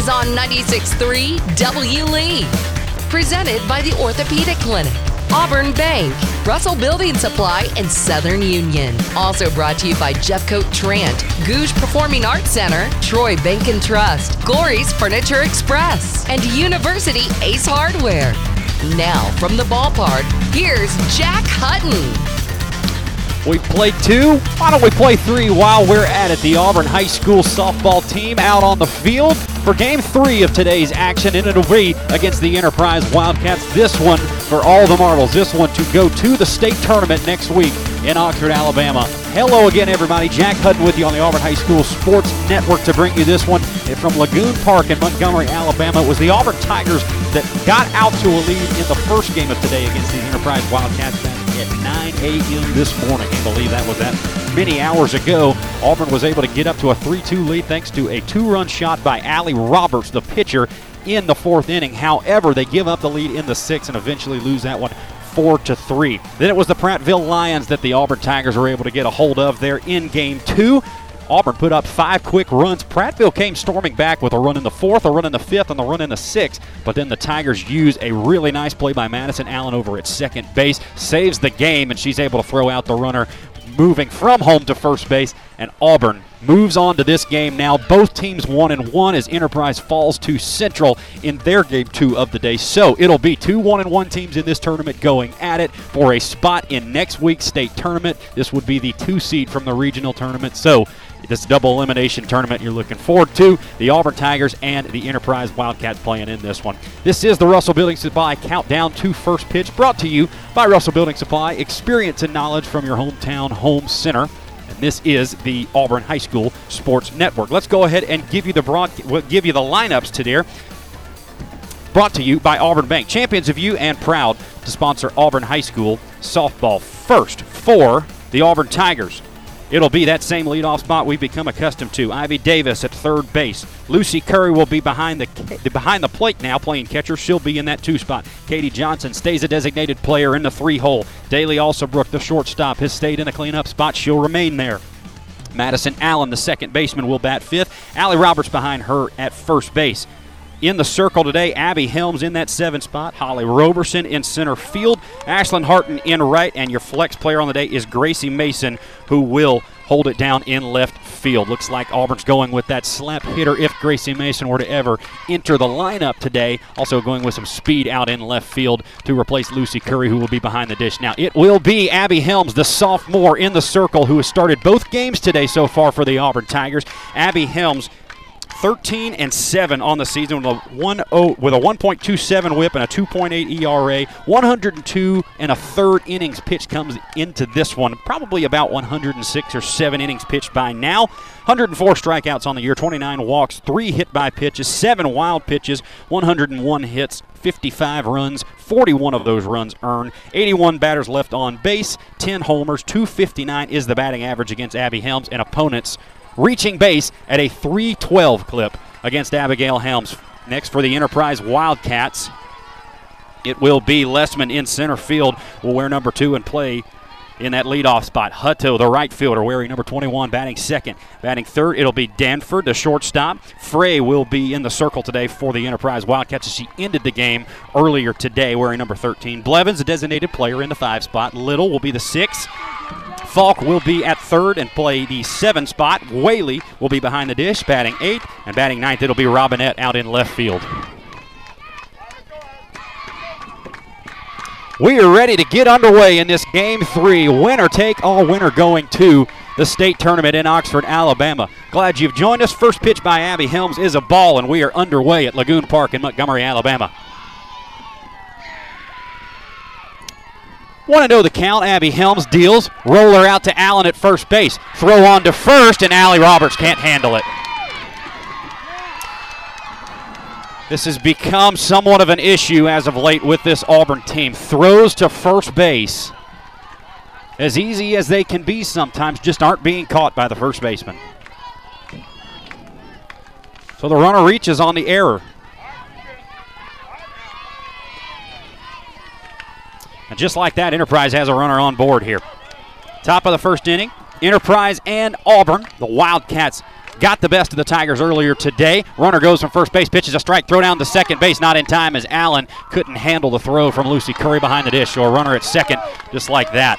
is on 96.3 W. Lee. Presented by the Orthopedic Clinic, Auburn Bank, Russell Building Supply, and Southern Union. Also brought to you by Jeffcoat Trant, Gogue Performing Arts Center, Troy Bank and Trust, Glory's Furniture Express, and University Ace Hardware. Now, from the ballpark, here's Jack Hutton. We played two. Why don't we play three while we're at it? The Auburn High School softball team out on the field for game three of today's action, and it'll be against the Enterprise Wildcats. This one for all the marbles. This one to go to the state tournament next week in Oxford, Alabama. Hello again, everybody. Jack Hutton with you on the Auburn High School Sports Network to bring you this one from Lagoon Park in Montgomery, Alabama. It was the Auburn Tigers that got out to a lead in the first game of today against the Enterprise Wildcats at 9 a.m. this morning. Can't believe that was that many hours ago. Auburn was able to get up to a 3-2 lead thanks to a two-run shot by Allie Roberts, the pitcher, in the fourth inning. However, they give up the lead in the sixth and eventually lose that one four to three. Then it was the Prattville Lions that the Auburn Tigers were able to get a hold of there in game two. Auburn put up five quick runs. Prattville came storming back with a run in the fourth, a run in the fifth, and a run in the sixth. But then the Tigers use a really nice play by Madison Allen over at second base, saves the game, and she's able to throw out the runner moving from home to first base, and Auburn moves on to this game now. Both teams one and one as Enterprise falls to Central in their game two of the day. So it'll be two one and one teams in this tournament going at it for a spot in next week's state tournament. This would be the two seed from the regional tournament. So this double elimination tournament you're looking forward to. The Auburn Tigers and the Enterprise Wildcats playing in this one. This is the Russell Building Supply Countdown to First Pitch brought to you by Russell Building Supply. Experience and knowledge from your hometown home center. And this is the Auburn High School Sports Network. Let's go ahead and give you the broad, give you the lineups today. Brought to you by Auburn Bank, champions of you and proud to sponsor Auburn High School softball. First for the Auburn Tigers, It'll be that same leadoff spot we've become accustomed to. Ivy Davis at third base. Lucy Curry will be behind the behind the plate now, playing catcher. She'll be in that two spot. Katie Johnson stays a designated player in the three hole. Daly Alsobrook, the shortstop, has stayed in the cleanup spot. She'll remain there. Madison Allen, the second baseman, will bat fifth. Allie Roberts behind her at first base. In the circle today, Abby Helms in that seven spot, Holly Roberson in center field, Ashlyn Harton in right, and your flex player on the day is Gracie Mason, who will hold it down in left field. Looks like Auburn's going with that slap hitter if Gracie Mason were to ever enter the lineup today. Also going with some speed out in left field to replace Lucy Curry, who will be behind the dish. Now, it will be Abby Helms, the sophomore in the circle, who has started both games today so far for the Auburn Tigers. Abby Helms 13 and 7 on the season with a 1 with a 1.27 WHIP and a 2.8 ERA. 102 and a third innings pitch comes into this one. Probably about 106 or 7 innings pitched by now. 104 strikeouts on the year, 29 walks, 3 hit by pitches, 7 wild pitches, 101 hits, 55 runs, 41 of those runs earned, 81 batters left on base, 10 homers, 259 is the batting average against Abby Helms and opponents reaching base at a 312 clip against Abigail Helms. Next for the Enterprise Wildcats, it will be Lessman in center field, will wear number two and play in that leadoff spot. Hutto, the right fielder, wearing number 21, batting second. Batting third, it'll be Danford, the shortstop. Frey will be in the circle today for the Enterprise Wildcats as she ended the game earlier today, wearing number 13. Blevins, a designated player in the five spot. Little will be the six. Falk will be at third and play the seven spot. Whaley will be behind the dish, batting eighth, and batting ninth, it'll be Robinette out in left field. We are ready to get underway in this game three. Winner take all winner going to the state tournament in Oxford, Alabama. Glad you've joined us. First pitch by Abby Helms is a ball, and we are underway at Lagoon Park in Montgomery, Alabama. Want to know the count? Abby Helms deals. Roller out to Allen at first base. Throw on to first, and Allie Roberts can't handle it. This has become somewhat of an issue as of late with this Auburn team. Throws to first base, as easy as they can be sometimes, just aren't being caught by the first baseman. So the runner reaches on the error. And just like that, Enterprise has a runner on board here. Top of the first inning, Enterprise and Auburn, the Wildcats got the best of the Tigers earlier today. Runner goes from first base, pitches a strike, throw down to second base, not in time as Allen couldn't handle the throw from Lucy Curry behind the dish. So a runner at second, just like that.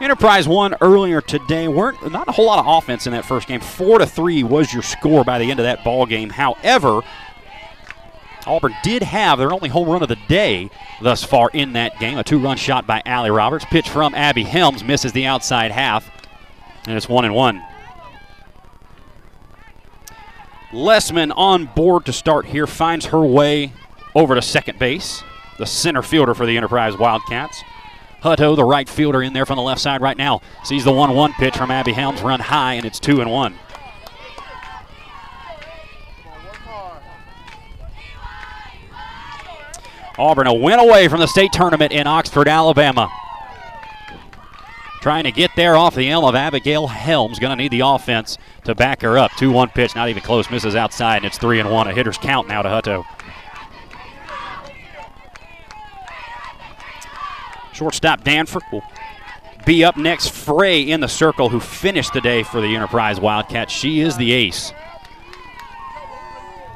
Enterprise won earlier today. weren't not a whole lot of offense in that first game. Four to three was your score by the end of that ball game. However, Auburn did have their only home run of the day thus far in that game. A two-run shot by Allie Roberts. Pitch from Abby Helms misses the outside half, and it's one and one. Lessman on board to start here finds her way over to second base. The center fielder for the Enterprise Wildcats. Hutto, the right fielder, in there from the left side right now. Sees the 1 1 pitch from Abby Helms run high, and it's 2 and 1. Auburn a win away from the state tournament in Oxford, Alabama. Trying to get there off the elm of Abigail Helms. Going to need the offense to back her up. 2 1 pitch, not even close, misses outside, and it's 3 and 1. A hitter's count now to Hutto. Shortstop Danforth will be up next. Frey in the circle, who finished the day for the Enterprise Wildcats. She is the ace.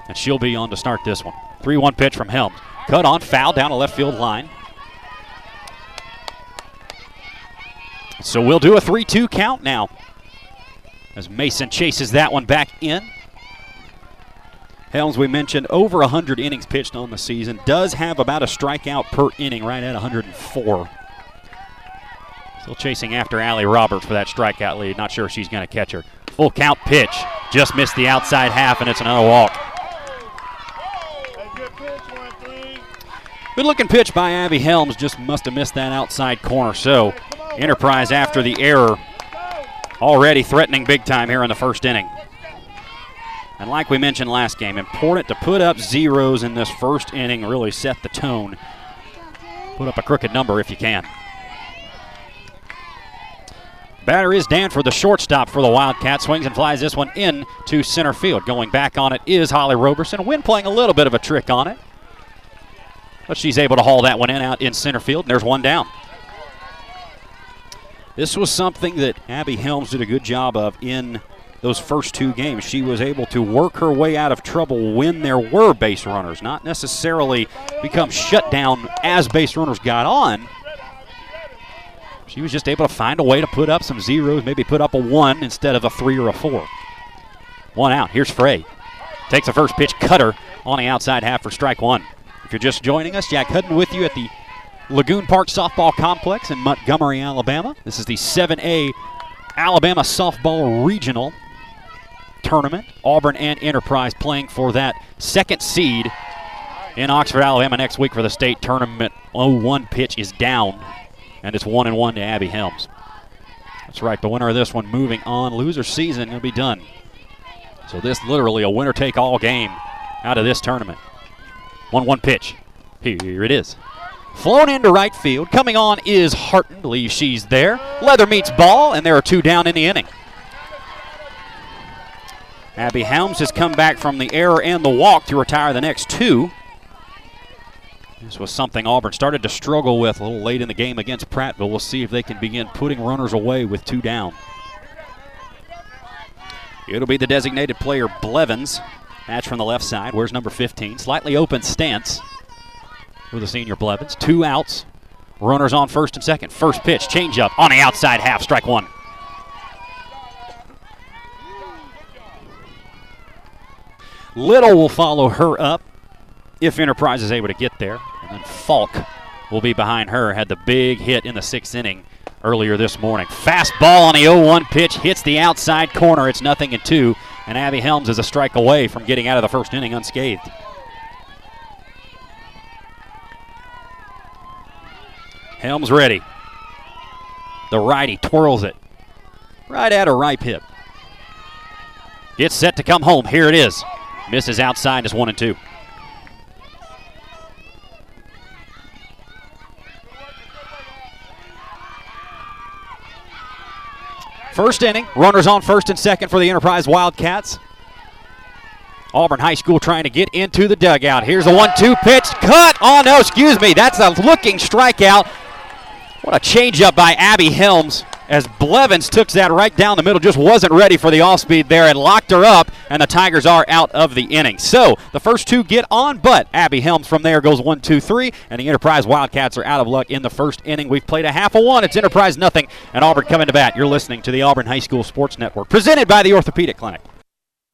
And she'll be on to start this one. 3 1 pitch from Helms. Cut on, foul down the left field line. So we'll do a 3 2 count now. As Mason chases that one back in. Helms, we mentioned, over 100 innings pitched on the season. Does have about a strikeout per inning, right at 104. Still chasing after Allie Roberts for that strikeout lead. Not sure if she's going to catch her. Full count pitch. Just missed the outside half, and it's another walk. Good looking pitch by Abby Helms. Just must have missed that outside corner. So, Enterprise after the error already threatening big time here in the first inning. And like we mentioned last game, important to put up zeros in this first inning, really set the tone. Put up a crooked number if you can. Batter is Danforth, the shortstop for the Wildcats. Swings and flies this one in to center field. Going back on it is Holly Roberson. Wynn playing a little bit of a trick on it. But she's able to haul that one in out in center field, and there's one down. This was something that Abby Helms did a good job of in those first two games. She was able to work her way out of trouble when there were base runners, not necessarily become shut down as base runners got on. She was just able to find a way to put up some zeros, maybe put up a one instead of a three or a four. One out. Here's Frey. Takes the first pitch, cutter on the outside half for strike one. If you're just joining us, Jack Hutton with you at the Lagoon Park Softball Complex in Montgomery, Alabama. This is the 7A Alabama Softball Regional tournament. Auburn and Enterprise playing for that second seed in Oxford, Alabama next week for the state tournament. 0-1 pitch is down, and it's 1 and 1 to Abby Helms. That's right, the winner of this one moving on. Loser season will be done. So this literally a winner take all game out of this tournament. 1-1 pitch. Here it is. Flown into right field. Coming on is Harton. Believe she's there. Leather meets ball, and there are two down in the inning. Abby Helms has come back from the error and the walk to retire the next two. This was something Auburn started to struggle with a little late in the game against Prattville. We'll see if they can begin putting runners away with two down. It'll be the designated player Blevins. Match from the left side. Where's number 15? Slightly open stance for the senior Blevins. Two outs. Runners on first and second. First pitch, changeup on the outside half, strike one. Little will follow her up if Enterprise is able to get there. And then Falk will be behind her. Had the big hit in the sixth inning earlier this morning. Fastball on the 0 1 pitch hits the outside corner. It's nothing and two. And Abby Helms is a strike away from getting out of the first inning unscathed. Helms ready. The righty twirls it right at her right hip. It's set to come home. Here it is. Misses outside. It's one and two. First inning, runners on first and second for the Enterprise Wildcats. Auburn High School trying to get into the dugout. Here's a one-two pitch, cut. Oh no, excuse me, that's a looking strikeout. What a changeup by Abby Helms. As Blevins took that right down the middle, just wasn't ready for the off speed there and locked her up, and the Tigers are out of the inning. So the first two get on, but Abby Helms from there goes one, two, three, and the Enterprise Wildcats are out of luck in the first inning. We've played a half of one. It's Enterprise nothing, and Auburn coming to bat. You're listening to the Auburn High School Sports Network, presented by the Orthopedic Clinic.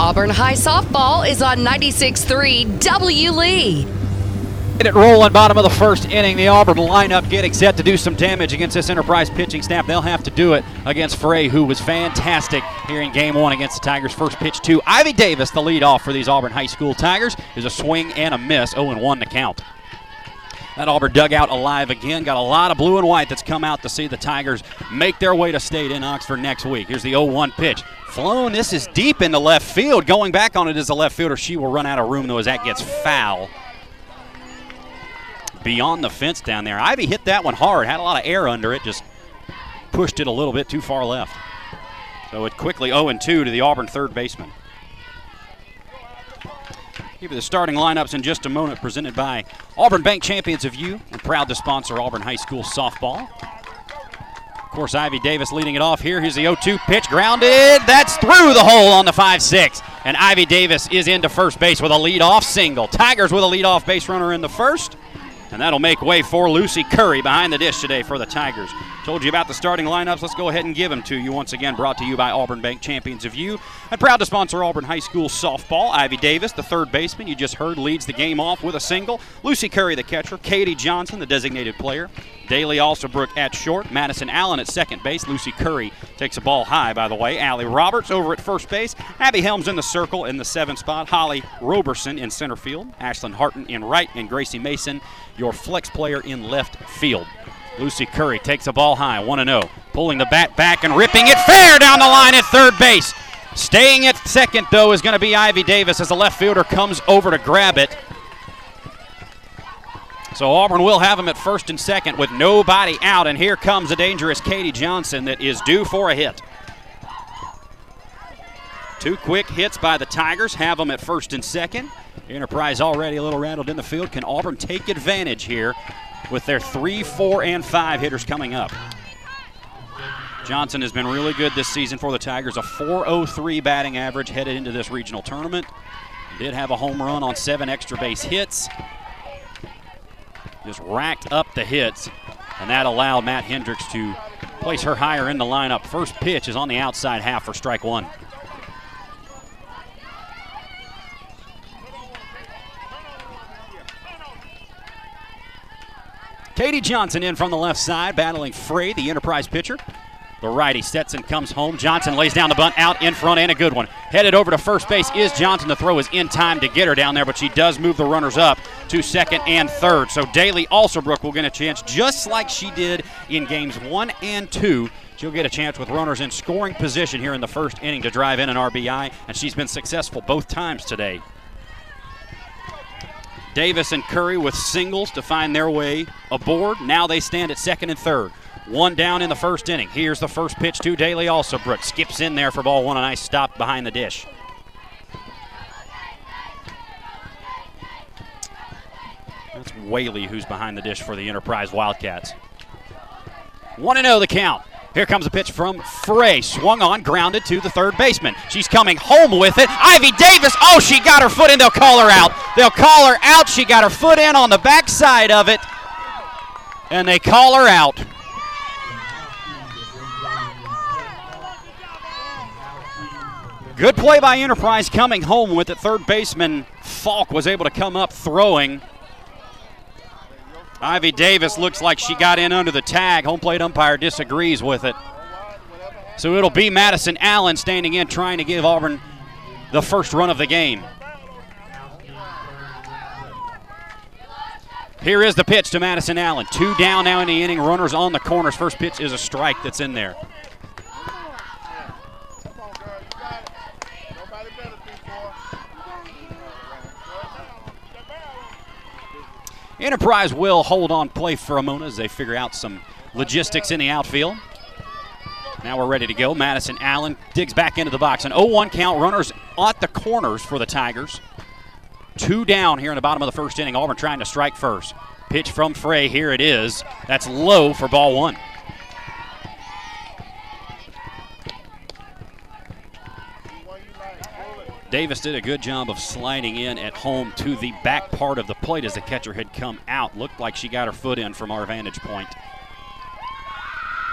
Auburn High Softball is on 96.3 W. Lee. Get it rolling, bottom of the first inning. The Auburn lineup getting set to do some damage against this Enterprise pitching staff. They'll have to do it against Frey, who was fantastic here in game one against the Tigers. First pitch to Ivy Davis, the lead off for these Auburn High School Tigers, is a swing and a miss, 0 1 to count. That Auburn dugout alive again. Got a lot of blue and white that's come out to see the Tigers make their way to state in Oxford next week. Here's the 0 1 pitch. Flown, this is deep into left field. Going back on it is a left fielder, she will run out of room though as that gets foul. Beyond the fence down there. Ivy hit that one hard, had a lot of air under it, just pushed it a little bit too far left. So it quickly 0 2 to the Auburn third baseman. Give you the starting lineups in just a moment, presented by Auburn Bank Champions of You and proud to sponsor Auburn High School softball. Of course, Ivy Davis leading it off here. Here's the 0 2 pitch, grounded. That's through the hole on the 5 6. And Ivy Davis is into first base with a lead-off single. Tigers with a lead-off base runner in the first. And that'll make way for Lucy Curry behind the dish today for the Tigers. Told you about the starting lineups. Let's go ahead and give them to you once again. Brought to you by Auburn Bank Champions of You. And proud to sponsor Auburn High School softball. Ivy Davis, the third baseman, you just heard, leads the game off with a single. Lucy Curry, the catcher. Katie Johnson, the designated player. Daly Alsobrook at short. Madison Allen at second base. Lucy Curry takes a ball high, by the way. Allie Roberts over at first base. Abby Helms in the circle in the seventh spot. Holly Roberson in center field. Ashlyn Harton in right. And Gracie Mason, your flex player in left field. Lucy Curry takes a ball high, 1 0. Pulling the bat back and ripping it fair down the line at third base. Staying at second, though, is going to be Ivy Davis as the left fielder comes over to grab it. So Auburn will have him at first and second with nobody out, and here comes a dangerous Katie Johnson that is due for a hit. Two quick hits by the Tigers have them at first and second. Enterprise already a little rattled in the field. Can Auburn take advantage here with their three, four, and five hitters coming up? Johnson has been really good this season for the Tigers. A 403 batting average headed into this regional tournament. Did have a home run on seven extra base hits. Just racked up the hits, and that allowed Matt Hendricks to place her higher in the lineup. First pitch is on the outside half for strike one. Katie Johnson in from the left side, battling Frey, the Enterprise pitcher. The righty Stetson comes home. Johnson lays down the bunt out in front and a good one. Headed over to first base is Johnson. The throw is in time to get her down there, but she does move the runners up to second and third. So Daly Alsobrook will get a chance just like she did in games one and two. She'll get a chance with runners in scoring position here in the first inning to drive in an RBI, and she's been successful both times today. Davis and Curry with singles to find their way aboard. Now they stand at second and third. One down in the first inning. Here's the first pitch to Daly Alsobrook. Skips in there for ball one. A nice stop behind the dish. That's Whaley who's behind the dish for the Enterprise Wildcats. 1 0 the count. Here comes a pitch from Frey. Swung on, grounded to the third baseman. She's coming home with it. Ivy Davis. Oh, she got her foot in. They'll call her out. They'll call her out. She got her foot in on the backside of it. And they call her out. Good play by Enterprise coming home with it. Third baseman Falk was able to come up throwing. Ivy Davis looks like she got in under the tag. Home plate umpire disagrees with it. So it'll be Madison Allen standing in trying to give Auburn the first run of the game. Here is the pitch to Madison Allen. Two down now in the inning. Runners on the corners. First pitch is a strike that's in there. Enterprise will hold on play for a moment as they figure out some logistics in the outfield. Now we're ready to go. Madison Allen digs back into the box. An 0 1 count. Runners at the corners for the Tigers. Two down here in the bottom of the first inning. Auburn trying to strike first. Pitch from Frey. Here it is. That's low for ball one. Davis did a good job of sliding in at home to the back part of the plate as the catcher had come out. Looked like she got her foot in from our vantage point.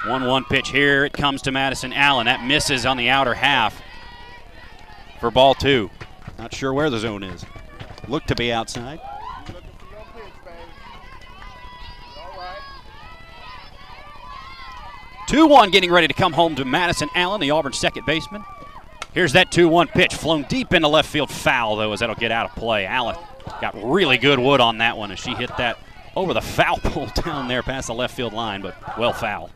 1 1 pitch here. It comes to Madison Allen. That misses on the outer half for ball two. Not sure where the zone is. Looked to be outside. Two one getting ready to come home to Madison Allen, the Auburn second baseman. Here's that 2 1 pitch flown deep into left field foul, though, as that'll get out of play. Allen got really good wood on that one as she hit that over the foul pole down there past the left field line, but well foul.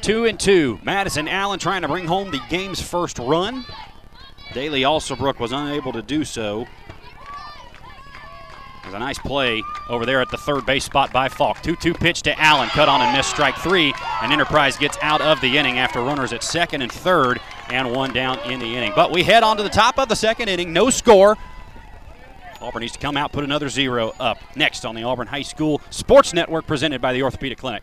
Two and two. Madison Allen trying to bring home the game's first run. Daly Alsobrook was unable to do so. There's a nice play over there at the third base spot by Falk. 2 2 pitch to Allen, cut on and missed strike three. And Enterprise gets out of the inning after runners at second and third and one down in the inning. But we head on to the top of the second inning. No score. Auburn needs to come out, put another zero up. Next on the Auburn High School Sports Network presented by the Orthopedic Clinic.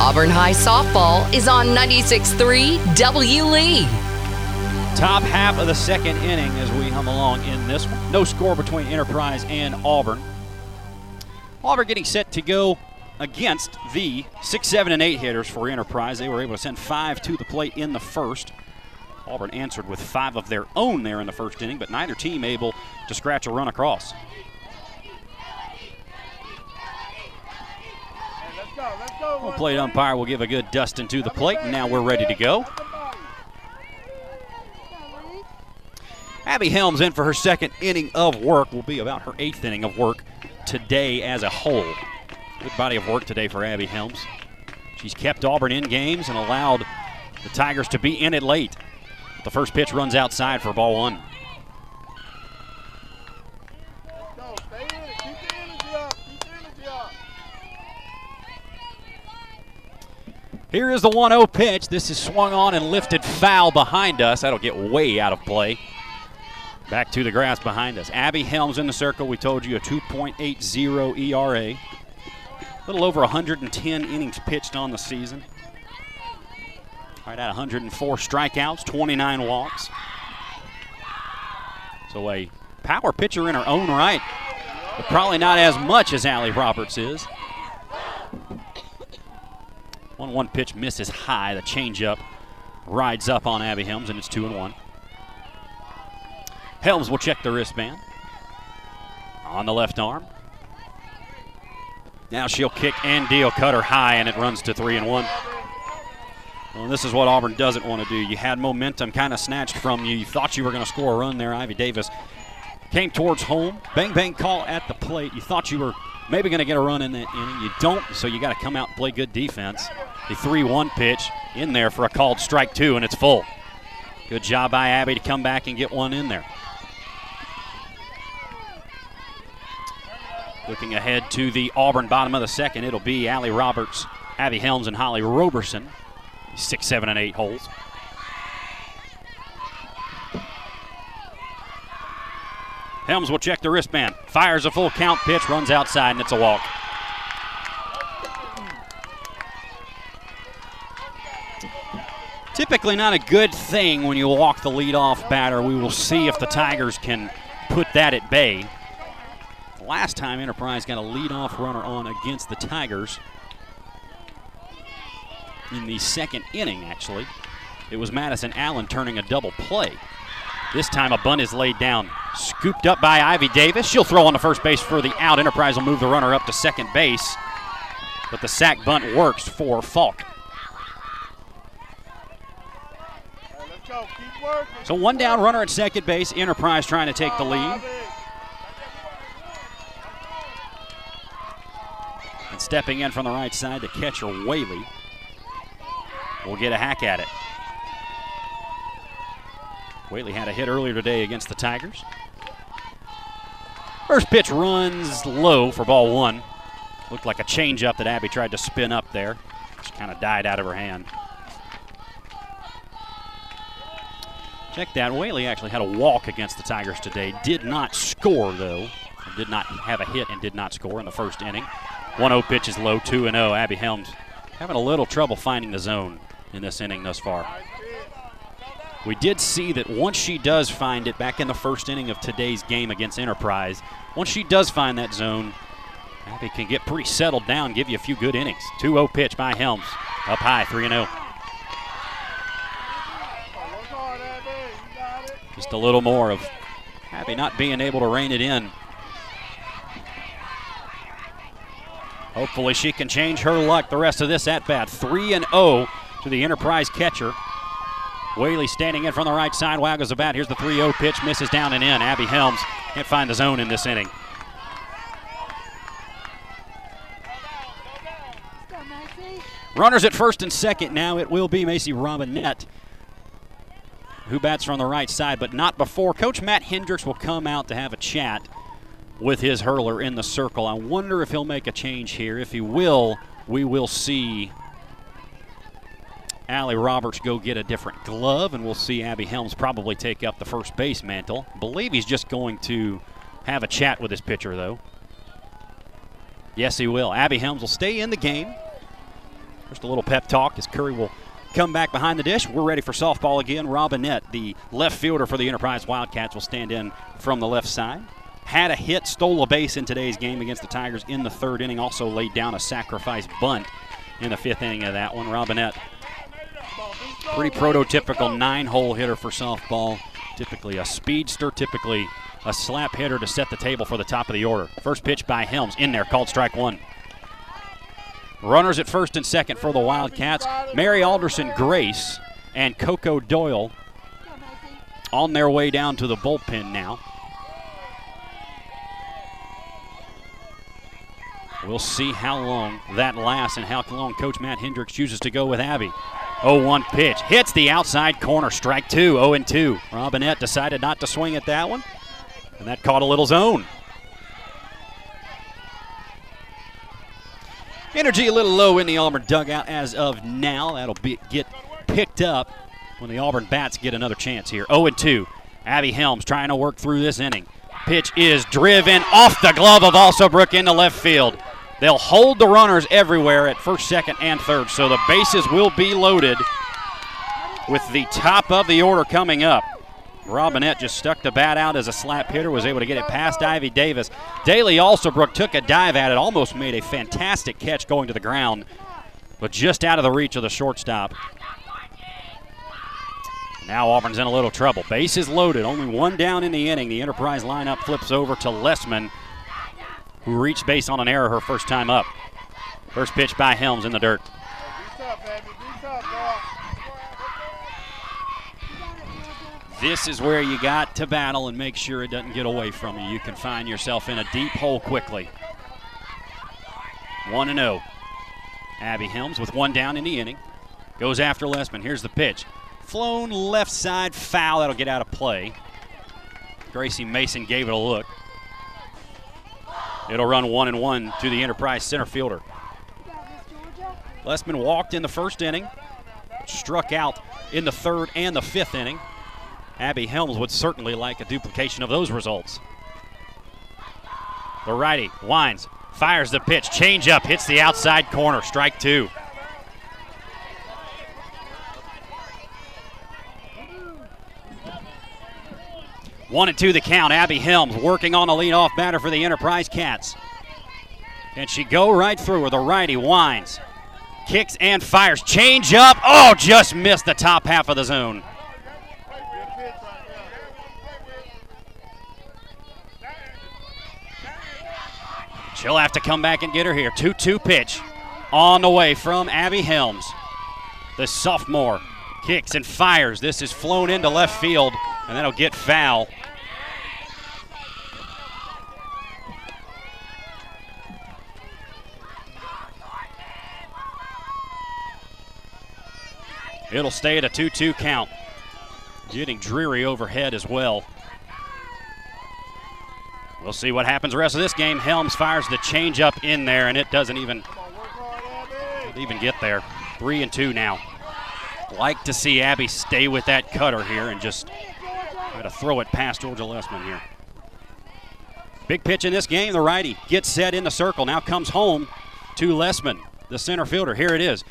Auburn High softball is on 96.3 W. Lee. Top half of the second inning as we hum along in this one. No score between Enterprise and Auburn. Auburn getting set to go against the 6, 7, and 8 hitters for Enterprise. They were able to send five to the plate in the first. Auburn answered with five of their own there in the first inning, but neither team able to scratch a run across. Home plate umpire will give a good dusting to the plate, and now we're ready to go. Abby Helms in for her second inning of work. Will be about her eighth inning of work today as a whole. Good body of work today for Abby Helms. She's kept Auburn in games and allowed the Tigers to be in it late. The first pitch runs outside for ball one. Here is the 1 0 pitch. This is swung on and lifted foul behind us. That'll get way out of play. Back to the grass behind us. Abby Helms in the circle. We told you a 2.80 ERA. A little over 110 innings pitched on the season. Right at 104 strikeouts, 29 walks. So a power pitcher in her own right, but probably not as much as Allie Roberts is. 1 1 pitch misses high. The changeup rides up on Abby Helms, and it's 2 and 1. Helms will check the wristband on the left arm. Now she'll kick and deal, cutter high, and it runs to three and one. Well, this is what Auburn doesn't want to do. You had momentum kind of snatched from you. You thought you were going to score a run there. Ivy Davis came towards home. Bang, bang call at the plate. You thought you were maybe going to get a run in that inning. You don't, so you got to come out and play good defense. The 3 1 pitch in there for a called strike two, and it's full. Good job by Abby to come back and get one in there. Looking ahead to the Auburn bottom of the second, it'll be Allie Roberts, Abby Helms, and Holly Roberson. Six, seven, and eight holes. Helms will check the wristband. Fires a full count pitch, runs outside, and it's a walk. Typically, not a good thing when you walk the leadoff batter. We will see if the Tigers can put that at bay. Last time Enterprise got a leadoff runner on against the Tigers in the second inning, actually. It was Madison Allen turning a double play. This time a bunt is laid down. Scooped up by Ivy Davis. She'll throw on the first base for the out. Enterprise will move the runner up to second base. But the sac bunt works for Falk. So one down runner at second base. Enterprise trying to take the lead. And stepping in from the right side, the catcher Whaley will get a hack at it. Whaley had a hit earlier today against the Tigers. First pitch runs low for ball one. Looked like a changeup that Abby tried to spin up there. Just kind of died out of her hand. Check that. Whaley actually had a walk against the Tigers today. Did not score, though. Did not have a hit and did not score in the first inning. 1 0 pitch is low, 2 0. Abby Helms having a little trouble finding the zone in this inning thus far. We did see that once she does find it back in the first inning of today's game against Enterprise, once she does find that zone, Abby can get pretty settled down, give you a few good innings. 2 0 pitch by Helms. Up high, 3 0. Just a little more of Abby not being able to rein it in. Hopefully, she can change her luck the rest of this at bat. 3 0 to the Enterprise catcher. Whaley standing in from the right side, waggles the bat. Here's the 3 0 pitch, misses down and in. Abby Helms can't find the zone in this inning. Runners at first and second now. It will be Macy Robinette who bats from the right side, but not before. Coach Matt Hendricks will come out to have a chat with his hurler in the circle. I wonder if he'll make a change here. If he will, we will see Allie Roberts go get a different glove, and we'll see Abby Helms probably take up the first base mantle. believe he's just going to have a chat with his pitcher, though. Yes, he will. Abby Helms will stay in the game. Just a little pep talk as Curry will come back behind the dish. We're ready for softball again. Robinette, the left fielder for the Enterprise Wildcats, will stand in from the left side. Had a hit, stole a base in today's game against the Tigers in the third inning. Also laid down a sacrifice bunt in the fifth inning of that one. Robinette, pretty prototypical nine hole hitter for softball. Typically a speedster, typically a slap hitter to set the table for the top of the order. First pitch by Helms in there, called strike one. Runners at first and second for the Wildcats. Mary Alderson Grace and Coco Doyle on their way down to the bullpen now. We'll see how long that lasts and how long Coach Matt Hendricks chooses to go with Abby. 0 1 pitch. Hits the outside corner. Strike two. 0 2. Robinette decided not to swing at that one. And that caught a little zone. Energy a little low in the Auburn dugout as of now. That'll be, get picked up when the Auburn bats get another chance here. 0 2. Abby Helms trying to work through this inning. Pitch is driven off the glove of Also Alsobrook into left field. They'll hold the runners everywhere at first, second, and third, so the bases will be loaded with the top of the order coming up. Robinette just stuck the bat out as a slap hitter, was able to get it past Ivy Davis. Daly Alsobrook took a dive at it, almost made a fantastic catch going to the ground, but just out of the reach of the shortstop. Now Auburn's in a little trouble. Bases loaded, only one down in the inning. The Enterprise lineup flips over to Lessman. Who reached base on an error her first time up. First pitch by Helms in the dirt. This is where you got to battle and make sure it doesn't get away from you. You can find yourself in a deep hole quickly. 1 0. Abby Helms with one down in the inning. Goes after Lessman. Here's the pitch. Flown left side foul. That'll get out of play. Gracie Mason gave it a look. It'll run one and one to the Enterprise center fielder. Lessman walked in the first inning, struck out in the third and the fifth inning. Abby Helms would certainly like a duplication of those results. The righty winds, fires the pitch, change up, hits the outside corner, strike two. One and two the count. Abby Helms working on the leadoff batter for the Enterprise Cats. And she go right through with a righty winds, kicks and fires. Change up. Oh, just missed the top half of the zone. She'll have to come back and get her here. 2 2 pitch on the way from Abby Helms. The sophomore kicks and fires. This is flown into left field, and that'll get foul. It'll stay at a 2 2 count. Getting dreary overhead as well. We'll see what happens the rest of this game. Helms fires the changeup in there, and it doesn't even, even get there. Three and two now. Like to see Abby stay with that cutter here and just try to throw it past Georgia Lessman here. Big pitch in this game. The righty gets set in the circle. Now comes home to Lessman, the center fielder. Here it is.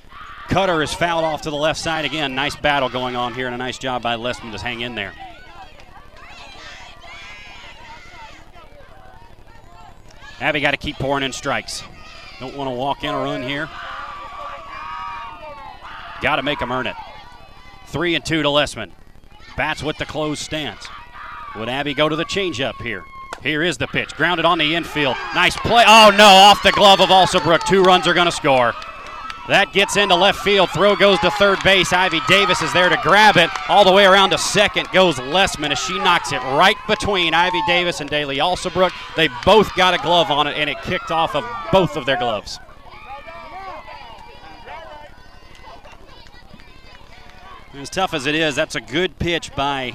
Cutter is fouled off to the left side again. Nice battle going on here, and a nice job by Lessman to hang in there. Abby got to keep pouring in strikes. Don't want to walk in a run here. Got to make them earn it. Three and two to Lessman. Bats with the closed stance. Would Abby go to the changeup here? Here is the pitch. Grounded on the infield. Nice play. Oh, no. Off the glove of Alsobrook. Two runs are going to score. That gets into left field. Throw goes to third base. Ivy Davis is there to grab it. All the way around to second goes Lessman as she knocks it right between Ivy Davis and Daly Alsobrook. They both got a glove on it, and it kicked off of both of their gloves. As tough as it is, that's a good pitch by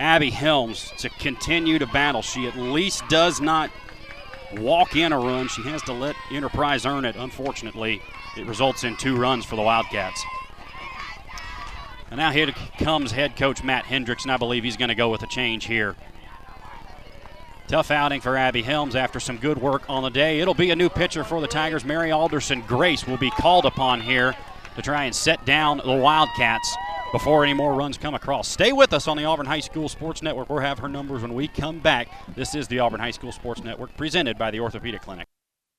Abby Helms to continue to battle. She at least does not walk in a run. She has to let Enterprise earn it, unfortunately. It results in two runs for the Wildcats. And now here comes head coach Matt Hendricks, and I believe he's going to go with a change here. Tough outing for Abby Helms after some good work on the day. It'll be a new pitcher for the Tigers. Mary Alderson Grace will be called upon here to try and set down the Wildcats before any more runs come across. Stay with us on the Auburn High School Sports Network. We'll have her numbers when we come back. This is the Auburn High School Sports Network presented by the Orthopedic Clinic.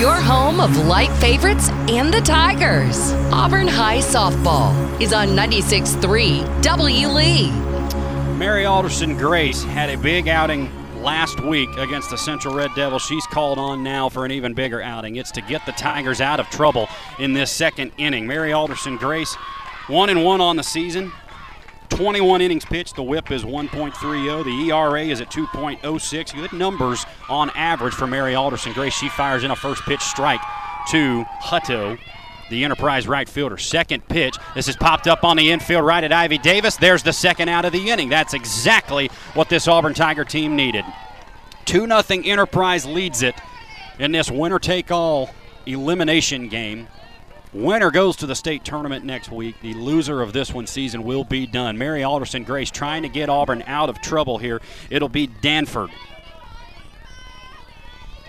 your home of light favorites and the Tigers. Auburn High Softball is on 96.3 W. Lee. Mary Alderson Grace had a big outing last week against the Central Red Devils. She's called on now for an even bigger outing. It's to get the Tigers out of trouble in this second inning. Mary Alderson Grace, one and one on the season. 21 innings pitched. The whip is 1.30. The ERA is at 2.06. Good numbers on average for Mary Alderson Grace. She fires in a first pitch strike to Hutto, the Enterprise right fielder. Second pitch. This is popped up on the infield right at Ivy Davis. There's the second out of the inning. That's exactly what this Auburn Tiger team needed. 2 0 Enterprise leads it in this winner take all elimination game. Winner goes to the state tournament next week. The loser of this one season will be done. Mary Alderson Grace trying to get Auburn out of trouble here. It'll be Danford,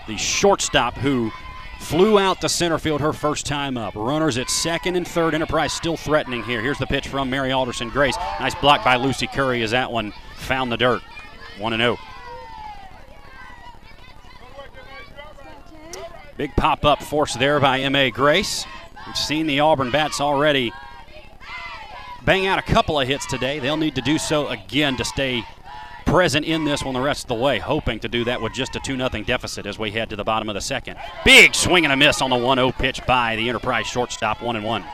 the shortstop who flew out to center field her first time up. Runners at second and third. Enterprise still threatening here. Here's the pitch from Mary Alderson Grace. Nice block by Lucy Curry as that one found the dirt. 1 0. Big pop up force there by M.A. Grace. We've seen the Auburn Bats already bang out a couple of hits today. They'll need to do so again to stay present in this one the rest of the way, hoping to do that with just a 2 0 deficit as we head to the bottom of the second. Big swing and a miss on the 1 0 pitch by the Enterprise shortstop, 1 and 1.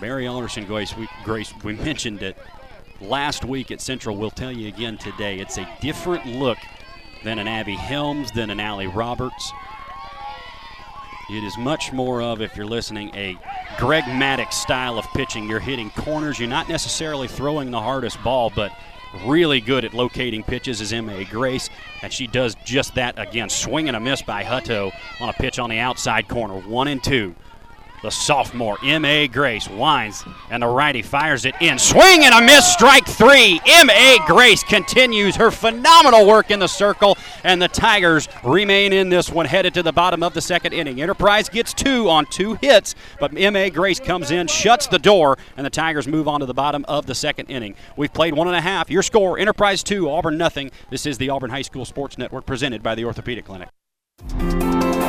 Mary Alderson Grace we, Grace, we mentioned it last week at Central. We'll tell you again today. It's a different look than an Abby Helms, than an Allie Roberts. It is much more of, if you're listening, a Greg Maddux style of pitching. You're hitting corners. You're not necessarily throwing the hardest ball, but really good at locating pitches is M.A. Grace, and she does just that again. Swing and a miss by Hutto on a pitch on the outside corner. One and two. The sophomore, M.A. Grace, winds, and the righty fires it in. Swing and a miss, strike three. M.A. Grace continues her phenomenal work in the circle, and the Tigers remain in this one, headed to the bottom of the second inning. Enterprise gets two on two hits, but M.A. Grace comes in, shuts the door, and the Tigers move on to the bottom of the second inning. We've played one and a half. Your score Enterprise two, Auburn nothing. This is the Auburn High School Sports Network presented by the Orthopedic Clinic.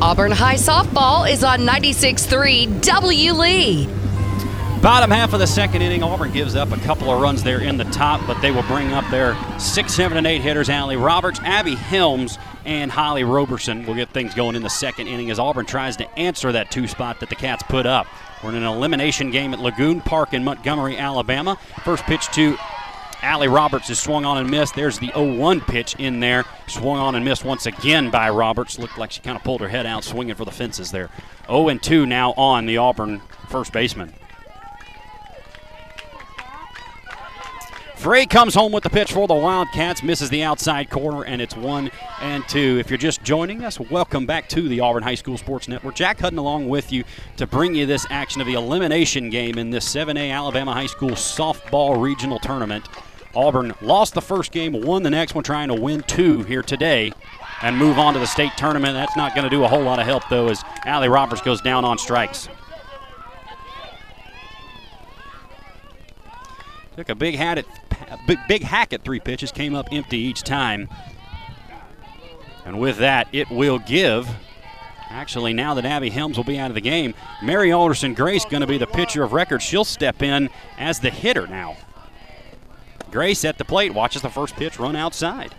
Auburn High Softball is on 96.3 W. Lee. Bottom half of the second inning, Auburn gives up a couple of runs there in the top, but they will bring up their six, seven, and eight hitters. Allie Roberts, Abby Helms, and Holly Roberson will get things going in the second inning as Auburn tries to answer that two spot that the Cats put up. We're in an elimination game at Lagoon Park in Montgomery, Alabama. First pitch to Allie Roberts is swung on and missed. There's the 0-1 pitch in there. Swung on and missed once again by Roberts. Looked like she kind of pulled her head out, swinging for the fences there. 0-2 now on the Auburn first baseman. Frey comes home with the pitch for the Wildcats, misses the outside corner, and it's one and two. If you're just joining us, welcome back to the Auburn High School Sports Network. Jack Hutton along with you to bring you this action of the elimination game in this 7A Alabama High School softball regional tournament. Auburn lost the first game, won the next one, trying to win two here today and move on to the state tournament. That's not going to do a whole lot of help, though, as Allie Roberts goes down on strikes. Took a big, hat at, big, hack at three pitches, came up empty each time. And with that, it will give. Actually, now that Abby Helms will be out of the game, Mary Alderson Grace going to be the pitcher of record. She'll step in as the hitter now. Grace at the plate watches the first pitch run outside.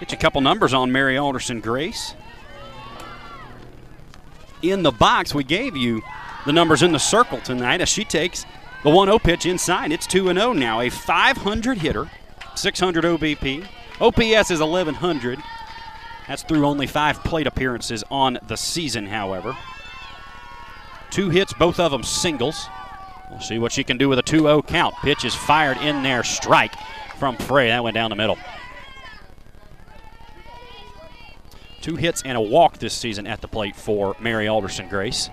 Get you a couple numbers on Mary Alderson Grace. In the box, we gave you the numbers in the circle tonight as she takes the 1 0 pitch inside. It's 2 0 now. A 500 hitter, 600 OBP. OPS is 1100. That's through only five plate appearances on the season, however. Two hits, both of them singles. We'll see what she can do with a 2 0 count. Pitch is fired in there, strike from Frey. That went down the middle. Two hits and a walk this season at the plate for Mary Alderson Grace.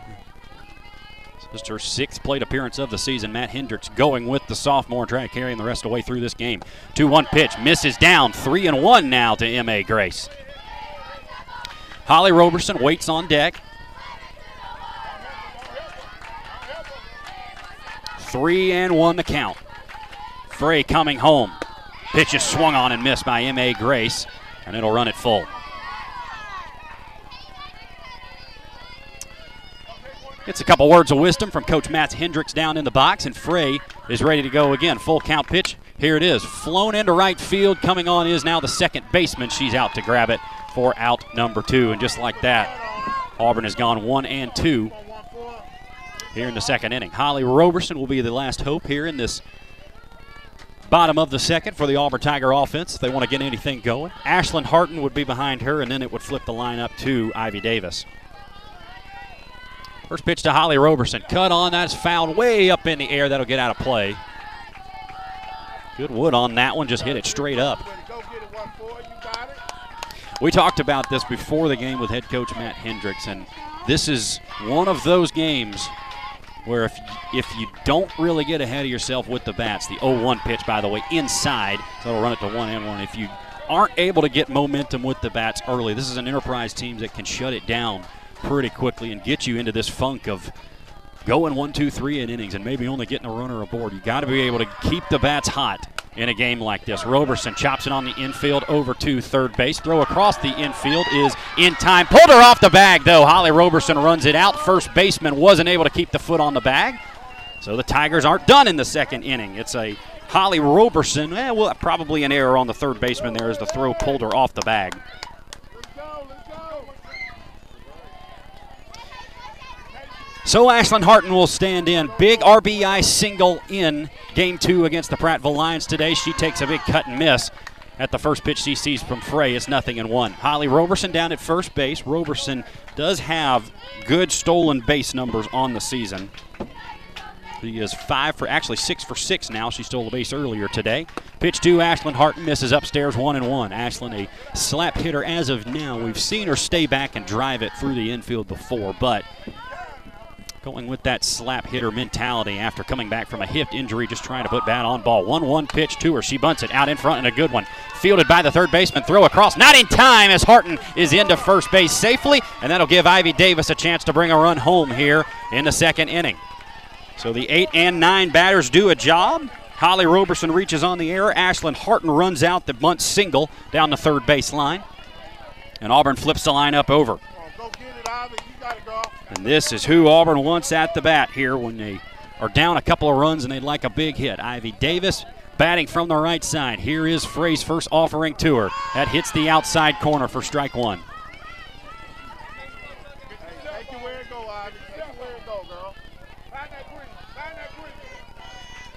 Is her sixth plate appearance of the season. Matt Hendricks going with the sophomore, trying to carry him the rest of the way through this game. 2 1 pitch, misses down. 3 and 1 now to M.A. Grace. Holly Roberson waits on deck. Three and one the count. Frey coming home. Pitch is swung on and missed by M.A. Grace, and it'll run it full. Gets a couple words of wisdom from Coach Matt Hendricks down in the box, and Frey is ready to go again. Full count pitch. Here it is. Flown into right field. Coming on is now the second baseman. She's out to grab it for out number two. And just like that, Auburn has gone one and two here in the second inning. Holly Roberson will be the last hope here in this bottom of the second for the Auburn Tiger offense. If they want to get anything going. Ashlyn Harton would be behind her, and then it would flip the lineup to Ivy Davis. First pitch to Holly Roberson. Cut on. That's fouled way up in the air. That'll get out of play. Good wood on that one. Just hit it straight up. We talked about this before the game with head coach Matt Hendricks, and this is one of those games where if if you don't really get ahead of yourself with the bats, the 0-1 pitch, by the way, inside, so it'll run it to one and one. If you aren't able to get momentum with the bats early, this is an enterprise team that can shut it down pretty quickly and get you into this funk of going one, two, three in innings and maybe only getting a runner aboard. You got to be able to keep the bats hot in a game like this. Roberson chops it on the infield over to third base. Throw across the infield is in time. Pulled her off the bag, though. Holly Roberson runs it out. First baseman wasn't able to keep the foot on the bag. So the Tigers aren't done in the second inning. It's a Holly Roberson. Eh, well, probably an error on the third baseman there as the throw pulled her off the bag. So Ashlyn Harton will stand in. Big RBI single in game two against the Prattville Lions today. She takes a big cut and miss at the first pitch she sees from Frey. It's nothing in one. Holly Roberson down at first base. Roberson does have good stolen base numbers on the season. He is five for actually six for six now. She stole the base earlier today. Pitch two, Ashlyn Harton misses upstairs one and one. Ashlyn a slap hitter as of now. We've seen her stay back and drive it through the infield before, but going with that slap hitter mentality after coming back from a hip injury, just trying to put bat on ball. 1 1 pitch to her. She bunts it out in front and a good one. Fielded by the third baseman. Throw across. Not in time as Harton is into first base safely, and that'll give Ivy Davis a chance to bring a run home here in the second inning. So the eight and nine batters do a job. Holly Roberson reaches on the air. Ashlyn Harton runs out the bunt single down the third base line. And Auburn flips the lineup over. And this is who Auburn wants at the bat here when they are down a couple of runs and they'd like a big hit. Ivy Davis batting from the right side. Here is Frey's first offering to her. That hits the outside corner for strike one.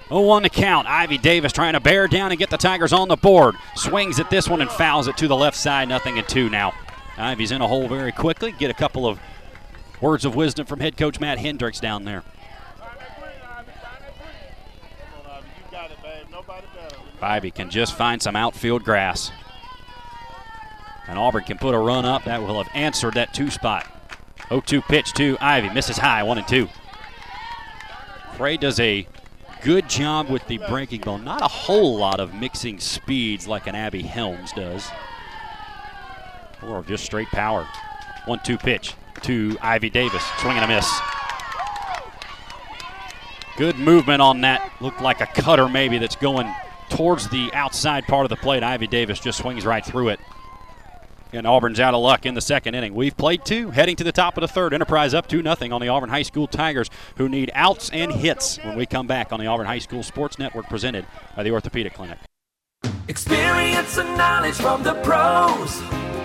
0-1 to count. Ivy Davis trying to bear down and get the Tigers on the board. Swings at this one and fouls it to the left side. Nothing in two now. Ivy's in a hole very quickly. Get a couple of words of wisdom from head coach Matt Hendricks down there. Ivy can just find some outfield grass. And Auburn can put a run up. That will have answered that two spot. 0 2 pitch to Ivy. Misses high, 1 and 2. Frey does a good job with the breaking ball. Not a whole lot of mixing speeds like an Abby Helms does, or just straight power. One two pitch to Ivy Davis. Swing and a miss. Good movement on that. Looked like a cutter maybe that's going towards the outside part of the plate. Ivy Davis just swings right through it. And Auburn's out of luck in the second inning. We've played two, heading to the top of the third. Enterprise up 2 0 on the Auburn High School Tigers, who need outs and hits when we come back on the Auburn High School Sports Network presented by the Orthopedic Clinic. Experience and knowledge from the pros.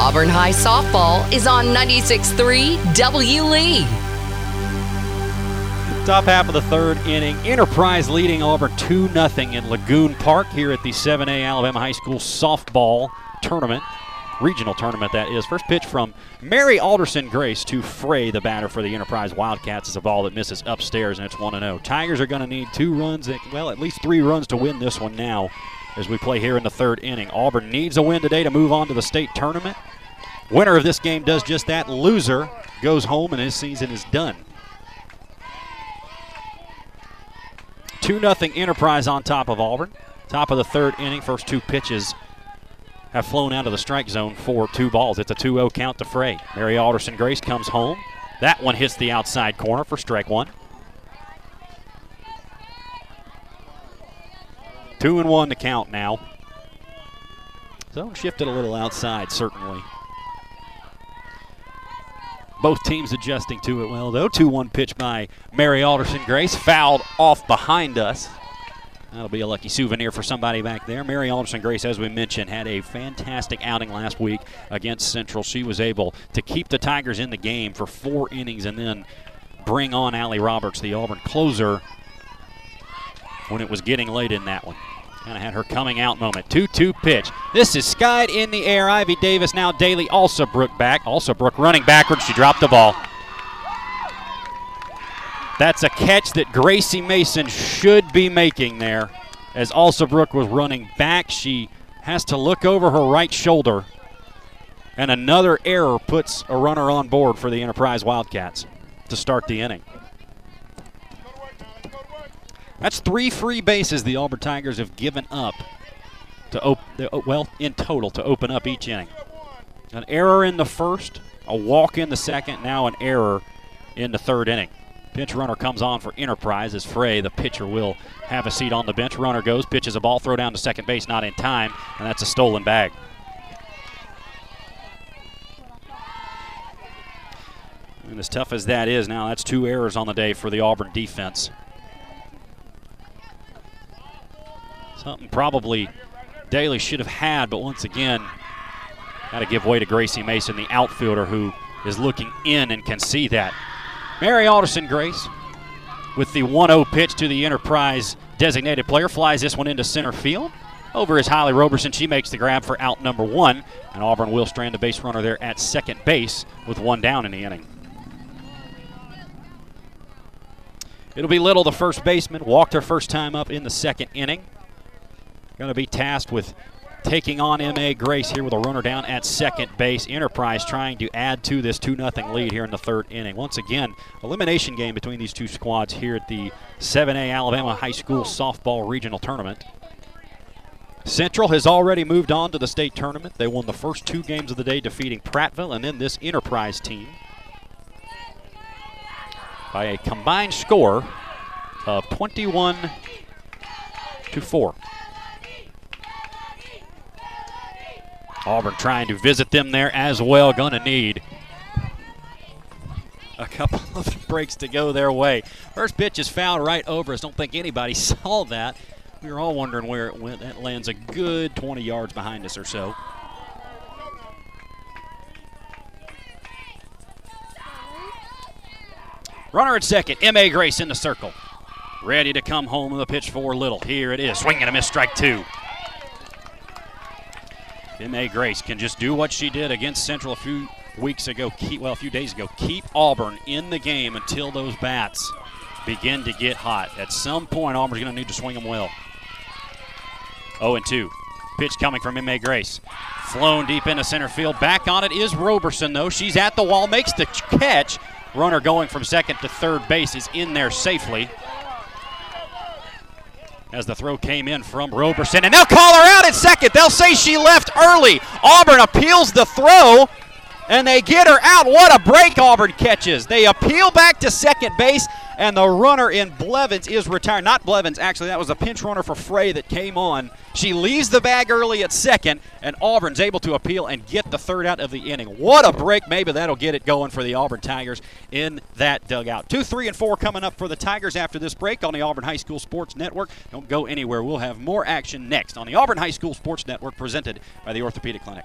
Auburn High Softball is on 96.3 W. Lee. Top half of the third inning. Enterprise leading Auburn 2 0 in Lagoon Park here at the 7A Alabama High School softball tournament. Regional tournament, that is. First pitch from Mary Alderson Grace to Frey, the batter for the Enterprise Wildcats. is a ball that misses upstairs, and it's 1 0. Tigers are going to need two runs, well, at least three runs to win this one now as we play here in the third inning. Auburn needs a win today to move on to the state tournament. Winner of this game does just that. Loser goes home and his season is done. 2 0 Enterprise on top of Auburn. Top of the third inning. First two pitches have flown out of the strike zone for two balls. It's a 2 0 count to Frey. Mary Alderson Grace comes home. That one hits the outside corner for strike one. Two and one to count now. Zone shifted a little outside, certainly. Both teams adjusting to it well, though. 2 1 pitch by Mary Alderson Grace, fouled off behind us. That'll be a lucky souvenir for somebody back there. Mary Alderson Grace, as we mentioned, had a fantastic outing last week against Central. She was able to keep the Tigers in the game for four innings and then bring on Allie Roberts, the Auburn closer, when it was getting late in that one. Kind of had her coming out moment. 2 2 pitch. This is skied in the air. Ivy Davis now Daly Alsabrook back. Alsabrook running backwards. She dropped the ball. That's a catch that Gracie Mason should be making there. As Alsabrook was running back, she has to look over her right shoulder. And another error puts a runner on board for the Enterprise Wildcats to start the inning. That's three free bases the Auburn Tigers have given up to op- well in total to open up each inning. An error in the first, a walk in the second, now an error in the third inning. Pinch runner comes on for Enterprise as Frey, the pitcher, will have a seat on the bench. Runner goes, pitches a ball, throw down to second base, not in time, and that's a stolen bag. And as tough as that is now, that's two errors on the day for the Auburn defense. Something probably Daly should have had, but once again, got to give way to Gracie Mason, the outfielder who is looking in and can see that. Mary Alderson Grace with the 1 0 pitch to the Enterprise designated player flies this one into center field. Over is Holly Roberson. She makes the grab for out number one, and Auburn will strand a base runner there at second base with one down in the inning. It'll be Little, the first baseman, walked her first time up in the second inning. Going to be tasked with taking on M.A. Grace here with a runner down at second base. Enterprise trying to add to this 2 0 lead here in the third inning. Once again, elimination game between these two squads here at the 7A Alabama High School Softball Regional Tournament. Central has already moved on to the state tournament. They won the first two games of the day, defeating Prattville and then this Enterprise team by a combined score of 21 to 4. Auburn trying to visit them there as well. Going to need a couple of breaks to go their way. First pitch is fouled right over us. Don't think anybody saw that. We were all wondering where it went. That lands a good 20 yards behind us or so. Runner at second, M.A. Grace in the circle. Ready to come home with a pitch for Little. Here it is. Swinging a miss, strike two. M.A. Grace can just do what she did against Central a few weeks ago, keep, well, a few days ago. Keep Auburn in the game until those bats begin to get hot. At some point, Auburn's going to need to swing them well. 0 and 2. Pitch coming from May Grace. Flown deep into center field. Back on it is Roberson, though. She's at the wall, makes the catch. Runner going from second to third base is in there safely. As the throw came in from Roberson, and they'll call her out at second. They'll say she left early. Auburn appeals the throw, and they get her out. What a break Auburn catches. They appeal back to second base, and the runner in Blevins is retired. Not Blevins, actually, that was a pinch runner for Frey that came on. She leaves the bag early at second, and Auburn's able to appeal and get the third out of the inning. What a break. Maybe that'll get it going for the Auburn Tigers in that dugout. Two, three, and four coming up for the Tigers after this break on the Auburn High School Sports Network. Don't go anywhere. We'll have more action next on the Auburn High School Sports Network presented by the Orthopedic Clinic.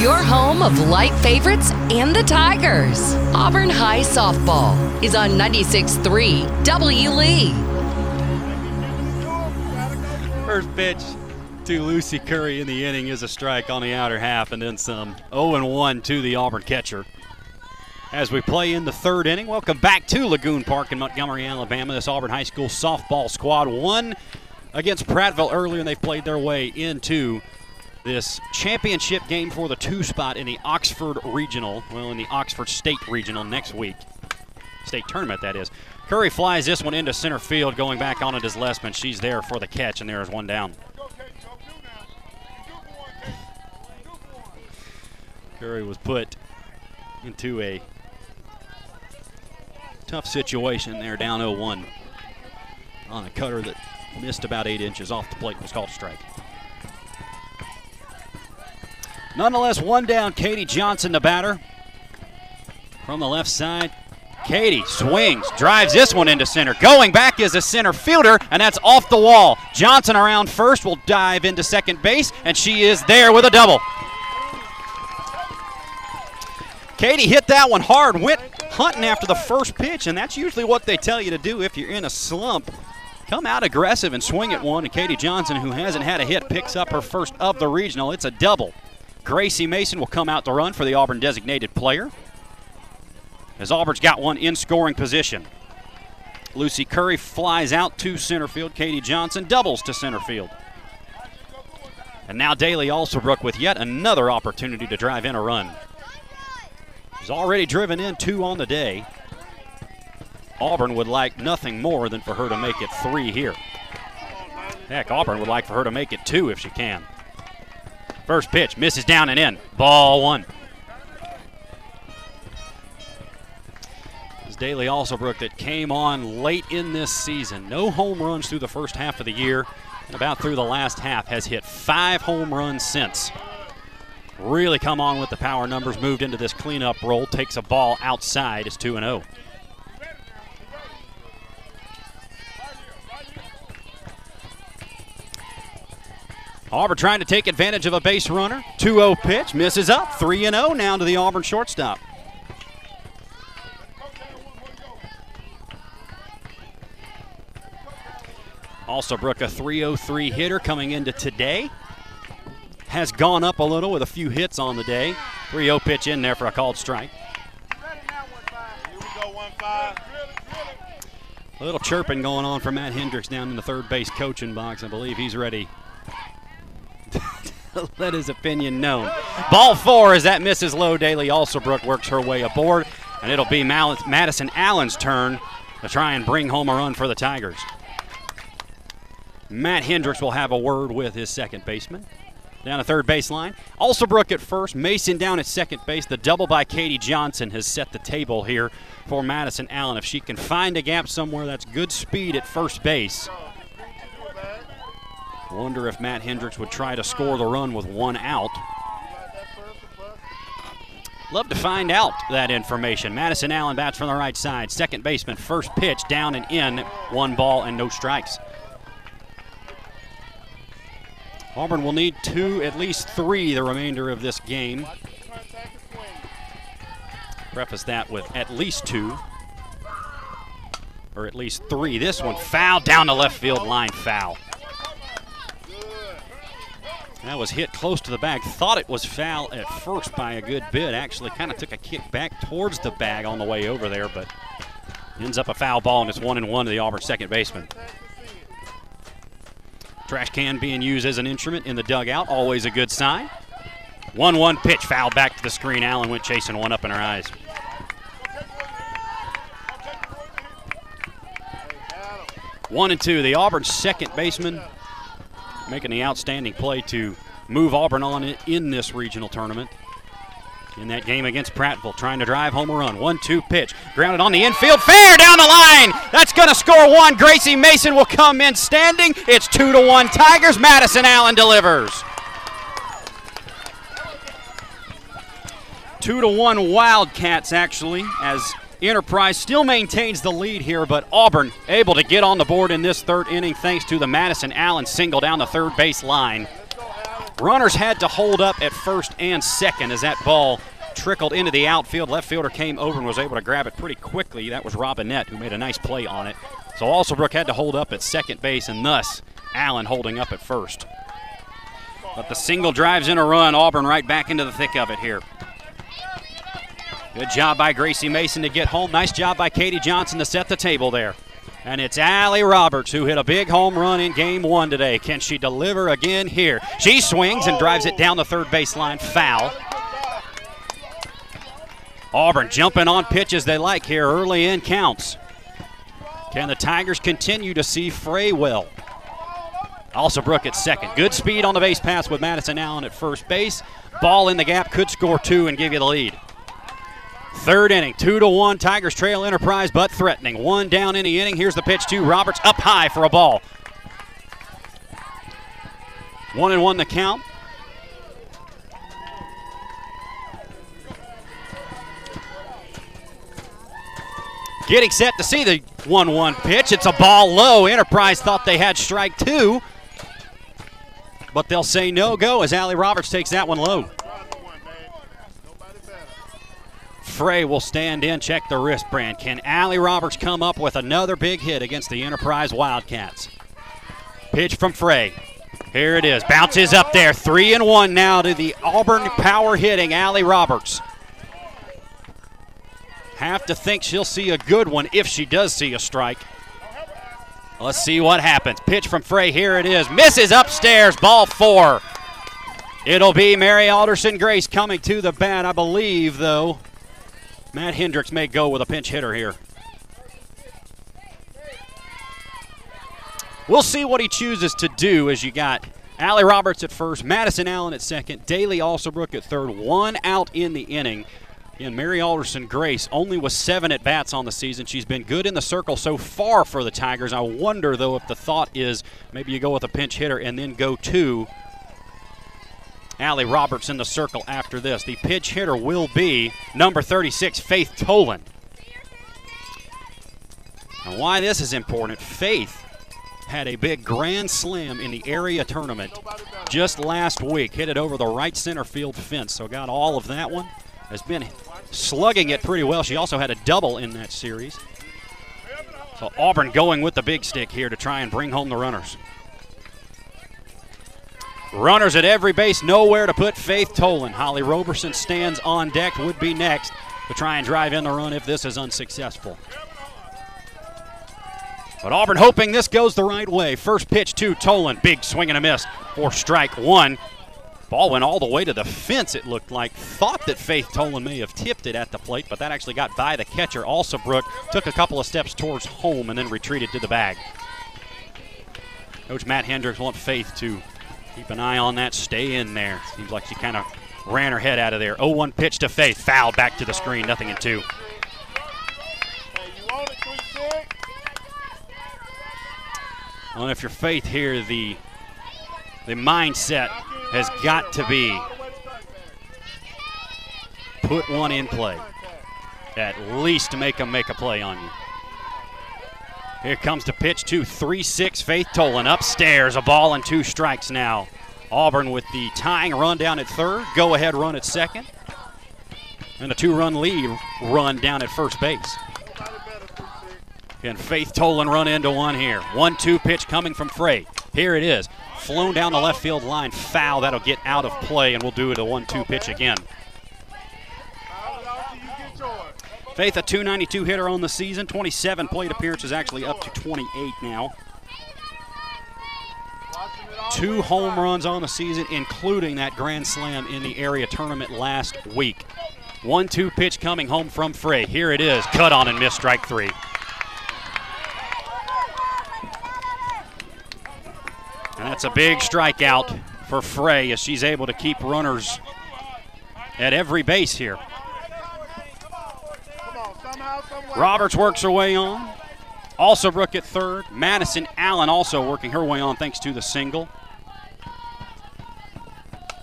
Your home of light favorites and the Tigers. Auburn High Softball is on 96.3 W. Lee. First pitch to Lucy Curry in the inning is a strike on the outer half, and then some 0 1 to the Auburn catcher. As we play in the third inning, welcome back to Lagoon Park in Montgomery, Alabama. This Auburn High School softball squad won against Prattville earlier, and they've played their way into this championship game for the two spot in the Oxford Regional, well, in the Oxford State Regional next week. State tournament, that is. Curry flies this one into center field, going back on it as Lessman. She's there for the catch, and there is one down. Curry was put into a tough situation there, down 0 1 on a cutter that missed about eight inches off the plate was called a strike. Nonetheless, one down. Katie Johnson, the batter. From the left side, Katie swings, drives this one into center. Going back is a center fielder, and that's off the wall. Johnson around first will dive into second base, and she is there with a double. Katie hit that one hard, went hunting after the first pitch, and that's usually what they tell you to do if you're in a slump. Come out aggressive and swing at one, and Katie Johnson, who hasn't had a hit, picks up her first of the regional. It's a double. Gracie Mason will come out to run for the Auburn designated player. As Auburn's got one in scoring position. Lucy Curry flies out to center field. Katie Johnson doubles to center field. And now Daly Alsobrook with yet another opportunity to drive in a run. He's already driven in two on the day. Auburn would like nothing more than for her to make it three here. Heck, Auburn would like for her to make it two if she can. First pitch misses down and in. Ball one. As Daly Alsobrook that came on late in this season. No home runs through the first half of the year. And about through the last half has hit five home runs since. Really come on with the power numbers. Moved into this cleanup role. Takes a ball outside. It's 2 0. Auburn trying to take advantage of a base runner. 2 0 pitch, misses up. 3 0 now to the Auburn shortstop. Alsobrook, a 303 hitter coming into today. Has gone up a little with a few hits on the day. 3 0 pitch in there for a called strike. A little chirping going on for Matt Hendricks down in the third base coaching box. I believe he's ready let his opinion known. Ball four as that misses low. Daly Alsobrook works her way aboard, and it'll be Madison Allen's turn to try and bring home a run for the Tigers. Matt Hendricks will have a word with his second baseman. Down the third baseline. Alsobrook at first, Mason down at second base. The double by Katie Johnson has set the table here for Madison Allen. If she can find a gap somewhere, that's good speed at first base. Wonder if Matt Hendricks would try to score the run with one out. Love to find out that information. Madison Allen bats from the right side. Second baseman, first pitch, down and in. One ball and no strikes. Auburn will need two, at least three, the remainder of this game. Preface that with at least two, or at least three. This one foul down the left field line, foul. That was hit close to the bag. Thought it was foul at first by a good bit. Actually, kind of took a kick back towards the bag on the way over there, but ends up a foul ball, and it's one and one to the Auburn second baseman. Trash can being used as an instrument in the dugout, always a good sign. 1 1 pitch, foul back to the screen. Allen went chasing one up in her eyes. One and two. The Auburn second baseman making the outstanding play to move Auburn on in this regional tournament. In that game against Prattville, trying to drive home a run. One two pitch. Grounded on the infield. Fair down the line. That's going to score one. Gracie Mason will come in standing. It's two to one Tigers. Madison Allen delivers. Two to one Wildcats, actually, as Enterprise still maintains the lead here, but Auburn able to get on the board in this third inning thanks to the Madison Allen single down the third base line. Runners had to hold up at first and second as that ball trickled into the outfield. Left fielder came over and was able to grab it pretty quickly. That was Robinette who made a nice play on it. So Alsobrook had to hold up at second base, and thus Allen holding up at first. But the single drives in a run. Auburn right back into the thick of it here. Good job by Gracie Mason to get home. Nice job by Katie Johnson to set the table there. And it's Allie Roberts who hit a big home run in game one today. Can she deliver again here? She swings and drives it down the third baseline. Foul. Auburn jumping on pitches they like here early in counts. Can the Tigers continue to see Frey well? Alsobrook at second. Good speed on the base pass with Madison Allen at first base. Ball in the gap could score two and give you the lead. Third inning, two to one. Tigers trail Enterprise, but threatening. One down in the inning. Here's the pitch to Roberts up high for a ball. One and one the count. Getting set to see the 1 1 pitch. It's a ball low. Enterprise thought they had strike two, but they'll say no go as Allie Roberts takes that one low. Frey will stand in, check the wristband. Can Allie Roberts come up with another big hit against the Enterprise Wildcats? Pitch from Frey. Here it is. Bounces up there. Three and one now to the Auburn power hitting Allie Roberts. Have to think she'll see a good one if she does see a strike. Let's see what happens. Pitch from Frey. Here it is. Misses upstairs. Ball four. It'll be Mary Alderson Grace coming to the bat, I believe, though. Matt Hendricks may go with a pinch hitter here. We'll see what he chooses to do as you got Allie Roberts at first, Madison Allen at second, Daly Alsobrook at third, one out in the inning. And Mary Alderson Grace only was seven at bats on the season. She's been good in the circle so far for the Tigers. I wonder, though, if the thought is maybe you go with a pinch hitter and then go to Allie Roberts in the circle after this. The pitch hitter will be number 36, Faith Tolan. And why this is important, Faith had a big grand slam in the area tournament just last week. Hit it over the right center field fence, so got all of that one. Has been slugging it pretty well. She also had a double in that series. So Auburn going with the big stick here to try and bring home the runners. Runners at every base, nowhere to put Faith Tolan. Holly Roberson stands on deck, would be next to try and drive in the run if this is unsuccessful. But Auburn hoping this goes the right way. First pitch to Tolan, big swing and a miss for strike one. Ball went all the way to the fence, it looked like. Thought that Faith Tolan may have tipped it at the plate, but that actually got by the catcher. Alsobrook took a couple of steps towards home and then retreated to the bag. Coach Matt Hendricks wants Faith to keep an eye on that, stay in there. Seems like she kind of ran her head out of there. 0 1 pitch to Faith, foul back to the screen, nothing in two. Well, if you're Faith here, the the mindset has got to be put one in play. At least make them make a play on you. Here comes the pitch to 3 6 Faith Tolan upstairs. A ball and two strikes now. Auburn with the tying run down at third, go ahead run at second, and a two run lead run down at first base. And Faith Tolan run into one here. 1 2 pitch coming from Frey. Here it is. Flown down the left field line. Foul. That'll get out of play, and we'll do it a 1 2 pitch again. Faith, a 292 hitter on the season. 27 plate appearances, actually up to 28 now. Two home runs on the season, including that grand slam in the area tournament last week. 1 2 pitch coming home from Frey. Here it is. Cut on and miss strike three. And that's a big strikeout for Frey as she's able to keep runners at every base here. Roberts works her way on. Alsobrook at third. Madison Allen also working her way on thanks to the single.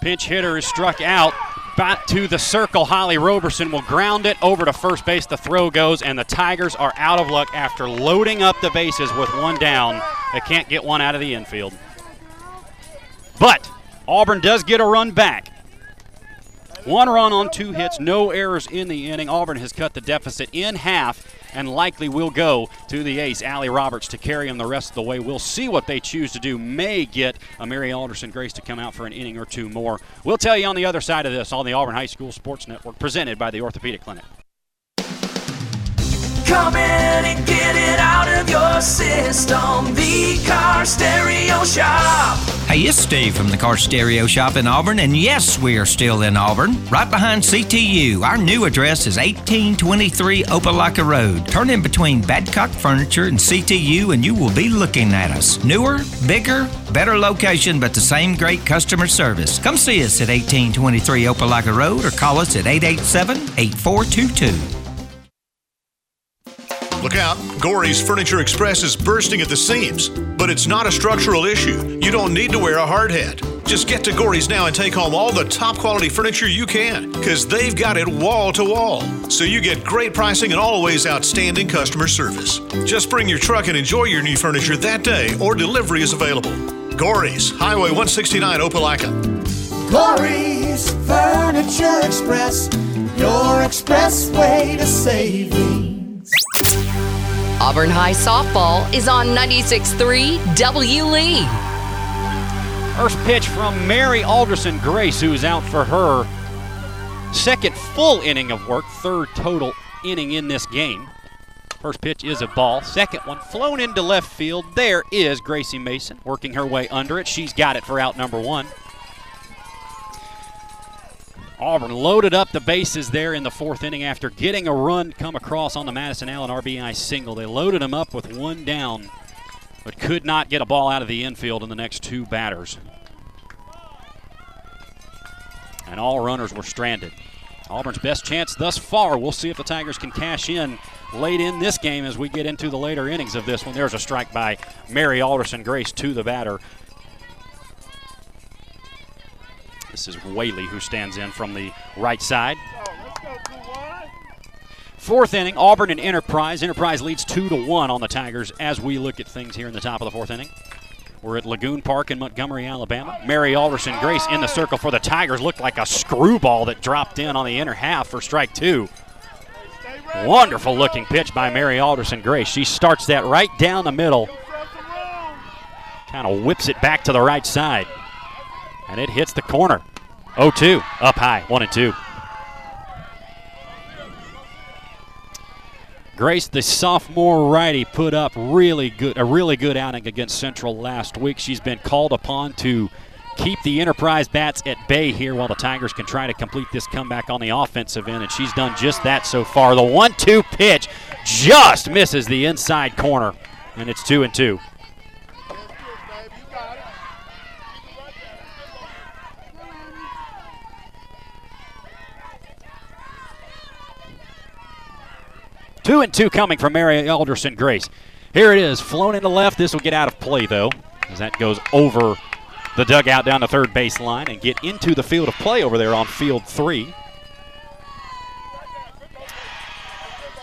Pinch hitter is struck out. Back to the circle. Holly Roberson will ground it over to first base. The throw goes, and the Tigers are out of luck after loading up the bases with one down. They can't get one out of the infield. But Auburn does get a run back. One run on two hits, no errors in the inning. Auburn has cut the deficit in half and likely will go to the ace, Allie Roberts, to carry him the rest of the way. We'll see what they choose to do. May get a Mary Alderson Grace to come out for an inning or two more. We'll tell you on the other side of this on the Auburn High School Sports Network, presented by the Orthopedic Clinic. Come in and get it out of your system. The Car Stereo Shop. Hey, it's Steve from the Car Stereo Shop in Auburn, and yes, we are still in Auburn, right behind CTU. Our new address is 1823 Opelika Road. Turn in between Badcock Furniture and CTU, and you will be looking at us. Newer, bigger, better location, but the same great customer service. Come see us at 1823 Opelika Road or call us at 887 8422. Look out, Gory's Furniture Express is bursting at the seams. But it's not a structural issue. You don't need to wear a hard hat. Just get to Gory's now and take home all the top quality furniture you can, because they've got it wall to wall. So you get great pricing and always outstanding customer service. Just bring your truck and enjoy your new furniture that day, or delivery is available. Gory's, Highway 169, Opelika. Gory's Furniture Express, your expressway to savings. Auburn High softball is on 96.3 W. Lee. First pitch from Mary Alderson Grace, who is out for her second full inning of work, third total inning in this game. First pitch is a ball. Second one flown into left field. There is Gracie Mason working her way under it. She's got it for out number one. Auburn loaded up the bases there in the fourth inning after getting a run come across on the Madison Allen RBI single. They loaded them up with one down, but could not get a ball out of the infield in the next two batters. And all runners were stranded. Auburn's best chance thus far. We'll see if the Tigers can cash in late in this game as we get into the later innings of this one. There's a strike by Mary Alderson Grace to the batter. This is Whaley who stands in from the right side. Fourth inning, Auburn and Enterprise. Enterprise leads two to one on the Tigers as we look at things here in the top of the fourth inning. We're at Lagoon Park in Montgomery, Alabama. Mary Alderson Grace in the circle for the Tigers looked like a screwball that dropped in on the inner half for strike two. Wonderful looking pitch by Mary Alderson Grace. She starts that right down the middle, kind of whips it back to the right side, and it hits the corner. 0 2, up high, 1 and 2. Grace, the sophomore righty, put up really good a really good outing against Central last week. She's been called upon to keep the Enterprise bats at bay here while the Tigers can try to complete this comeback on the offensive end, and she's done just that so far. The one-two pitch just misses the inside corner, and it's two and two. Two and two coming from Mary Alderson Grace. Here it is, flown into left. This will get out of play though, as that goes over the dugout down the third base line and get into the field of play over there on field three.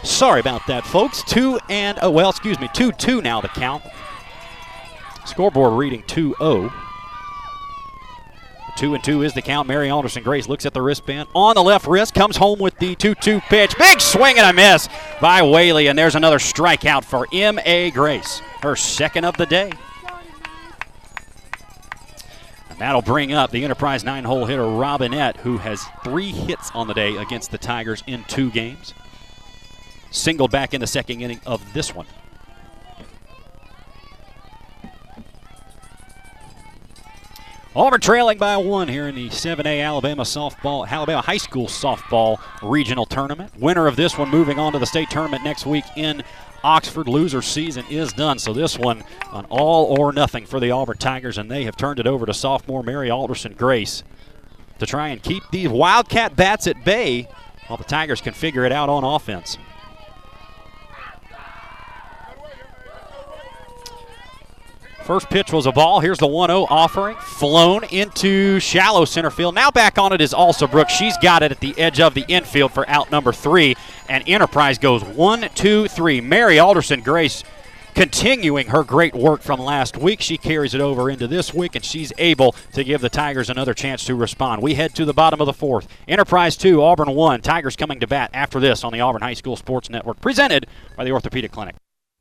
Sorry about that, folks. Two and, oh, well, excuse me, 2 2 now the count. Scoreboard reading 2 0. Two and two is the count. Mary Alderson Grace looks at the wristband on the left wrist, comes home with the 2 2 pitch. Big swing and a miss by Whaley, and there's another strikeout for M.A. Grace, her second of the day. And that'll bring up the Enterprise nine hole hitter Robinette, who has three hits on the day against the Tigers in two games singled back in the second inning of this one. Auburn trailing by one here in the 7A Alabama softball, Alabama High School softball regional tournament. Winner of this one moving on to the state tournament next week in Oxford. Loser season is done, so this one an all or nothing for the Auburn Tigers, and they have turned it over to sophomore Mary Alderson Grace to try and keep these Wildcat bats at bay while the Tigers can figure it out on offense. First pitch was a ball. Here's the 1 0 offering. Flown into shallow center field. Now back on it is Alsobrook. She's got it at the edge of the infield for out number three. And Enterprise goes one, two, three. Mary Alderson Grace continuing her great work from last week. She carries it over into this week, and she's able to give the Tigers another chance to respond. We head to the bottom of the fourth. Enterprise 2, Auburn 1. Tigers coming to bat after this on the Auburn High School Sports Network, presented by the Orthopedic Clinic.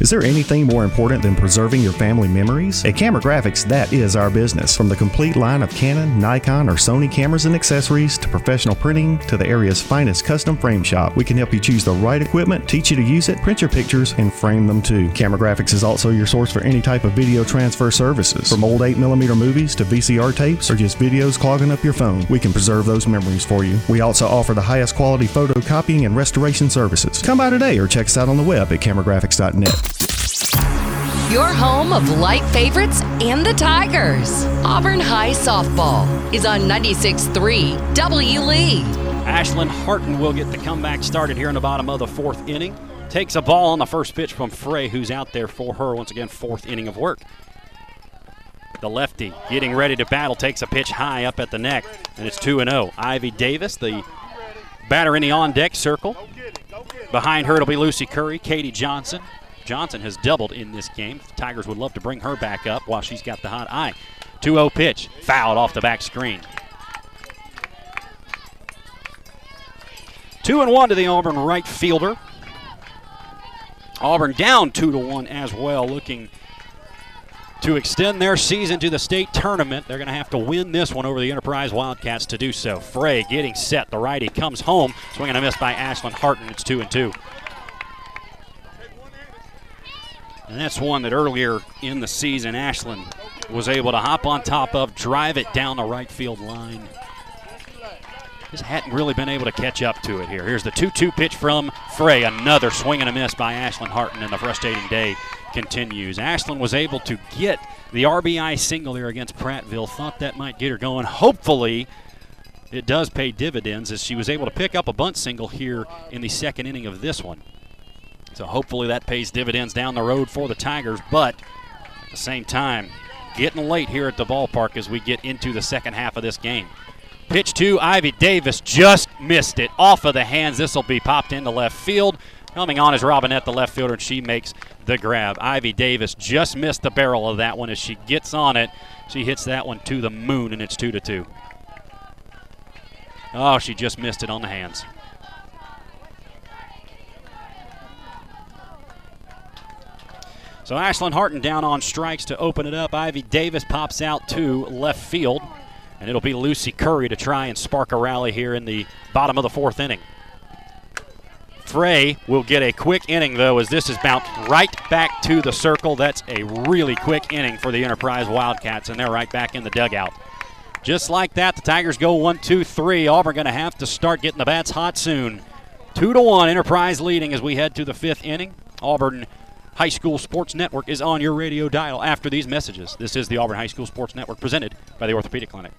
Is there anything more important than preserving your family memories? At Camera Graphics, that is our business. From the complete line of Canon, Nikon, or Sony cameras and accessories to professional printing to the area's finest custom frame shop, we can help you choose the right equipment, teach you to use it, print your pictures, and frame them too. Camera Graphics is also your source for any type of video transfer services. From old 8mm movies to VCR tapes or just videos clogging up your phone, we can preserve those memories for you. We also offer the highest quality photocopying and restoration services. Come by today or check us out on the web at cameragraphics.net. Your home of light favorites and the Tigers. Auburn High Softball is on 96.3 W. Lee. Ashlyn Harton will get the comeback started here in the bottom of the fourth inning. Takes a ball on the first pitch from Frey, who's out there for her once again, fourth inning of work. The lefty getting ready to battle takes a pitch high up at the neck, and it's 2 0. Ivy Davis, the batter in the on deck circle. Behind her, it'll be Lucy Curry, Katie Johnson, Johnson has doubled in this game. The Tigers would love to bring her back up while she's got the hot eye. 2 0 pitch, fouled off the back screen. 2 and 1 to the Auburn right fielder. Auburn down 2 to 1 as well, looking to extend their season to the state tournament. They're going to have to win this one over the Enterprise Wildcats to do so. Frey getting set. The righty comes home. Swing and a miss by Ashlyn Harton. It's 2 and 2. And that's one that earlier in the season, Ashlyn was able to hop on top of, drive it down the right field line. Just hadn't really been able to catch up to it here. Here's the 2 2 pitch from Frey. Another swing and a miss by Ashlyn Harton, and the frustrating day continues. Ashlyn was able to get the RBI single here against Prattville. Thought that might get her going. Hopefully, it does pay dividends as she was able to pick up a bunt single here in the second inning of this one. So hopefully that pays dividends down the road for the Tigers. But at the same time, getting late here at the ballpark as we get into the second half of this game. Pitch two, Ivy Davis just missed it off of the hands. This will be popped into left field. Coming on is Robinette, the left fielder, and she makes the grab. Ivy Davis just missed the barrel of that one as she gets on it. She hits that one to the moon, and it's two to two. Oh, she just missed it on the hands. So Ashlyn Harton down on strikes to open it up. Ivy Davis pops out to left field. And it'll be Lucy Curry to try and spark a rally here in the bottom of the fourth inning. Frey will get a quick inning, though, as this is bounced right back to the circle. That's a really quick inning for the Enterprise Wildcats, and they're right back in the dugout. Just like that, the Tigers go one, two, three. Auburn going to have to start getting the bats hot soon. Two to one, Enterprise leading as we head to the fifth inning. Auburn High School Sports Network is on your radio dial after these messages. This is the Auburn High School Sports Network presented by the Orthopedic Clinic.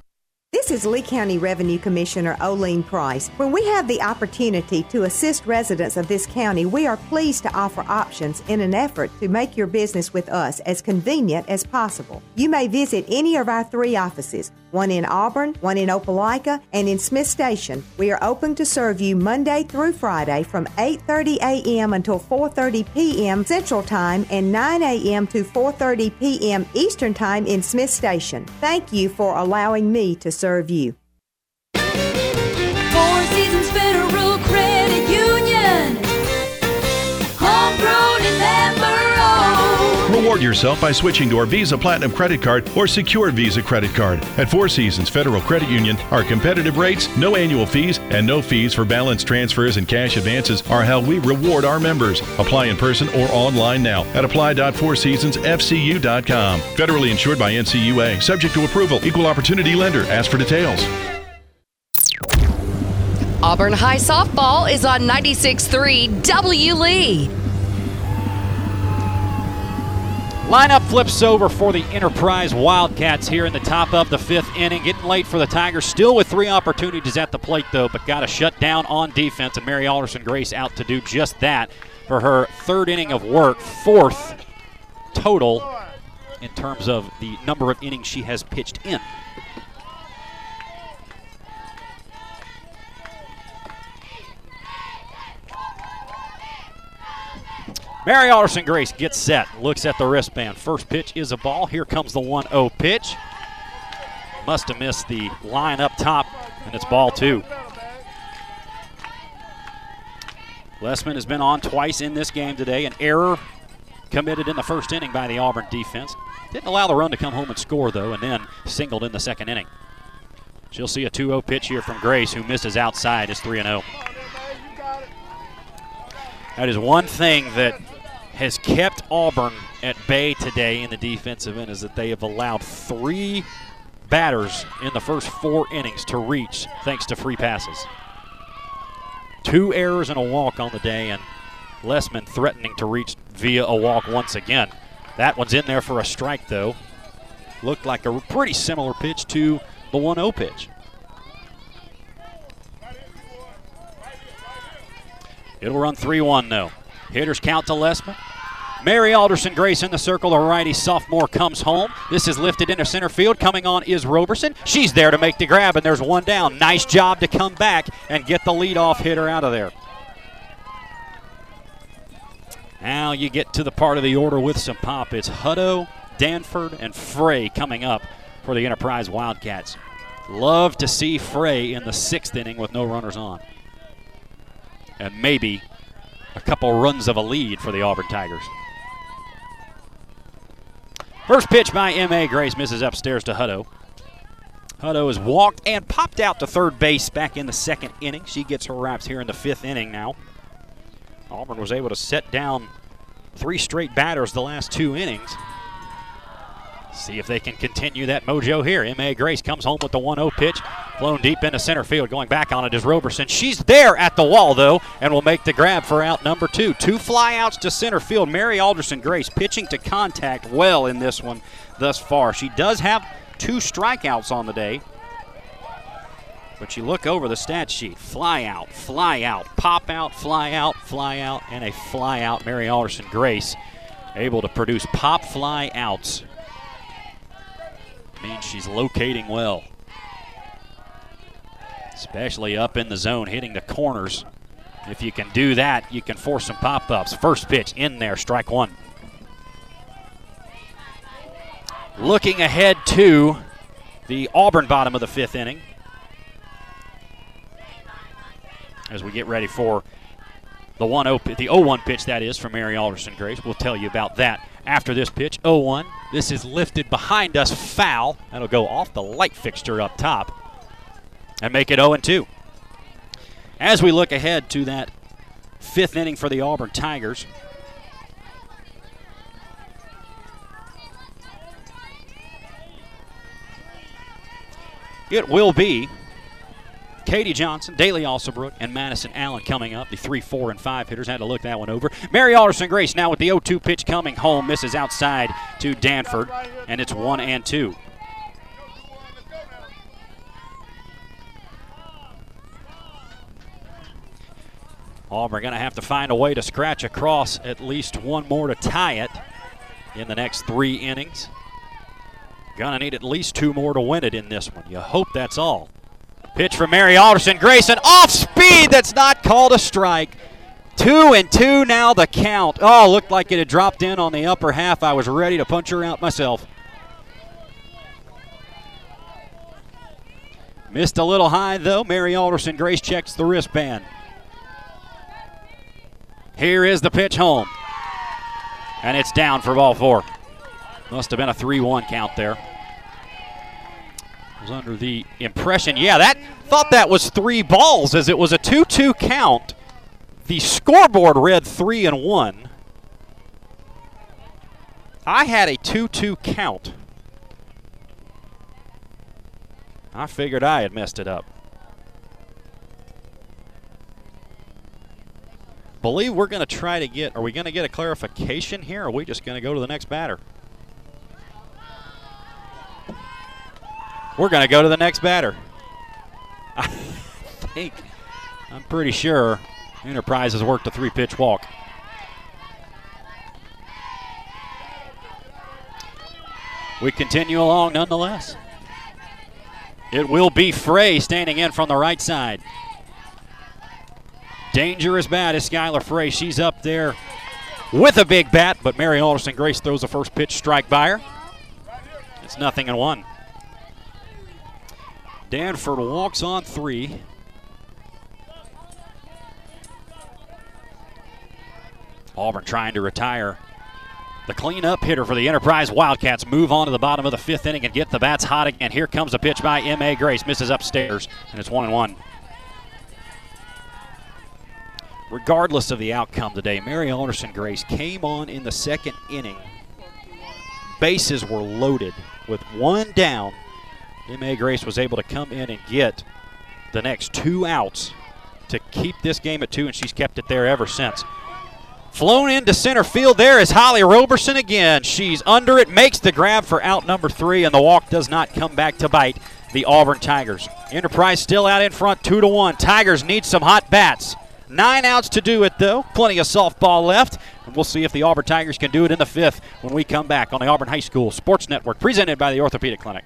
This is Lee County Revenue Commissioner Oline Price. When we have the opportunity to assist residents of this county, we are pleased to offer options in an effort to make your business with us as convenient as possible. You may visit any of our three offices, one in Auburn, one in Opelika, and in Smith Station. We are open to serve you Monday through Friday from 8:30 a.m. until 4:30 p.m. Central Time and 9 a.m. to 4:30 p.m. Eastern Time in Smith Station. Thank you for allowing me to serve you. Yourself by switching to our Visa Platinum credit card or secure Visa credit card. At Four Seasons Federal Credit Union, our competitive rates, no annual fees, and no fees for balance transfers and cash advances are how we reward our members. Apply in person or online now at apply.fourseasonsfcu.com. Federally insured by NCUA, subject to approval, equal opportunity lender. Ask for details. Auburn High Softball is on 96.3 W. Lee. Lineup flips over for the Enterprise Wildcats here in the top of the fifth inning. Getting late for the Tigers, still with three opportunities at the plate, though, but got to shut down on defense. And Mary Alderson Grace out to do just that for her third inning of work, fourth total in terms of the number of innings she has pitched in. Mary Alderson Grace gets set, looks at the wristband. First pitch is a ball. Here comes the 1 0 pitch. Must have missed the line up top, and it's ball two. Lessman has been on twice in this game today. An error committed in the first inning by the Auburn defense. Didn't allow the run to come home and score, though, and then singled in the second inning. She'll see a 2 0 pitch here from Grace, who misses outside. Is 3 0. That is one thing that has kept Auburn at bay today in the defensive end is that they have allowed three batters in the first four innings to reach thanks to free passes. Two errors and a walk on the day, and Lessman threatening to reach via a walk once again. That one's in there for a strike, though. Looked like a pretty similar pitch to the 1 0 pitch. It'll run 3 1, though. Hitters count to Lessman. Mary Alderson Grace in the circle. The righty sophomore comes home. This is lifted into center field. Coming on is Roberson. She's there to make the grab, and there's one down. Nice job to come back and get the leadoff hitter out of there. Now you get to the part of the order with some pop. It's Hutto, Danford, and Frey coming up for the Enterprise Wildcats. Love to see Frey in the sixth inning with no runners on. And maybe a couple runs of a lead for the Auburn Tigers. First pitch by M.A. Grace misses upstairs to Hutto. Hutto has walked and popped out to third base back in the second inning. She gets her wraps here in the fifth inning now. Auburn was able to set down three straight batters the last two innings. See if they can continue that mojo here. M.A. Grace comes home with the 1 0 pitch, flown deep into center field. Going back on it is Roberson. She's there at the wall, though, and will make the grab for out number two. Two flyouts to center field. Mary Alderson Grace pitching to contact well in this one thus far. She does have two strikeouts on the day. But you look over the stat sheet fly out, fly out, pop out, fly out, fly out, and a fly out. Mary Alderson Grace able to produce pop fly outs means she's locating well. Especially up in the zone, hitting the corners. If you can do that, you can force some pop ups. First pitch in there, strike one. Looking ahead to the Auburn bottom of the fifth inning. As we get ready for the 1 0 the 0 1 pitch that is from Mary Alderson Grace. We'll tell you about that after this pitch. 0 1. This is lifted behind us, foul. That'll go off the light fixture up top and make it 0 2. As we look ahead to that fifth inning for the Auburn Tigers. It will be Katie Johnson, Daly Alsobrook, and Madison Allen coming up. The three, four, and five hitters had to look that one over. Mary Alderson Grace now with the 0 2 pitch coming home, misses outside to Danford, and it's one and two. Auburn going to have to find a way to scratch across at least one more to tie it in the next three innings. Gonna need at least two more to win it in this one. You hope that's all. Pitch from Mary Alderson. Grayson off speed. That's not called a strike. Two and two now the count. Oh, looked like it had dropped in on the upper half. I was ready to punch her out myself. Missed a little high though. Mary Alderson Grace checks the wristband. Here is the pitch home. And it's down for ball four. Must have been a 3 1 count there. Was under the impression, yeah, that thought that was three balls as it was a 2 2 count. The scoreboard read 3 and 1. I had a 2 2 count. I figured I had messed it up. Believe we're going to try to get, are we going to get a clarification here? Or are we just going to go to the next batter? We're going to go to the next batter. I think, I'm pretty sure Enterprise has worked a three pitch walk. We continue along nonetheless. It will be Frey standing in from the right side. Dangerous bat is Skylar Frey. She's up there with a big bat, but Mary Alderson Grace throws a first pitch strike by her. It's nothing and one. Danford walks on three. Auburn trying to retire. The cleanup hitter for the Enterprise Wildcats move on to the bottom of the fifth inning and get the bats hot again. Here comes a pitch by M.A. Grace, misses upstairs, and it's one and one. Regardless of the outcome today, Mary Alderson Grace came on in the second inning. Bases were loaded with one down. M.A. Grace was able to come in and get the next two outs to keep this game at two, and she's kept it there ever since. Flown into center field there is Holly Roberson again. She's under it, makes the grab for out number three, and the walk does not come back to bite the Auburn Tigers. Enterprise still out in front, two to one. Tigers need some hot bats. Nine outs to do it, though. Plenty of softball left. And we'll see if the Auburn Tigers can do it in the fifth when we come back on the Auburn High School Sports Network, presented by the Orthopedic Clinic.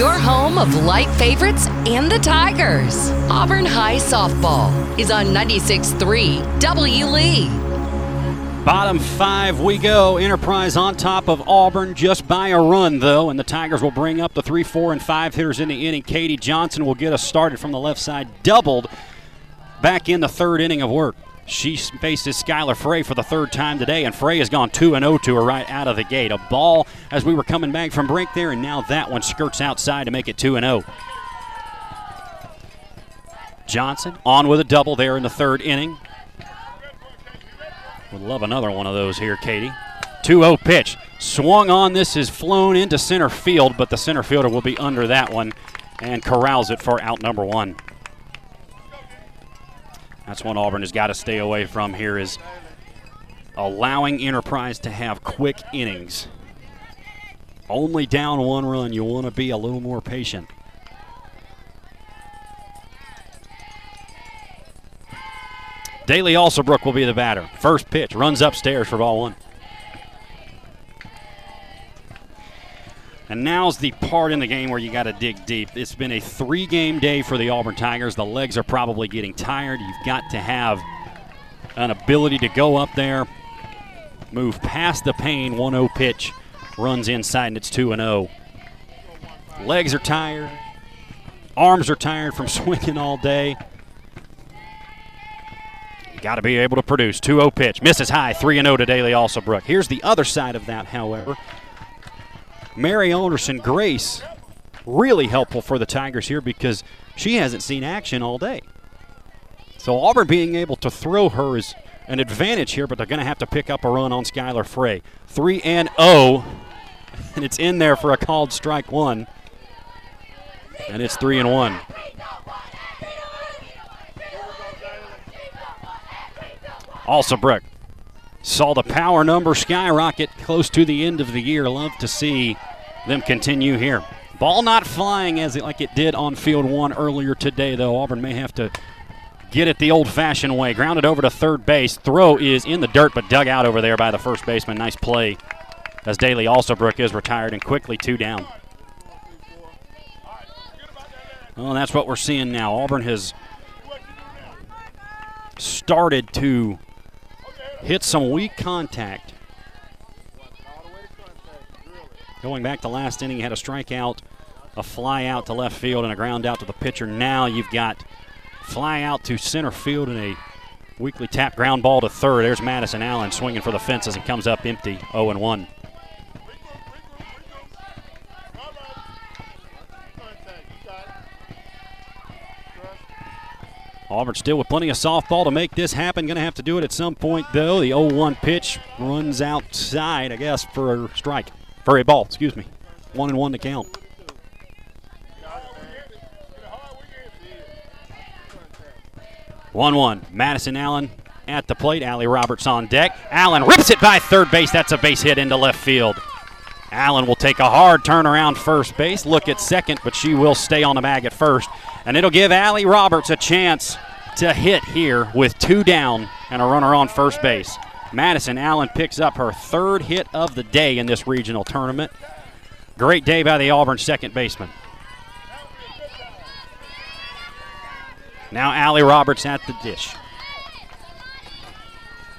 Your home of light favorites and the Tigers. Auburn High Softball is on 96.3 W. Lee. Bottom five we go. Enterprise on top of Auburn just by a run, though, and the Tigers will bring up the three, four, and five hitters in the inning. Katie Johnson will get us started from the left side, doubled back in the third inning of work. She faces Skylar Frey for the third time today, and Frey has gone 2 0 to her right out of the gate. A ball as we were coming back from break there, and now that one skirts outside to make it 2 0. Johnson on with a double there in the third inning. Would love another one of those here, Katie. 2 0 pitch. Swung on. This is flown into center field, but the center fielder will be under that one and corrals it for out number one. That's what Auburn has got to stay away from here is allowing Enterprise to have quick innings. Only down one run, you want to be a little more patient. Daly Alsobrook will be the batter. First pitch runs upstairs for ball one. And now's the part in the game where you got to dig deep. It's been a three game day for the Auburn Tigers. The legs are probably getting tired. You've got to have an ability to go up there, move past the pain. 1 0 pitch runs inside, and it's 2 0. Legs are tired, arms are tired from swinging all day. Got to be able to produce. 2 0 pitch. Misses high. 3 0 to Daly Alsobrook. Here's the other side of that, however. Mary Alderson Grace, really helpful for the Tigers here because she hasn't seen action all day. So Auburn being able to throw her is an advantage here, but they're going to have to pick up a run on Skylar Frey. 3 and 0, and it's in there for a called strike one. And it's 3 and 1. Alsobrook saw the power number skyrocket close to the end of the year. Love to see them continue here. Ball not flying as it like it did on field one earlier today, though. Auburn may have to get it the old-fashioned way. Grounded over to third base. Throw is in the dirt, but dug out over there by the first baseman. Nice play. As Daly Alsobrook is retired and quickly two down. Well, that's what we're seeing now. Auburn has started to hit some weak contact. Going back to last inning, he had a strikeout, a fly out to left field, and a ground out to the pitcher. Now you've got fly out to center field and a weakly tap ground ball to third. There's Madison Allen swinging for the fences and comes up empty, 0 1. Auburn still with plenty of softball to make this happen. Going to have to do it at some point, though. The 0 1 pitch runs outside, I guess, for a strike. For a ball, excuse me. One and one to count. One one. Madison Allen at the plate. Allie Roberts on deck. Allen rips it by third base. That's a base hit into left field. Allen will take a hard turn around first base, look at second, but she will stay on the bag at first. And it'll give Allie Roberts a chance to hit here with two down and a runner on first base. Madison Allen picks up her third hit of the day in this regional tournament. Great day by the Auburn second baseman. Now Allie Roberts at the dish.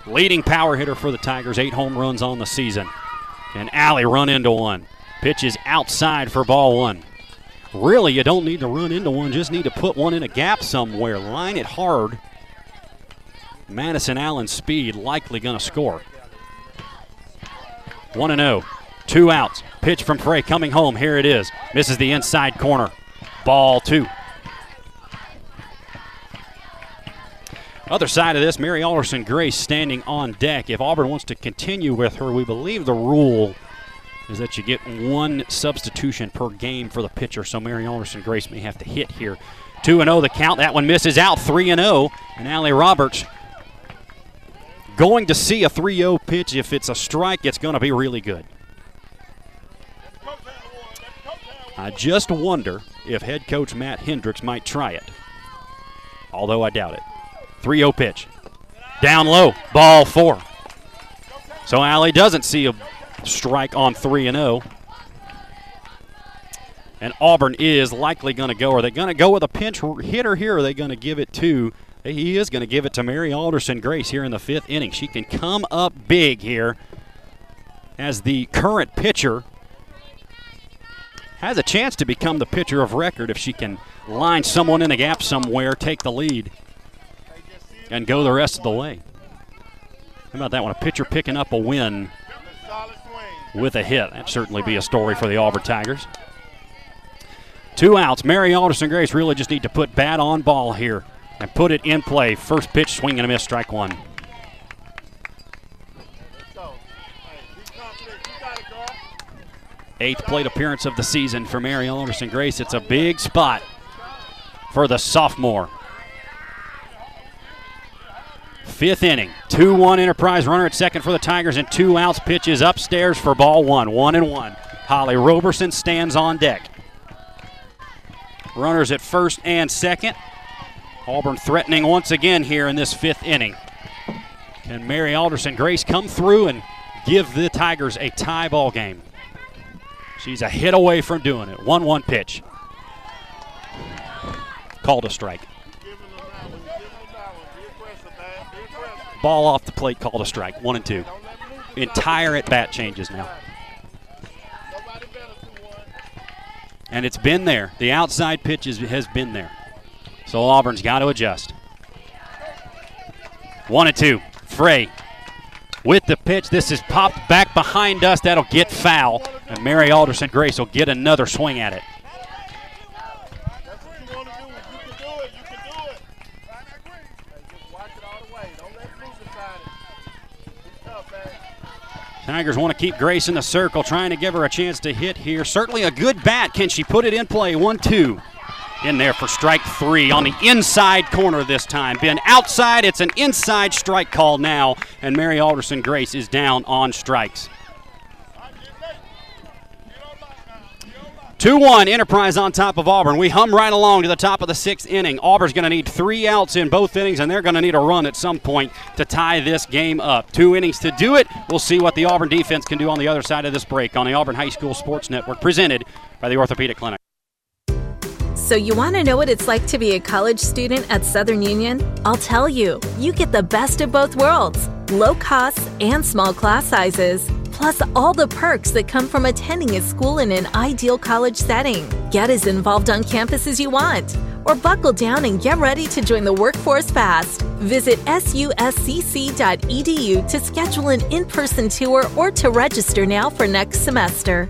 Leading power hitter for the Tigers, eight home runs on the season. And Allie run into one. Pitch is outside for ball one. Really, you don't need to run into one, just need to put one in a gap somewhere. Line it hard. Madison Allen speed likely going to score. 1 0. Two outs. Pitch from Frey coming home. Here it is. Misses the inside corner. Ball two. Other side of this, Mary Alderson Grace standing on deck. If Auburn wants to continue with her, we believe the rule is that you get one substitution per game for the pitcher. So Mary Alderson Grace may have to hit here. 2 0 the count. That one misses out 3 0. And Allie Roberts going to see a 3 0 pitch. If it's a strike, it's going to be really good. I just wonder if head coach Matt Hendricks might try it, although I doubt it. 3 0 pitch. Down low, ball four. So Allie doesn't see a strike on 3 and 0. And Auburn is likely going to go. Are they going to go with a pinch hitter here? Are they going to give it to? Eh, he is going to give it to Mary Alderson Grace here in the fifth inning. She can come up big here as the current pitcher. Has a chance to become the pitcher of record if she can line someone in the gap somewhere, take the lead, and go the rest of the way. How about that one? A pitcher picking up a win with a hit. That'd certainly be a story for the Auburn Tigers. Two outs. Mary Alderson Grace really just need to put bat on ball here and put it in play. First pitch, swing and a miss, strike one. Eighth plate appearance of the season for Mary Alderson Grace. It's a big spot for the sophomore. Fifth inning, 2 1 Enterprise runner at second for the Tigers, and two outs. Pitches upstairs for ball one. One and one. Holly Roberson stands on deck. Runners at first and second. Auburn threatening once again here in this fifth inning. Can Mary Alderson Grace come through and give the Tigers a tie ball game? She's a hit away from doing it. 1 1 pitch. Called a strike. Ball off the plate, called a strike. One and two. Entire at bat changes now. And it's been there. The outside pitch is, has been there. So Auburn's got to adjust. One and two. Frey with the pitch. This is popped back behind us. That'll get foul. And Mary Alderson Grace will get another swing at it. Tigers want to keep Grace in the circle, trying to give her a chance to hit here. Certainly a good bat. Can she put it in play? One, two. In there for strike three on the inside corner this time. Been outside. It's an inside strike call now, and Mary Alderson Grace is down on strikes. 2 1 Enterprise on top of Auburn. We hum right along to the top of the sixth inning. Auburn's going to need three outs in both innings, and they're going to need a run at some point to tie this game up. Two innings to do it. We'll see what the Auburn defense can do on the other side of this break on the Auburn High School Sports Network, presented by the Orthopedic Clinic. So, you want to know what it's like to be a college student at Southern Union? I'll tell you. You get the best of both worlds low costs and small class sizes plus all the perks that come from attending a school in an ideal college setting. Get as involved on campus as you want, or buckle down and get ready to join the workforce fast. Visit suscc.edu to schedule an in person tour or to register now for next semester.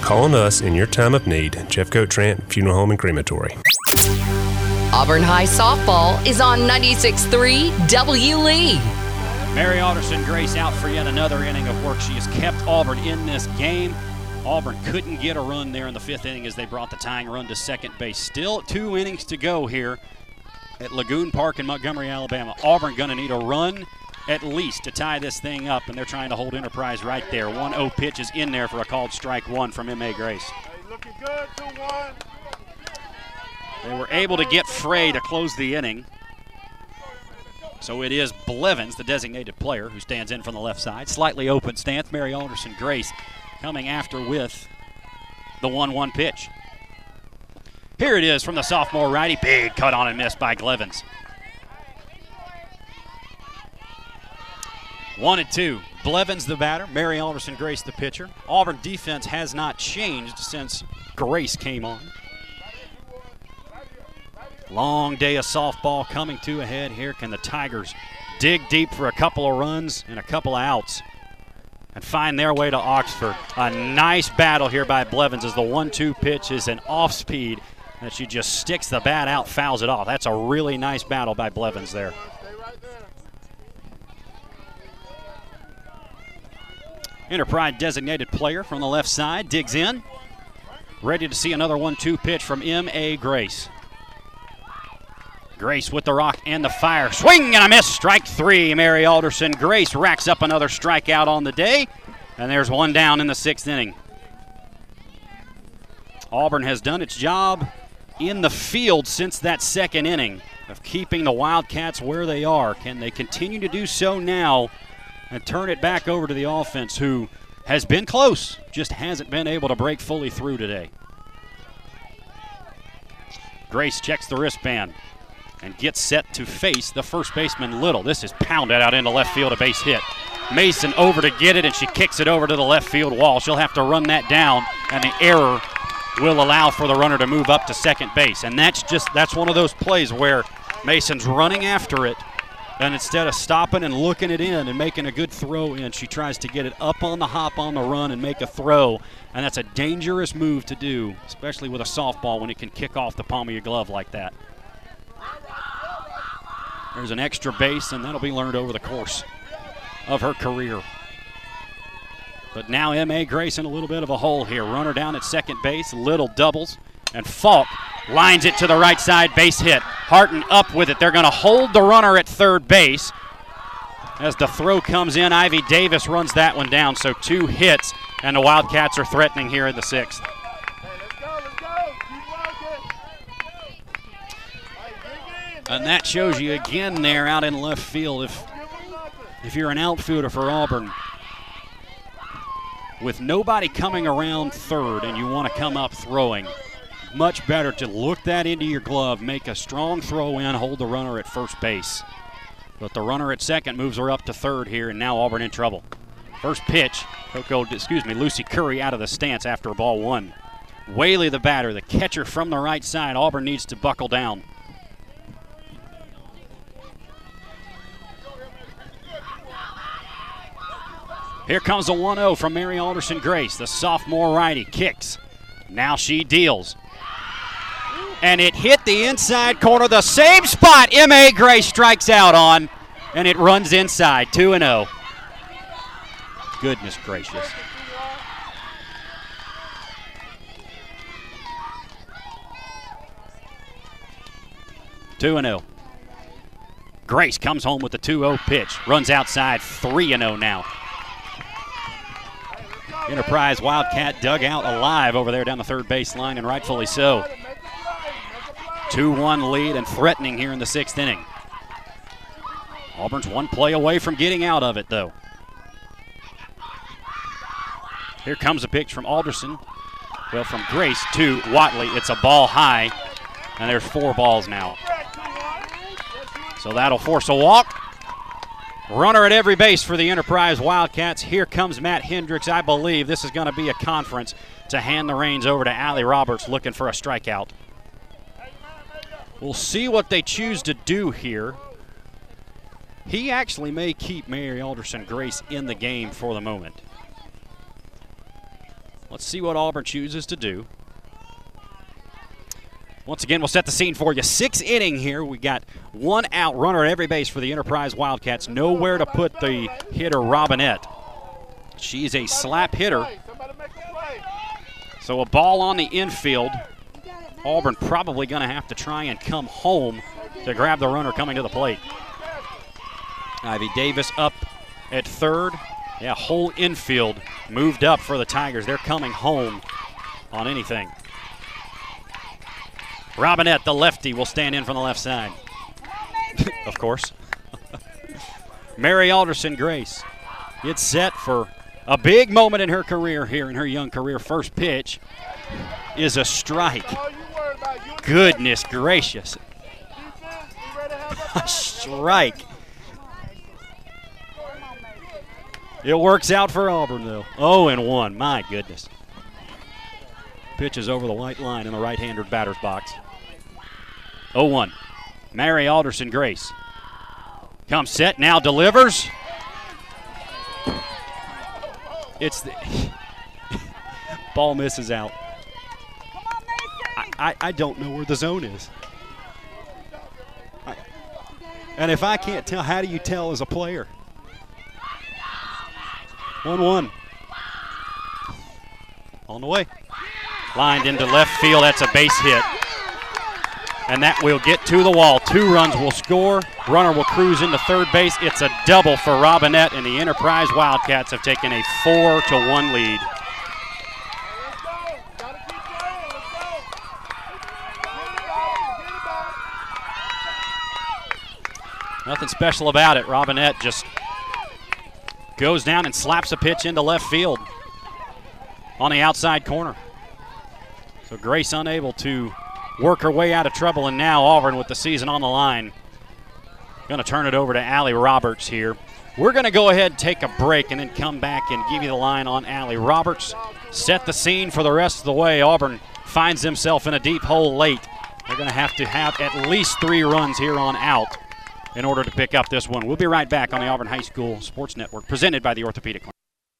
Call on us in your time of need. Jeffcoat Trant Funeral Home and Crematory. Auburn High softball is on 96.3 W. Lee. Mary Alderson Grace out for yet another inning of work. She has kept Auburn in this game. Auburn couldn't get a run there in the fifth inning as they brought the tying run to second base. Still two innings to go here at Lagoon Park in Montgomery, Alabama. Auburn going to need a run at least to tie this thing up, and they're trying to hold Enterprise right there. 1 0 pitch is in there for a called strike one from M.A. Grace. Hey, looking good, 2 1. They were able to get Frey to close the inning. So it is Blevins, the designated player, who stands in from the left side. Slightly open stance. Mary Alderson Grace coming after with the 1 1 pitch. Here it is from the sophomore righty. Big cut on and miss by Blevins. One and two. Blevins the batter, Mary Alderson Grace the pitcher. Auburn defense has not changed since Grace came on. Long day of softball coming to a head here. Can the Tigers dig deep for a couple of runs and a couple of outs and find their way to Oxford? A nice battle here by Blevins as the one-two pitch is an off-speed that she just sticks the bat out, fouls it off. That's a really nice battle by Blevins there. Enterprise designated player from the left side digs in. Ready to see another 1 2 pitch from M.A. Grace. Grace with the rock and the fire. Swing and a miss. Strike three. Mary Alderson Grace racks up another strikeout on the day. And there's one down in the sixth inning. Auburn has done its job in the field since that second inning of keeping the Wildcats where they are. Can they continue to do so now and turn it back over to the offense, who has been close, just hasn't been able to break fully through today? Grace checks the wristband and gets set to face the first baseman Little. This is pounded out into left field, a base hit. Mason over to get it, and she kicks it over to the left field wall. She'll have to run that down, and the error will allow for the runner to move up to second base. And that's just that's one of those plays where Mason's running after it, And instead of stopping and looking it in and making a good throw in, she tries to get it up on the hop on the run and make a throw. And that's a dangerous move to do, especially with a softball when it can kick off the palm of your glove like that. There's an extra base, and that'll be learned over the course of her career. But now M.A. Grayson a little bit of a hole here. Runner down at second base, little doubles, and Falk lines it to the right side, base hit. Harton up with it. They're going to hold the runner at third base. As the throw comes in, Ivy Davis runs that one down. So two hits, and the Wildcats are threatening here in the sixth. And that shows you again there out in left field. If if you're an outfielder for Auburn, with nobody coming around third and you want to come up throwing, much better to look that into your glove, make a strong throw in, hold the runner at first base. But the runner at second moves her up to third here, and now Auburn in trouble. First pitch, Coco, excuse me, Lucy Curry out of the stance after ball one. Whaley the batter, the catcher from the right side. Auburn needs to buckle down. Here comes a 1 0 from Mary Alderson Grace. The sophomore righty kicks. Now she deals. And it hit the inside corner, the same spot M.A. Grace strikes out on, and it runs inside 2 0. Goodness gracious. Two and zero. Grace comes home with the 2-0 pitch, runs outside 3-0 now. Enterprise Wildcat dugout alive over there down the third base line, and rightfully so. 2 1 lead and threatening here in the sixth inning. Auburn's one play away from getting out of it, though. Here comes a pitch from Alderson. Well, from Grace to Whaley. It's a ball high, and there's four balls now. So that'll force a walk. Runner at every base for the Enterprise Wildcats. Here comes Matt Hendricks. I believe this is going to be a conference to hand the reins over to Allie Roberts looking for a strikeout. We'll see what they choose to do here. He actually may keep Mary Alderson Grace in the game for the moment. Let's see what Auburn chooses to do. Once again, we'll set the scene for you. Six inning here. We got one out runner at every base for the Enterprise Wildcats. Nowhere to put the hitter Robinette. She's a slap hitter. So a ball on the infield. Auburn probably going to have to try and come home to grab the runner coming to the plate. Ivy Davis up at third. Yeah, whole infield moved up for the Tigers. They're coming home on anything. Robinette, the lefty, will stand in from the left side. of course. Mary Alderson Grace gets set for a big moment in her career here in her young career. First pitch is a strike. Goodness gracious. a strike. It works out for Auburn, though. 0 and 1. My goodness. Pitches over the white line in the right handed batter's box. 0 1. Mary Alderson Grace. Comes set, now delivers. It's the ball misses out. I, I, don't know where the zone is. I, and if I can't tell, how do you tell as a player? 1 1. On the way. Lined into left field. That's a base hit. And that will get to the wall. Two runs will score. Runner will cruise into third base. It's a double for Robinette, and the Enterprise Wildcats have taken a 4 to 1 lead. Nothing special about it. Robinette just goes down and slaps a pitch into left field on the outside corner. So Grace unable to work her way out of trouble, and now Auburn with the season on the line. Going to turn it over to Allie Roberts here. We're going to go ahead and take a break and then come back and give you the line on Allie Roberts. Set the scene for the rest of the way. Auburn finds himself in a deep hole late. They're going to have to have at least three runs here on out in order to pick up this one. We'll be right back on the Auburn High School Sports Network, presented by the Orthopedic Clinic.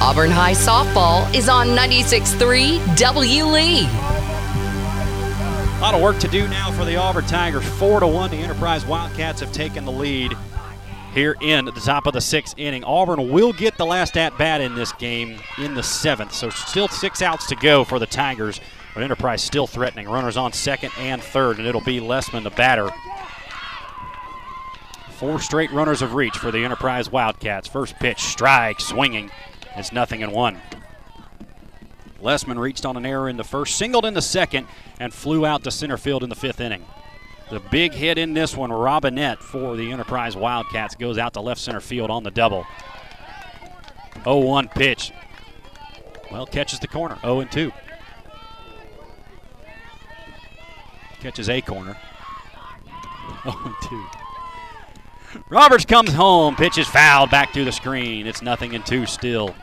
Auburn High Softball is on 96.3 W. Lee. A lot of work to do now for the Auburn Tigers. Four to one, the Enterprise Wildcats have taken the lead here in the top of the sixth inning. Auburn will get the last at bat in this game in the seventh, so still six outs to go for the Tigers. But Enterprise still threatening. Runners on second and third, and it'll be Lessman the batter. Four straight runners of reach for the Enterprise Wildcats. First pitch, strike, swinging. It's nothing in one. Lessman reached on an error in the first, singled in the second, and flew out to center field in the fifth inning. The big hit in this one, Robinette for the Enterprise Wildcats, goes out to left center field on the double. 0 1 pitch. Well, catches the corner. 0 2. Catches a corner. 0 2. Roberts comes home, pitches fouled back to the screen. It's nothing in two still.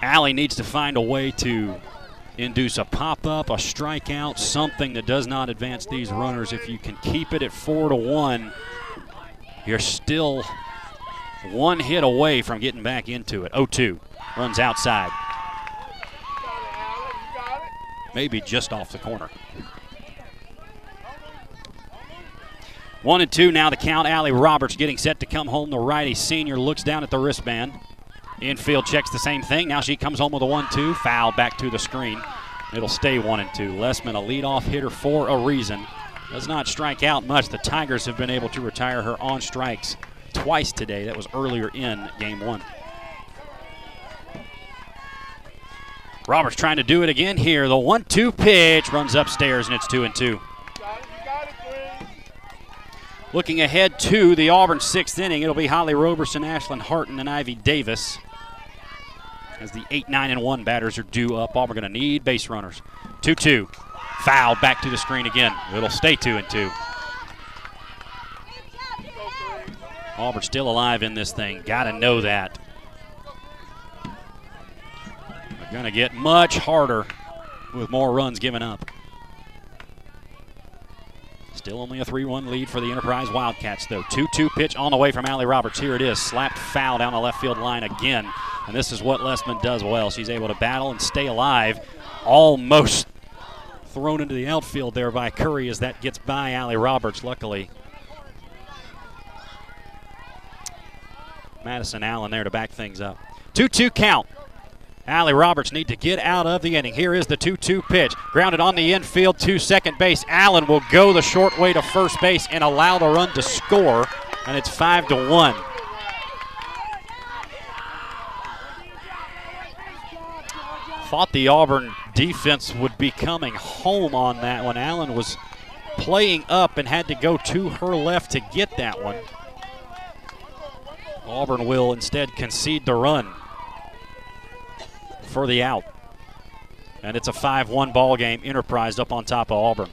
Alley needs to find a way to induce a pop up, a strikeout, something that does not advance these runners. If you can keep it at four to one, you're still one hit away from getting back into it. 0 2 runs outside. Maybe just off the corner. One and two now the count. Allie Roberts getting set to come home. The righty senior looks down at the wristband. Infield checks the same thing. Now she comes home with a one-two. Foul back to the screen. It'll stay one and two. Lessman a leadoff hitter for a reason. Does not strike out much. The Tigers have been able to retire her on strikes twice today. That was earlier in game one. Roberts trying to do it again here. The one-two pitch runs upstairs and it's two and two. Looking ahead to the Auburn sixth inning, it'll be Holly Roberson, Ashlyn Harton, and Ivy Davis. As the 8, 9, and 1 batters are due up, Auburn going to need base runners. 2 2. Foul back to the screen again. It'll stay 2 and 2. Auburn still alive in this thing. Got to know that. They're going to get much harder with more runs given up. Still only a 3 1 lead for the Enterprise Wildcats, though. 2 2 pitch on the way from Allie Roberts. Here it is. Slapped foul down the left field line again. And this is what Lessman does well. She's able to battle and stay alive. Almost thrown into the outfield there by Curry as that gets by Allie Roberts, luckily. Madison Allen there to back things up. 2 2 count. Allie Roberts need to get out of the inning. Here is the 2 2 pitch. Grounded on the infield to second base. Allen will go the short way to first base and allow the run to score, and it's 5 to 1. Thought the Auburn defense would be coming home on that one. Allen was playing up and had to go to her left to get that one. Auburn will instead concede the run for the out. And it's a 5 1 ball game. Enterprise up on top of Auburn.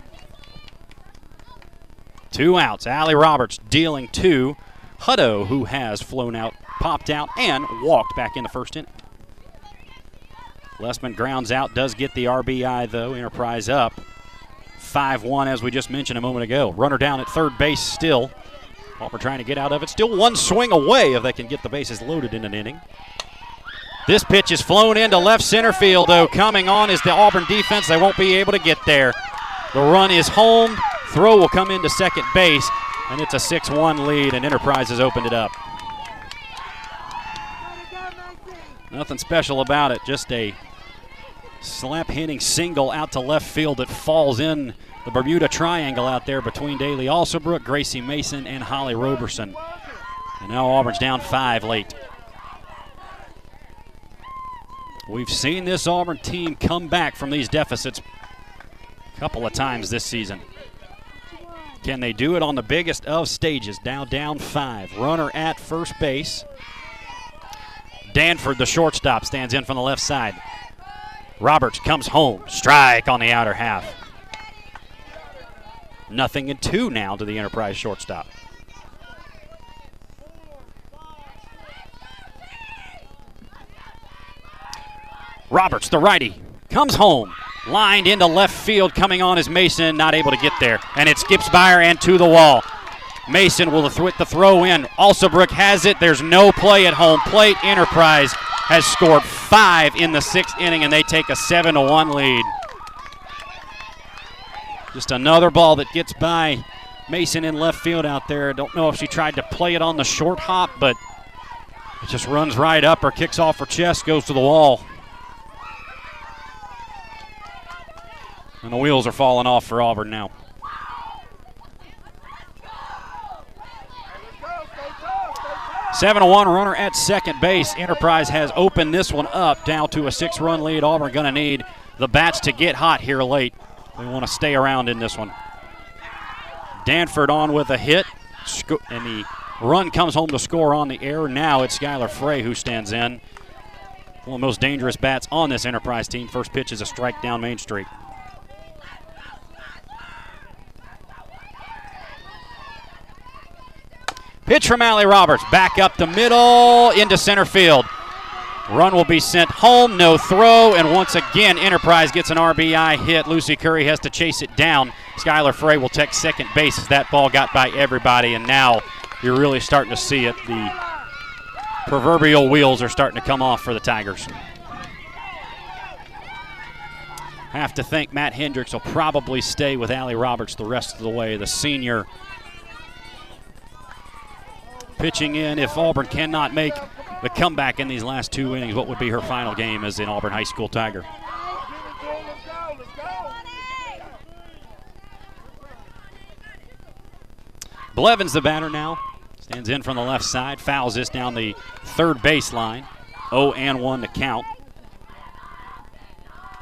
Two outs. Allie Roberts dealing to Hutto, who has flown out, popped out, and walked back in the first inning. Lessman grounds out, does get the RBI, though. Enterprise up 5 1, as we just mentioned a moment ago. Runner down at third base still. Auburn trying to get out of it. Still one swing away if they can get the bases loaded in an inning. This pitch is flown into left center field, though. Coming on is the Auburn defense. They won't be able to get there. The run is home. Throw will come into second base. And it's a 6 1 lead, and Enterprise has opened it up. Nothing special about it, just a slap hitting single out to left field that falls in the Bermuda Triangle out there between Daly Alsobrook, Gracie Mason, and Holly Roberson. And now Auburn's down five late. We've seen this Auburn team come back from these deficits a couple of times this season. Can they do it on the biggest of stages? Now down five. Runner at first base. Danford, the shortstop, stands in from the left side. Roberts comes home. Strike on the outer half. Nothing in two now to the Enterprise shortstop. Roberts, the righty, comes home. Lined into left field, coming on is Mason, not able to get there. And it skips by her and to the wall. Mason will with the throw in. Alsobrook has it. There's no play at home plate. Enterprise has scored five in the sixth inning, and they take a 7 to 1 lead. Just another ball that gets by Mason in left field out there. Don't know if she tried to play it on the short hop, but it just runs right up or kicks off her chest, goes to the wall. And the wheels are falling off for Auburn now. Seven to one runner at second base. Enterprise has opened this one up down to a six-run lead. Auburn going to need the bats to get hot here late. They want to stay around in this one. Danford on with a hit, and the run comes home to score on the air. Now it's Skylar Frey who stands in. One of the most dangerous bats on this Enterprise team. First pitch is a strike down Main Street. Pitch from Allie Roberts. Back up the middle into center field. Run will be sent home, no throw, and once again, Enterprise gets an RBI hit. Lucy Curry has to chase it down. Skylar Frey will take second base as that ball got by everybody, and now you're really starting to see it. The proverbial wheels are starting to come off for the Tigers. Have to think Matt Hendricks will probably stay with Allie Roberts the rest of the way. The senior pitching in. If Auburn cannot make the comeback in these last two innings, what would be her final game as an Auburn High School Tiger? Blevins the batter now. Stands in from the left side, fouls this down the third baseline. 0 and 1 to count.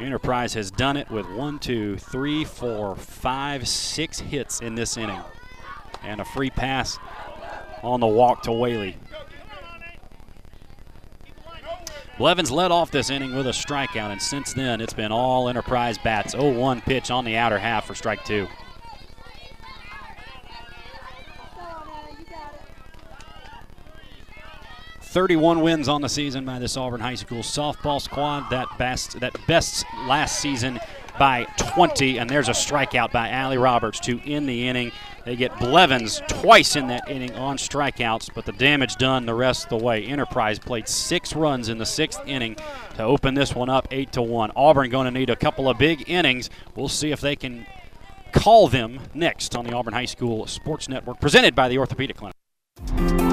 Enterprise has done it with one, two, three, four, five, six hits in this inning. And a free pass on the walk to Whaley. Blevins led off this inning with a strikeout, and since then it's been all Enterprise bats. 0 1 pitch on the outer half for strike two. Thirty-one wins on the season by this Auburn High School softball squad. That best that best last season by 20, and there's a strikeout by Allie Roberts to end the inning. They get Blevins twice in that inning on strikeouts, but the damage done the rest of the way. Enterprise played six runs in the sixth inning to open this one up eight to one. Auburn going to need a couple of big innings. We'll see if they can call them next on the Auburn High School Sports Network, presented by the Orthopedic Clinic.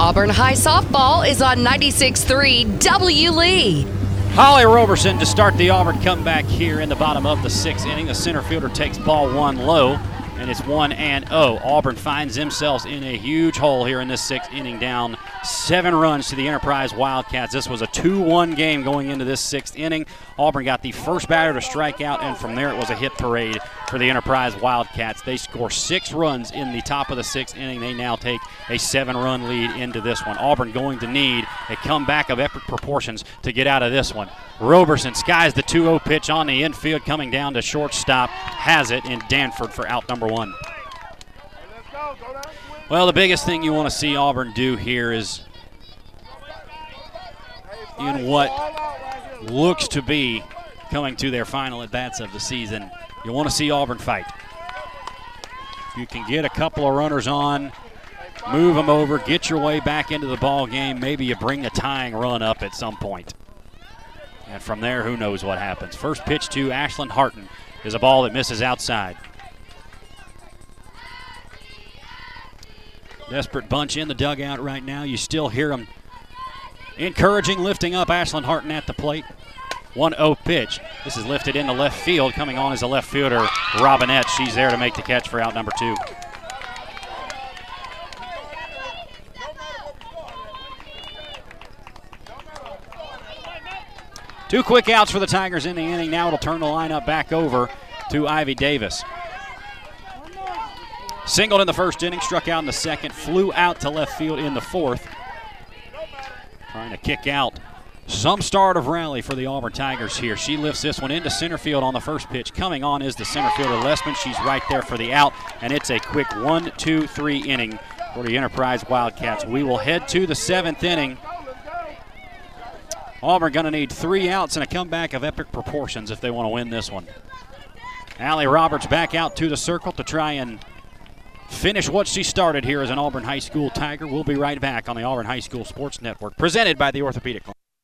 Auburn High Softball is on 96.3 W. Lee. Holly Roberson to start the Auburn comeback here in the bottom of the sixth inning. The center fielder takes ball one low. And it's 1 and 0. Auburn finds themselves in a huge hole here in this sixth inning, down seven runs to the Enterprise Wildcats. This was a 2 1 game going into this sixth inning. Auburn got the first batter to strike out, and from there it was a hit parade for the Enterprise Wildcats. They score six runs in the top of the sixth inning. They now take a seven run lead into this one. Auburn going to need a comeback of epic proportions to get out of this one. Roberson skies the 2 0 pitch on the infield, coming down to shortstop, has it in Danford for out number one. Well, the biggest thing you want to see Auburn do here is in what looks to be coming to their final at bats of the season. You want to see Auburn fight. You can get a couple of runners on, move them over, get your way back into the ball game. Maybe you bring a tying run up at some point. And from there, who knows what happens. First pitch to Ashland Harton is a ball that misses outside. Desperate bunch in the dugout right now. You still hear them encouraging, lifting up Ashland Harton at the plate. 1 0 pitch. This is lifted into left field. Coming on as a left fielder, Robinette. She's there to make the catch for out number two. Two quick outs for the Tigers in the inning. Now it'll turn the lineup back over to Ivy Davis. Singled in the first inning, struck out in the second, flew out to left field in the fourth. Trying to kick out some start of rally for the Auburn Tigers here. She lifts this one into center field on the first pitch. Coming on is the center fielder Lessman. She's right there for the out, and it's a quick one, two, three inning for the Enterprise Wildcats. We will head to the seventh inning. Auburn going to need three outs and a comeback of epic proportions if they want to win this one. Allie Roberts back out to the circle to try and finish what she started here as an Auburn High School Tiger. We'll be right back on the Auburn High School Sports Network, presented by the Orthopedic Clinic.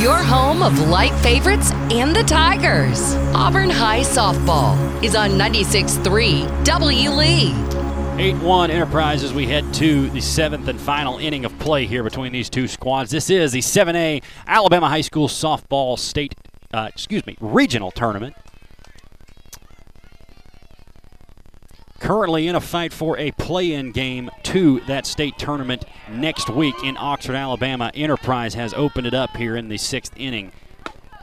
Your home of light favorites and the Tigers. Auburn High Softball is on 96.3 W. Lee. 8 1 Enterprise as we head to the seventh and final inning of play here between these two squads. This is the 7A Alabama High School Softball State, uh, excuse me, Regional Tournament. Currently in a fight for a play in game to that state tournament next week in Oxford, Alabama. Enterprise has opened it up here in the sixth inning.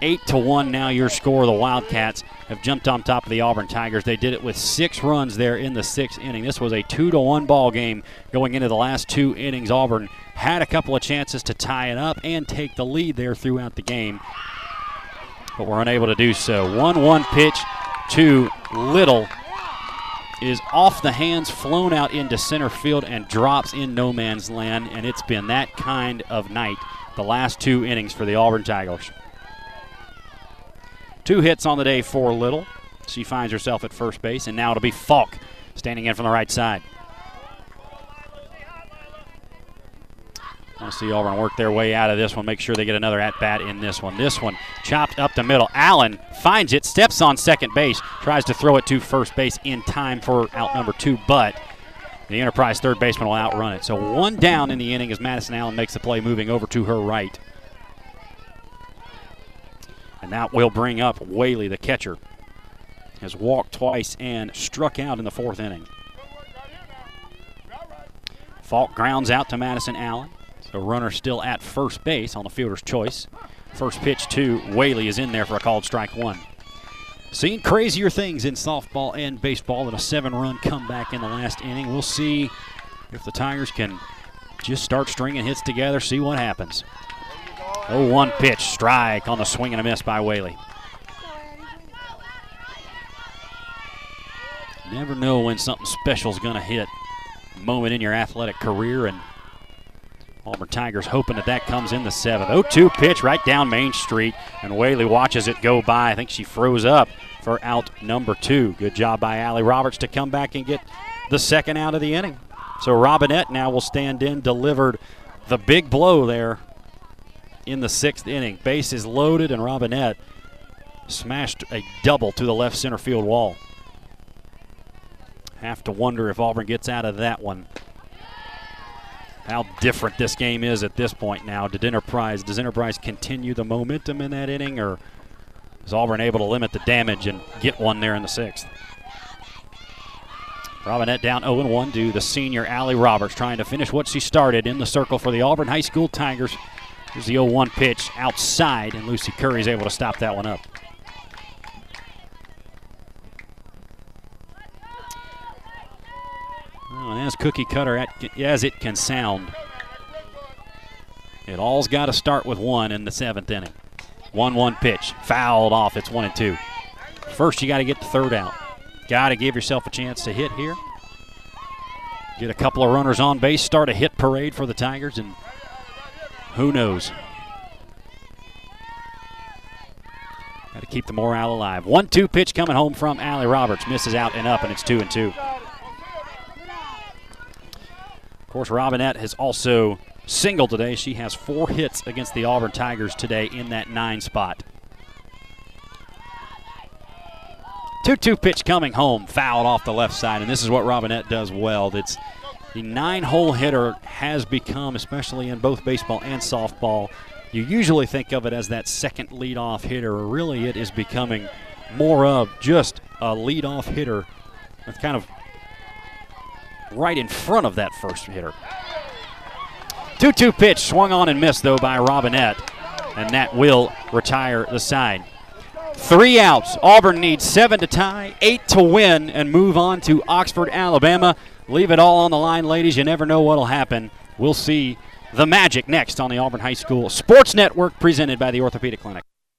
Eight to one now your score. The Wildcats have jumped on top of the Auburn Tigers. They did it with six runs there in the sixth inning. This was a two to one ball game going into the last two innings. Auburn had a couple of chances to tie it up and take the lead there throughout the game, but were unable to do so. One one pitch to Little is off the hands, flown out into center field, and drops in no man's land. And it's been that kind of night the last two innings for the Auburn Tigers. Two hits on the day for Little. She finds herself at first base, and now it'll be Falk standing in from the right side. To see Auburn work their way out of this one, make sure they get another at bat in this one. This one chopped up the middle. Allen finds it, steps on second base, tries to throw it to first base in time for out number two, but the Enterprise third baseman will outrun it. So one down in the inning as Madison Allen makes the play, moving over to her right. And that will bring up Whaley, the catcher. Has walked twice and struck out in the fourth inning. Falk grounds out to Madison Allen. The runner still at first base on the fielder's choice. First pitch to Whaley is in there for a called strike one. Seen crazier things in softball and baseball than a seven run comeback in the last inning. We'll see if the Tigers can just start stringing hits together, see what happens. 0 1 pitch, strike on the swing and a miss by Whaley. Never know when something special is going to hit. Moment in your athletic career, and Auburn Tigers hoping that that comes in the seventh. 0 2 pitch right down Main Street, and Whaley watches it go by. I think she froze up for out number two. Good job by Allie Roberts to come back and get the second out of the inning. So Robinette now will stand in, delivered the big blow there in the sixth inning. Base is loaded, and Robinette smashed a double to the left center field wall. Have to wonder if Auburn gets out of that one. How different this game is at this point now. Did Enterprise does Enterprise continue the momentum in that inning, or is Auburn able to limit the damage and get one there in the sixth? Robinette down 0 1 to the senior Allie Roberts, trying to finish what she started in the circle for the Auburn High School Tigers. Here's the 0 1 pitch outside, and Lucy Curry is able to stop that one up. As cookie cutter as it can sound, it all's got to start with one in the seventh inning. 1 1 pitch, fouled off. It's 1 and 2. First, you got to get the third out. Got to give yourself a chance to hit here. Get a couple of runners on base, start a hit parade for the Tigers, and who knows? Got to keep the morale alive. 1 2 pitch coming home from Allie Roberts. Misses out and up, and it's 2 and 2. Of course, Robinette has also singled today. She has four hits against the Auburn Tigers today in that nine spot. 2 2 pitch coming home, fouled off the left side, and this is what Robinette does well. That's the nine hole hitter has become, especially in both baseball and softball. You usually think of it as that second leadoff hitter. Really, it is becoming more of just a leadoff hitter that's kind of right in front of that first hitter. 2 2 pitch swung on and missed, though, by Robinette, and that will retire the side. Three outs. Auburn needs seven to tie, eight to win, and move on to Oxford, Alabama. Leave it all on the line, ladies. You never know what'll happen. We'll see the magic next on the Auburn High School Sports Network, presented by the Orthopedic Clinic.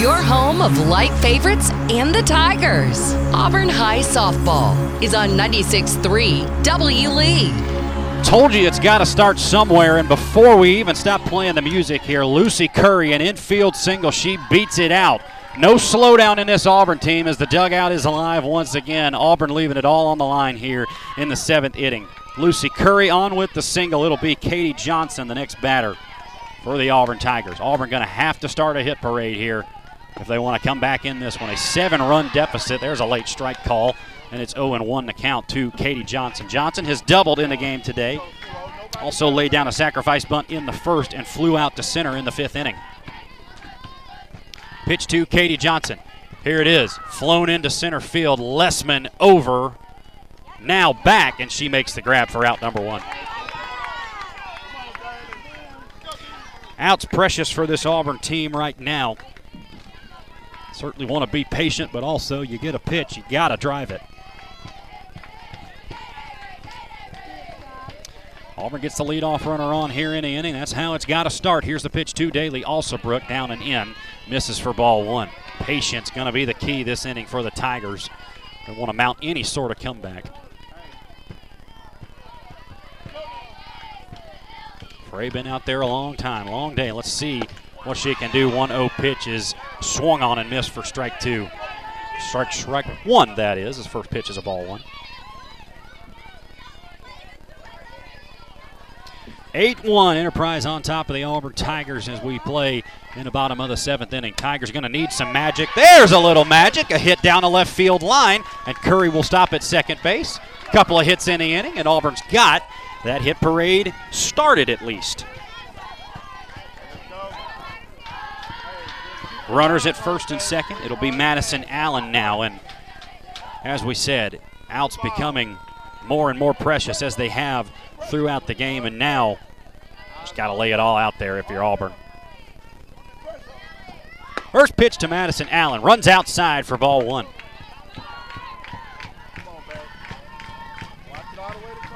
Your home of light favorites and the Tigers. Auburn High Softball is on 96.3 W Lee. Told you it's got to start somewhere, and before we even stop playing the music here, Lucy Curry, an infield single, she beats it out. No slowdown in this Auburn team as the dugout is alive once again. Auburn leaving it all on the line here in the seventh inning. Lucy Curry on with the single. It'll be Katie Johnson, the next batter for the Auburn Tigers. Auburn going to have to start a hit parade here if they want to come back in this one. A seven run deficit. There's a late strike call, and it's 0 1 to count to Katie Johnson. Johnson has doubled in the game today. Also laid down a sacrifice bunt in the first and flew out to center in the fifth inning. Pitch to Katie Johnson. Here it is, flown into center field. Lessman over, now back, and she makes the grab for out number one. Outs precious for this Auburn team right now. Certainly want to be patient, but also you get a pitch, you got to drive it. Auburn gets the leadoff runner on here in the inning. That's how it's got to start. Here's the pitch to Daly. Alsobrook down and in. Misses for ball one. Patience going to be the key this inning for the Tigers. They want to mount any sort of comeback. Frey been out there a long time, long day. Let's see what she can do. 1-0 pitch is swung on and missed for strike two. Strike strike one, that is. His first pitch is a ball one. 8-1 Enterprise on top of the Auburn Tigers as we play in the bottom of the seventh inning. Tigers going to need some magic. There's a little magic. A hit down the left field line, and Curry will stop at second base. Couple of hits in the inning, and Auburn's got that hit parade started at least. Runners at first and second. It'll be Madison Allen now, and as we said, outs becoming more and more precious as they have throughout the game, and now just got to lay it all out there if you're Auburn. First pitch to Madison Allen. Runs outside for ball one.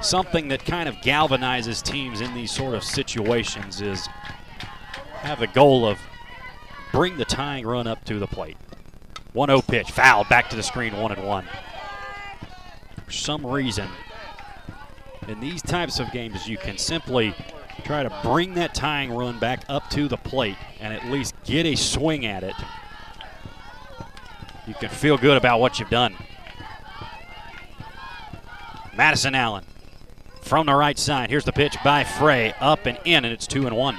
Something that kind of galvanizes teams in these sort of situations is have the goal of bring the tying run up to the plate. 1 0 pitch, fouled back to the screen, 1 and 1. For some reason, in these types of games, you can simply try to bring that tying run back up to the plate and at least get a swing at it. You can feel good about what you've done. Madison Allen from the right side. Here's the pitch by Frey, up and in, and it's two and one.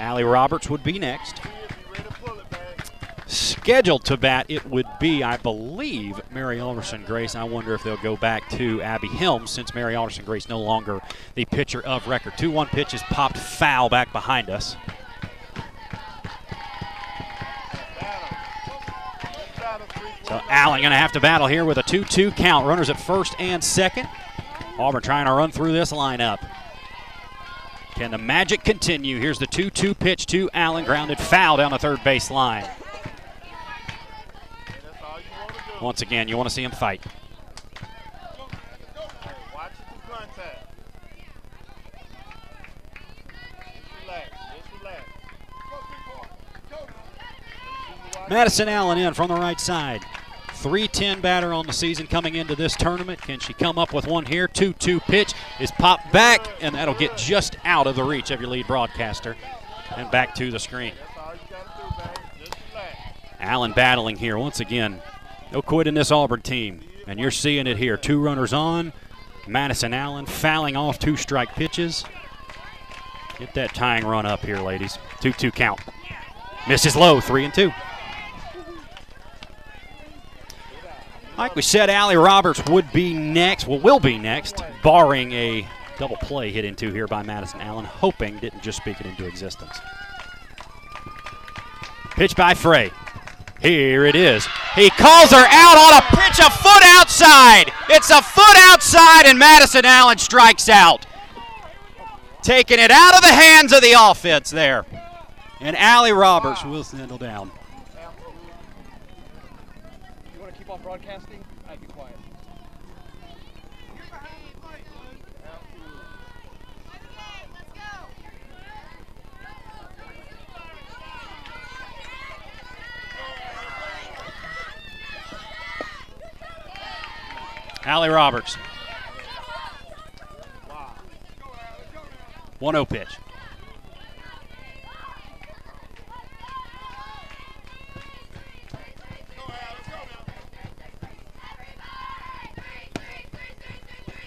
Allie Roberts would be next scheduled to bat, it would be, I believe, Mary Alderson Grace. I wonder if they'll go back to Abby Helms since Mary Alderson Grace no longer the pitcher of record. 2 1 pitch is popped foul back behind us. So Allen going to have to battle here with a 2 2 count. Runners at first and second. Auburn trying to run through this lineup. Can the magic continue? Here's the 2 2 pitch to Allen, grounded foul down the third base line. Once again, you want to see him fight. Madison Allen in from the right side. 310 batter on the season coming into this tournament. Can she come up with one here? 2 2 pitch is popped back, and that'll get just out of the reach of your lead broadcaster and back to the screen. Allen battling here once again. No quit in this Auburn team. And you're seeing it here. Two runners on. Madison Allen fouling off two strike pitches. Get that tying run up here, ladies. 2 2 count. Misses low, 3 and 2. Like we said, Allie Roberts would be next, well, will be next, barring a double play hit into here by Madison Allen, hoping didn't just speak it into existence. Pitch by Frey. Here it is. He calls her out on a pitch a foot outside. It's a foot outside, and Madison Allen strikes out. Taking it out of the hands of the offense there. And Allie Roberts will settle down. You want to keep on broadcasting? I'd be quiet. Allie Roberts. 1 0 pitch.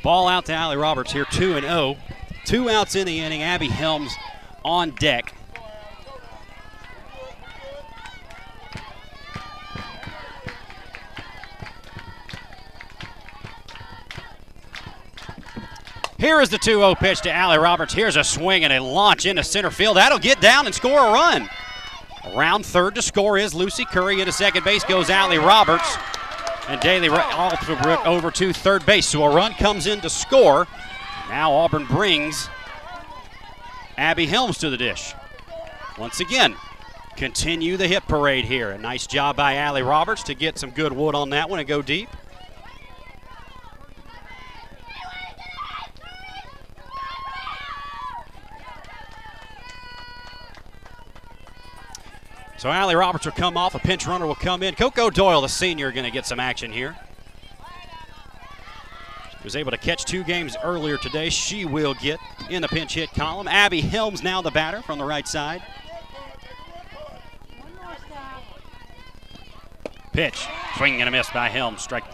Ball out to Allie Roberts here, 2 and 0. Two outs in the inning. Abby Helms on deck. Here is the 2 0 pitch to Allie Roberts. Here's a swing and a launch into center field. That'll get down and score a run. Around third to score is Lucy Curry. Into second base goes Allie Roberts. And Daly over to third base. So a run comes in to score. Now Auburn brings Abby Helms to the dish. Once again, continue the hit parade here. A nice job by Allie Roberts to get some good wood on that one and go deep. So Allie Roberts will come off. A pinch runner will come in. Coco Doyle, the senior, going to get some action here. She was able to catch two games earlier today. She will get in the pinch hit column. Abby Helms now the batter from the right side. Pitch. Swing and a miss by Helms. Strike.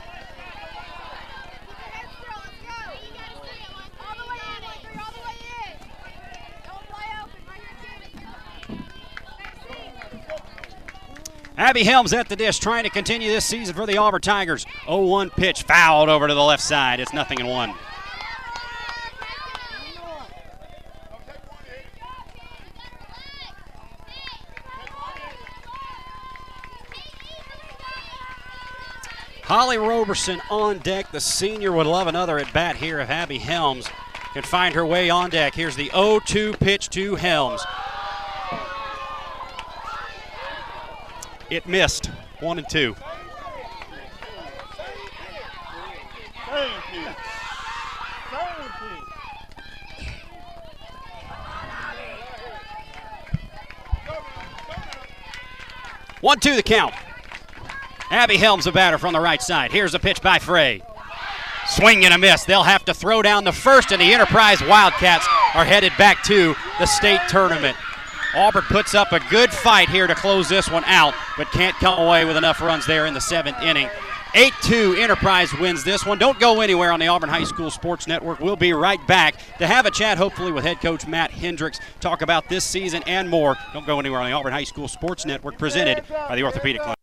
Abby Helms at the dish trying to continue this season for the Auburn Tigers. 0 1 pitch fouled over to the left side. It's nothing in one. Holly Roberson on deck. The senior would love another at bat here if Abby Helms can find her way on deck. Here's the 0 2 pitch to Helms. It missed. One and two. Thank you. Thank you. One two the count. Abby Helms, the batter from the right side. Here's a pitch by Frey. Swing and a miss. They'll have to throw down the first, and the Enterprise Wildcats are headed back to the state tournament. Auburn puts up a good fight here to close this one out, but can't come away with enough runs there in the seventh inning. 8 2 Enterprise wins this one. Don't go anywhere on the Auburn High School Sports Network. We'll be right back to have a chat, hopefully, with head coach Matt Hendricks. Talk about this season and more. Don't go anywhere on the Auburn High School Sports Network, presented by the Orthopedic Clinic.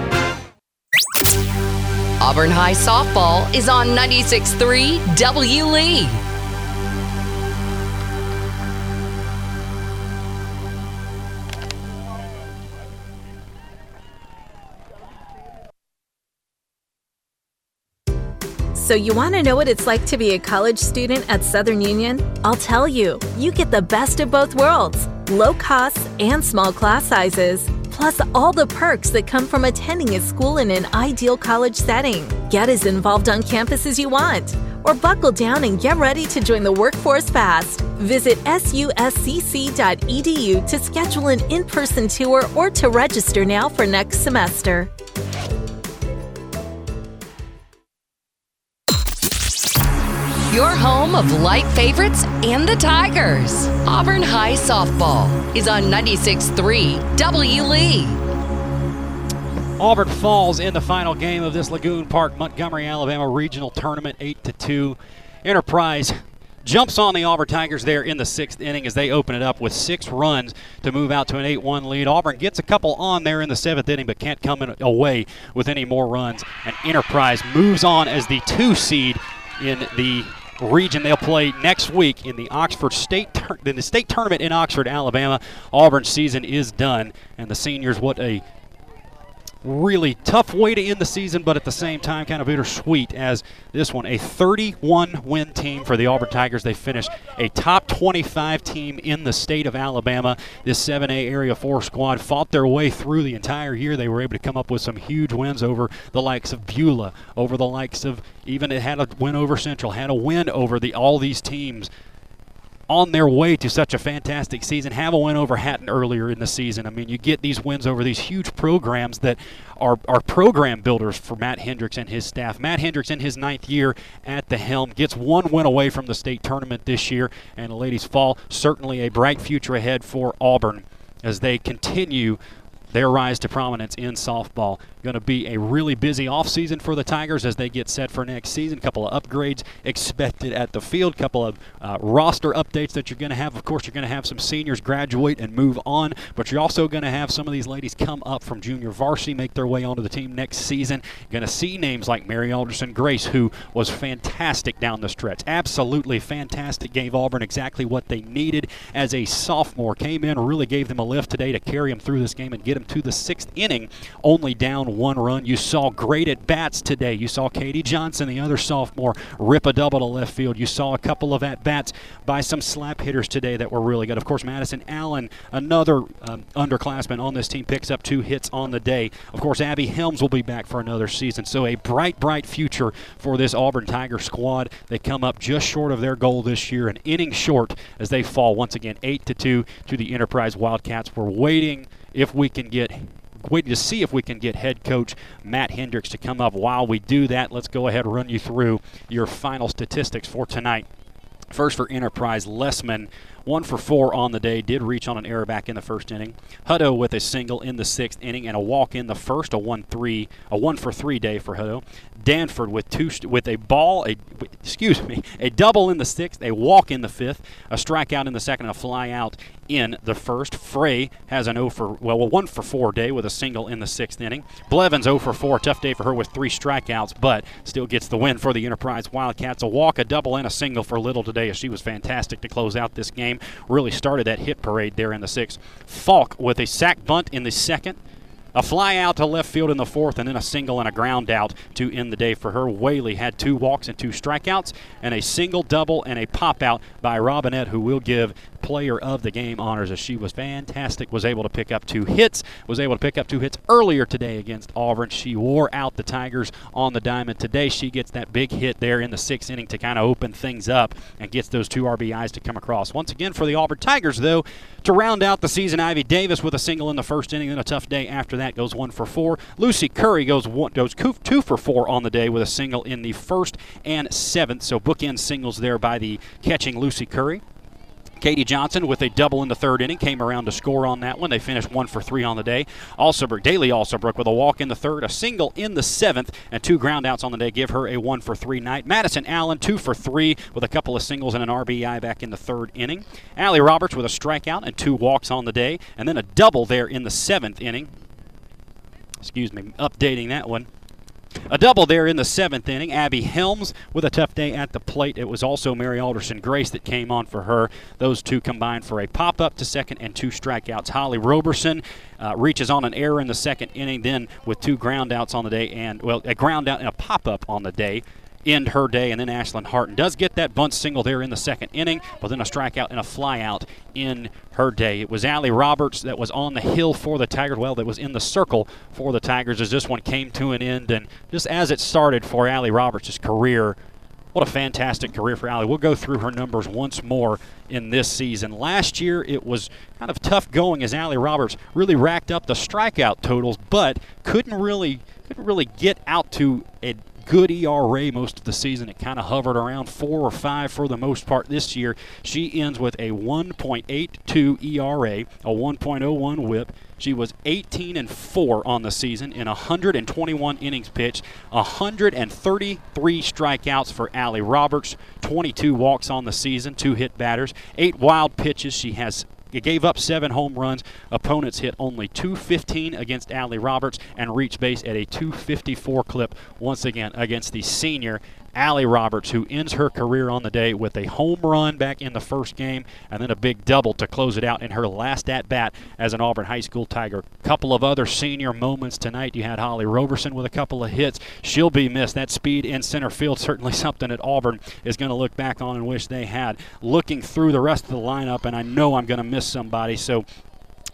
Auburn High Softball is on 96.3 W. Lee. So, you want to know what it's like to be a college student at Southern Union? I'll tell you. You get the best of both worlds low costs and small class sizes, plus all the perks that come from attending a school in an ideal college setting. Get as involved on campus as you want, or buckle down and get ready to join the workforce fast. Visit suscc.edu to schedule an in person tour or to register now for next semester. Your home of light favorites and the Tigers. Auburn High Softball is on 96.3 W. Lee. Auburn falls in the final game of this Lagoon Park Montgomery, Alabama regional tournament, 8 to 2. Enterprise jumps on the Auburn Tigers there in the sixth inning as they open it up with six runs to move out to an 8 1 lead. Auburn gets a couple on there in the seventh inning, but can't come in away with any more runs. And Enterprise moves on as the two seed in the region. They'll play next week in the Oxford State in the state tournament in Oxford, Alabama. Auburn's season is done, and the seniors what a really tough way to end the season, but at the same time, kind of bittersweet as this one, a 31 win team for the Auburn Tigers. They finished a top 25 team in the state of Alabama. This 7A Area 4 squad fought their way through the entire year. They were able to come up with some huge wins over the likes of Beulah, over the likes of even it had a win over Central, had a win over the all these teams on their way to such a fantastic season. Have a win over Hatton earlier in the season. I mean, you get these wins over these huge programs that are, are program builders for Matt Hendricks and his staff. Matt Hendricks, in his ninth year at the helm, gets one win away from the state tournament this year, and the ladies fall. Certainly a bright future ahead for Auburn as they continue their rise to prominence in softball. Going to be a really busy offseason for the Tigers as they get set for next season. A couple of upgrades expected at the field, couple of uh, roster updates that you're going to have. Of course, you're going to have some seniors graduate and move on, but you're also going to have some of these ladies come up from junior varsity, make their way onto the team next season. Going to see names like Mary Alderson Grace, who was fantastic down the stretch. Absolutely fantastic. Gave Auburn exactly what they needed as a sophomore. Came in, really gave them a lift today to carry them through this game and get them to the sixth inning, only down one run. You saw great at bats today. You saw Katie Johnson, the other sophomore, rip a double to left field. You saw a couple of at bats by some slap hitters today that were really good. Of course, Madison Allen, another um, underclassman on this team, picks up two hits on the day. Of course, Abby Helms will be back for another season. So a bright, bright future for this Auburn Tiger squad. They come up just short of their goal this year, an inning short as they fall once again eight to two to the Enterprise Wildcats. We're waiting if we can get waiting to see if we can get head coach Matt Hendricks to come up. While we do that, let's go ahead and run you through your final statistics for tonight. First for Enterprise, Lessman one for four on the day, did reach on an error back in the first inning. Hutto with a single in the sixth inning and a walk in the first, a one three, a one for three day for Hutto. Danford with two with a ball, a excuse me, a double in the sixth, a walk in the fifth, a strikeout in the second, a fly out in the first. Frey has an 0 for well, a 1 for 4 day with a single in the sixth inning. Blevins 0 for 4, tough day for her with three strikeouts, but still gets the win for the Enterprise Wildcats. A walk, a double, and a single for Little today as she was fantastic to close out this game. Really started that hit parade there in the sixth. Falk with a sac bunt in the second. A fly out to left field in the fourth, and then a single and a ground out to end the day for her. Whaley had two walks and two strikeouts, and a single, double, and a pop out by Robinette, who will give player of the game honors as she was fantastic. Was able to pick up two hits, was able to pick up two hits earlier today against Auburn. She wore out the Tigers on the diamond. Today, she gets that big hit there in the sixth inning to kind of open things up and gets those two RBIs to come across. Once again, for the Auburn Tigers, though, to round out the season, Ivy Davis with a single in the first inning, then a tough day after that goes one for four. Lucy Curry goes one, goes two for four on the day with a single in the first and seventh. So bookend singles there by the catching Lucy Curry. Katie Johnson with a double in the third inning came around to score on that one. They finished one for three on the day. Alsobrook, Daly Alsobrook with a walk in the third, a single in the seventh, and two groundouts on the day give her a one for three night. Madison Allen two for three with a couple of singles and an RBI back in the third inning. Allie Roberts with a strikeout and two walks on the day, and then a double there in the seventh inning. Excuse me, updating that one. A double there in the seventh inning. Abby Helms with a tough day at the plate. It was also Mary Alderson Grace that came on for her. Those two combined for a pop up to second and two strikeouts. Holly Roberson uh, reaches on an error in the second inning, then with two groundouts on the day, and well, a ground out and a pop up on the day end her day. And then Ashlyn Harton does get that bunt single there in the second inning, but then a strikeout and a flyout in her day. It was Allie Roberts that was on the hill for the Tigers. Well, that was in the circle for the Tigers as this one came to an end. And just as it started for Allie Roberts' career, what a fantastic career for Allie. We'll go through her numbers once more in this season. Last year, it was kind of tough going as Allie Roberts really racked up the strikeout totals, but couldn't really couldn't really get out to a good ERA most of the season. It kind of hovered around four or five for the most part this year. She ends with a 1.82 ERA, a 1.01 WHIP. She was 18 and 4 on the season in 121 innings pitched, 133 strikeouts for Allie Roberts, 22 walks on the season, two hit batters, eight wild pitches. She has gave up seven home runs. Opponents hit only 215 against Allie Roberts and reached base at a 254 clip once again against the senior Allie Roberts, who ends her career on the day with a home run back in the first game and then a big double to close it out in her last at bat as an Auburn High School Tiger. Couple of other senior moments tonight. You had Holly Roberson with a couple of hits. She'll be missed. That speed in center field certainly something that Auburn is going to look back on and wish they had. Looking through the rest of the lineup, and I know I'm going to miss somebody, so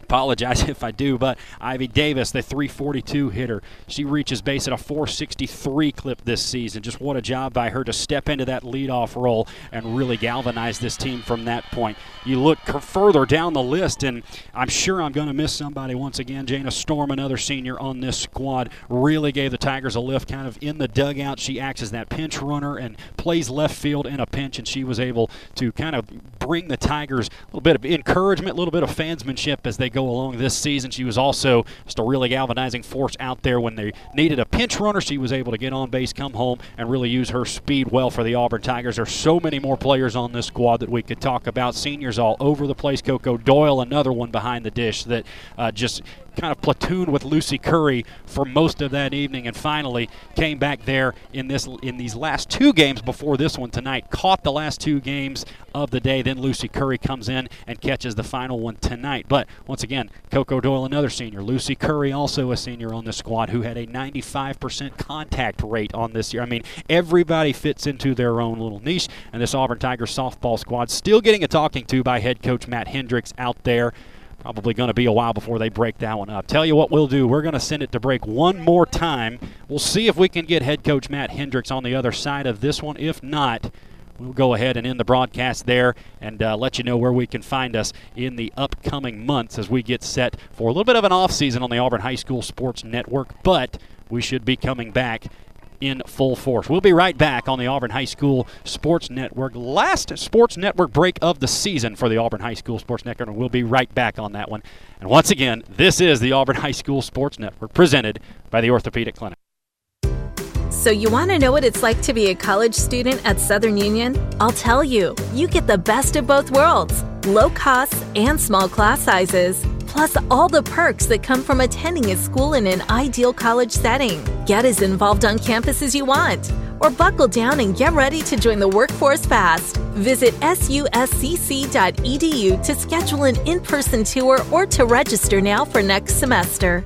apologize if I do, but Ivy Davis, the 342 hitter, she reaches base at a 463 clip this season. Just what a job by her to step into that leadoff role and really galvanize this team from that point. You look further down the list, and I'm sure I'm going to miss somebody once again. Jana Storm, another senior on this squad, really gave the Tigers a lift kind of in the dugout. She acts as that pinch runner and plays left field in a pinch, and she was able to kind of bring the Tigers a little bit of encouragement, a little bit of fansmanship as they go along this season. She was also just a really galvanizing force out there when they needed a pinch runner. She was able to get on base, come home, and really use her speed well for the Auburn Tigers. There's so many more players on this squad that we could talk about. Seniors all over the place. Coco Doyle, another one behind the dish that uh, just kind of platooned with Lucy Curry for most of that evening, and finally came back there in this in these last two games before this one tonight. Caught the last two games of the day. Then Lucy Curry comes in and catches the final one tonight. But once again, Coco Doyle, another senior. Lucy Curry, also a senior on the squad, who had a 95% contact rate on this year. I mean, everybody fits into their own little niche, and this Auburn Tigers softball squad still getting a talking to by head coach Matt Hendricks out there. Probably going to be a while before they break that one up. Tell you what we'll do. We're going to send it to break one more time. We'll see if we can get head coach Matt Hendricks on the other side of this one. If not, we'll go ahead and end the broadcast there and uh, let you know where we can find us in the upcoming months as we get set for a little bit of an off season on the Auburn High School Sports Network. But we should be coming back in full force. We'll be right back on the Auburn High School Sports Network. Last sports network break of the season for the Auburn High School Sports Network, and we'll be right back on that one. And once again, this is the Auburn High School Sports Network presented by the Orthopedic Clinic. So, you want to know what it's like to be a college student at Southern Union? I'll tell you. You get the best of both worlds low costs and small class sizes, plus all the perks that come from attending a school in an ideal college setting. Get as involved on campus as you want, or buckle down and get ready to join the workforce fast. Visit suscc.edu to schedule an in person tour or to register now for next semester.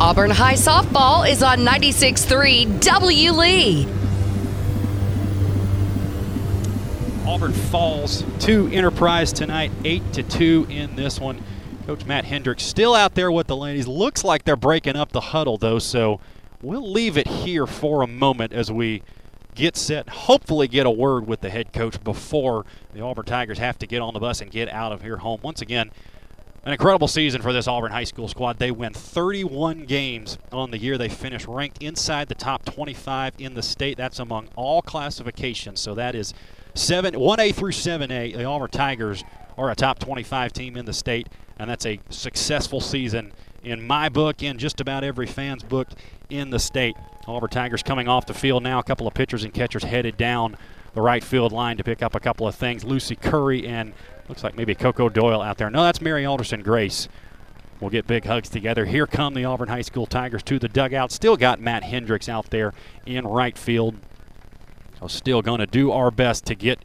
Auburn High Softball is on 96.3 W. Lee. Auburn falls to Enterprise tonight, 8 to 2 in this one. Coach Matt Hendricks still out there with the ladies. Looks like they're breaking up the huddle, though, so we'll leave it here for a moment as we get set, hopefully get a word with the head coach before the Auburn Tigers have to get on the bus and get out of here home. Once again, an incredible season for this Auburn High School squad. They win 31 games on the year. They finish ranked inside the top 25 in the state. That's among all classifications. So that is seven, 1A through 7A. The Auburn Tigers are a top 25 team in the state, and that's a successful season in my book, in just about every fan's book in the state. Auburn Tigers coming off the field now. A couple of pitchers and catchers headed down the right field line to pick up a couple of things. Lucy Curry and looks like maybe Coco Doyle out there. No, that's Mary Alderson Grace. We'll get big hugs together. Here come the Auburn High School Tigers to the dugout. Still got Matt Hendricks out there in right field. So still going to do our best to get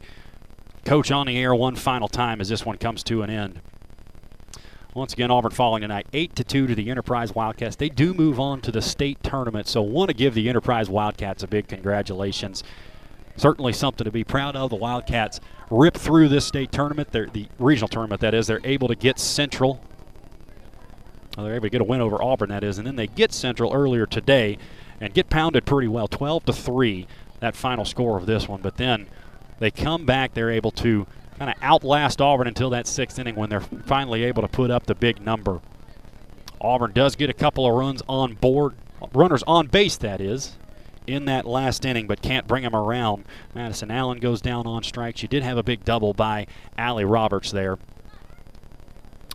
Coach on the air one final time as this one comes to an end. Once again, Auburn falling tonight, eight to two to the Enterprise Wildcats. They do move on to the state tournament, so want to give the Enterprise Wildcats a big congratulations. Certainly something to be proud of. The Wildcats rip through this state tournament, They're, the regional tournament that is. They're able to get Central. Well, they're able to get a win over Auburn, that is, and then they get Central earlier today and get pounded pretty well, 12 to three, that final score of this one. But then they come back. They're able to kind of outlast Auburn until that sixth inning when they're finally able to put up the big number. Auburn does get a couple of runs on board, runners on base, that is, in that last inning, but can't bring him around. Madison Allen goes down on strikes. You did have a big double by Allie Roberts there.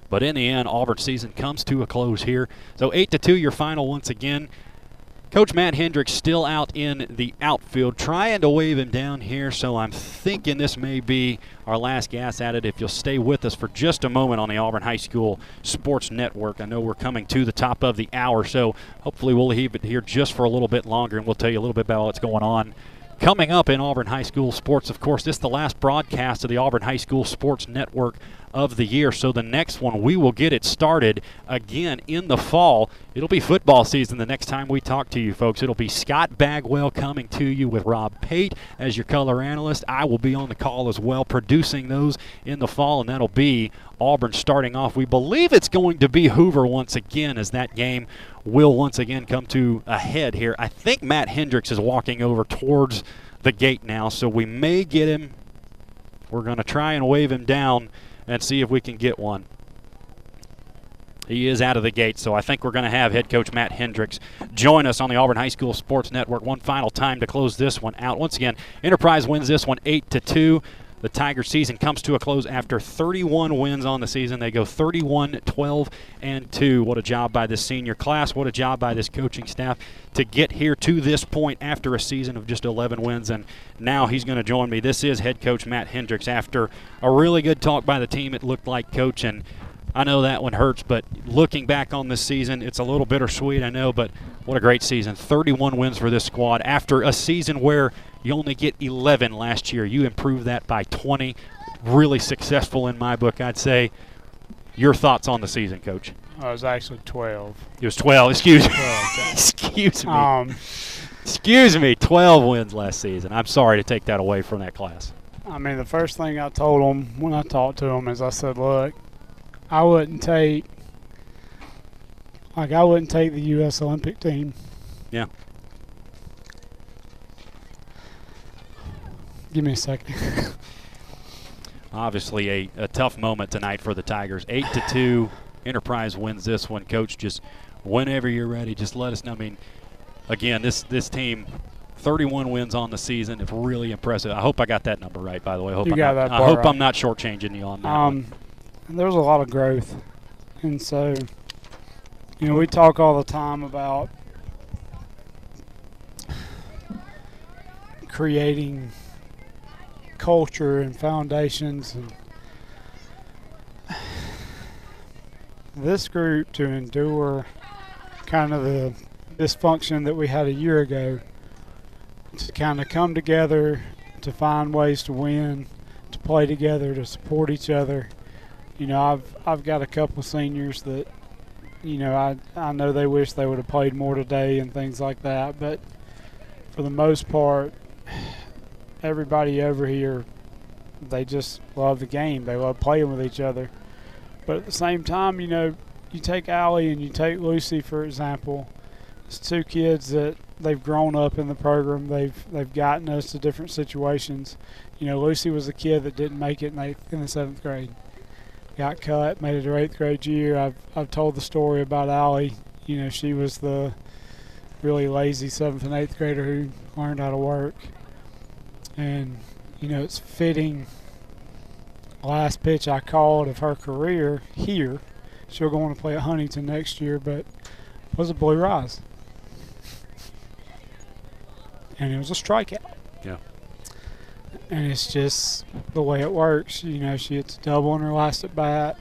But in the end, Auburn's season comes to a close here. So 8 to 2, your final once again. Coach Matt Hendricks still out in the outfield, trying to wave him down here. So I'm thinking this may be our last gas at it. If you'll stay with us for just a moment on the Auburn High School Sports Network, I know we're coming to the top of the hour, so hopefully we'll leave it here just for a little bit longer, and we'll tell you a little bit about what's going on Coming up in Auburn High School sports, of course, this is the last broadcast of the Auburn High School Sports Network of the year. So the next one, we will get it started again in the fall. It'll be football season the next time we talk to you, folks. It'll be Scott Bagwell coming to you with Rob Pate as your color analyst. I will be on the call as well, producing those in the fall, and that'll be Auburn starting off. We believe it's going to be Hoover once again as that game will once again come to a head here. I think Matt Hendricks is walking over towards the gate now, so we may get him. We're going to try and wave him down and see if we can get one. He is out of the gate, so I think we're going to have head coach Matt Hendricks join us on the Auburn High School Sports Network one final time to close this one out. Once again, Enterprise wins this one 8 to 2. The Tiger season comes to a close after 31 wins on the season. They go 31, 12, and 2. What a job by this senior class. What a job by this coaching staff to get here to this point after a season of just 11 wins. And now he's going to join me. This is head coach Matt Hendricks. After a really good talk by the team, it looked like coach and I know that one hurts, but looking back on this season, it's a little bittersweet, I know, but what a great season. 31 wins for this squad after a season where you only get 11 last year. You improved that by 20. Really successful in my book, I'd say. Your thoughts on the season, Coach? It was actually 12. It was 12. Excuse me. 12, Excuse me. Um, Excuse me. 12 wins last season. I'm sorry to take that away from that class. I mean, the first thing I told them when I talked to them is I said, look, I wouldn't take, like, I wouldn't take the U.S. Olympic team. Yeah. Give me a second. Obviously, a, a tough moment tonight for the Tigers. Eight to two. Enterprise wins this one. Coach, just whenever you're ready, just let us know. I mean, again, this this team, 31 wins on the season. It's really impressive. I hope I got that number right. By the way, I hope You I'm got not, that I hope right. I'm not shortchanging you on that. Um, one. Um, there's a lot of growth, and so you know we talk all the time about creating culture and foundations. And this group to endure kind of the dysfunction that we had a year ago to kind of come together to find ways to win to play together to support each other you know I've I've got a couple seniors that you know I I know they wish they would have played more today and things like that but for the most part everybody over here they just love the game. They love playing with each other. But at the same time you know you take Allie and you take Lucy for example it's two kids that they've grown up in the program. They've they've gotten us to different situations. You know Lucy was a kid that didn't make it in, the seventh grade got cut, made it her eighth grade year. I've I've told the story about Allie. You know, she was the really lazy seventh and eighth grader who learned how to work. And you know, it's fitting. Last pitch I called of her career here. She'll go on to play at Huntingdon next year, but was a Blue Rise, and it was a strikeout Yeah. And it's just the way it works. You know, she hits a double in her last at bat.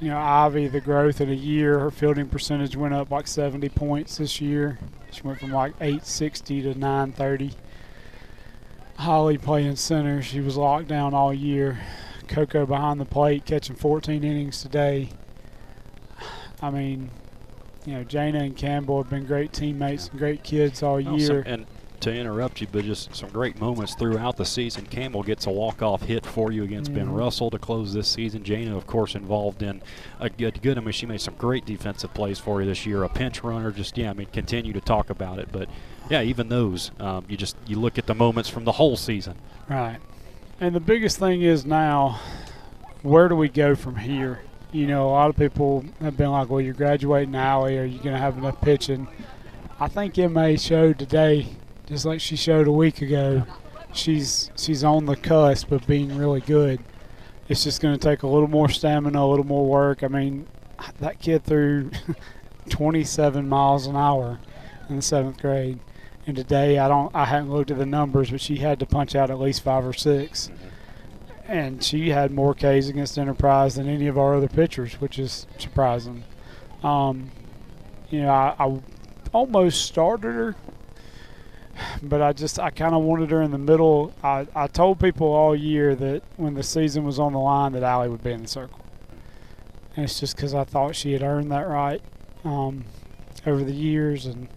You know, Ivy, the growth in a year, her fielding percentage went up like 70 points this year. She went from like 860 to 930. Holly playing center, she was locked down all year. Coco behind the plate, catching 14 innings today. I mean, you know, Jana and Campbell have been great teammates and great kids all year. and to interrupt you, but just some great moments throughout the season. Campbell gets a walk-off hit for you against Ben Mhm. Russell to close this season. Jana, of course, involved in a good, good. I mean, she made some great defensive plays for you this year. A pinch runner, just yeah. I mean, continue to talk about it, but yeah, even those, um, you just you look at the moments from the whole season. Right. And the biggest thing is now, where do we go from here? You know, a lot of people have been like, well, you're graduating Allie. Are you going to have enough pitching? I think MA showed today, just like she showed a week ago, she's she's on the cusp of being really good. It's just going to take a little more stamina, a little more work. I mean, that kid threw 27 miles an hour in the seventh grade. And today, I don't, I haven't looked at the numbers, but she had to punch out at least five or 6 and she had more Ks against Enterprise than any of our other pitchers, which is surprising. Um, you know, I, I almost started her but I just I kind of wanted her in the middle. I, I told people all year that when the season was on the line that Allie would be in the circle, and it's just because I thought she had earned that right um, over the years. And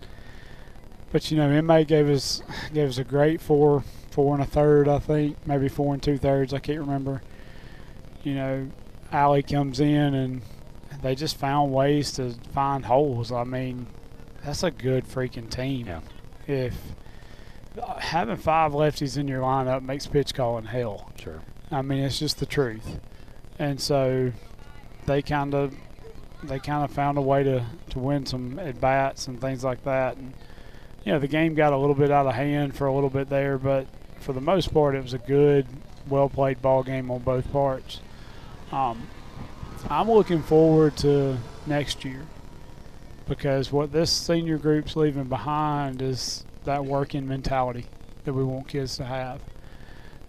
but you know, MA gave us gave us a great four four and a third, I think, maybe four and two thirds. I can't remember. You know, Allie comes in and they just found ways to find holes. I mean, that's a good freaking team. Yeah. If having five lefties in your lineup makes pitch calling hell. Sure. I mean, it's just the truth. And so they kind of they kind of found a way to, to win some at bats and things like that. And you know, the game got a little bit out of hand for a little bit there, but for the most part, it was a good, well played ball game on both parts. Um, I'm looking forward to next year because what this senior group's leaving behind is that working mentality that we want kids to have.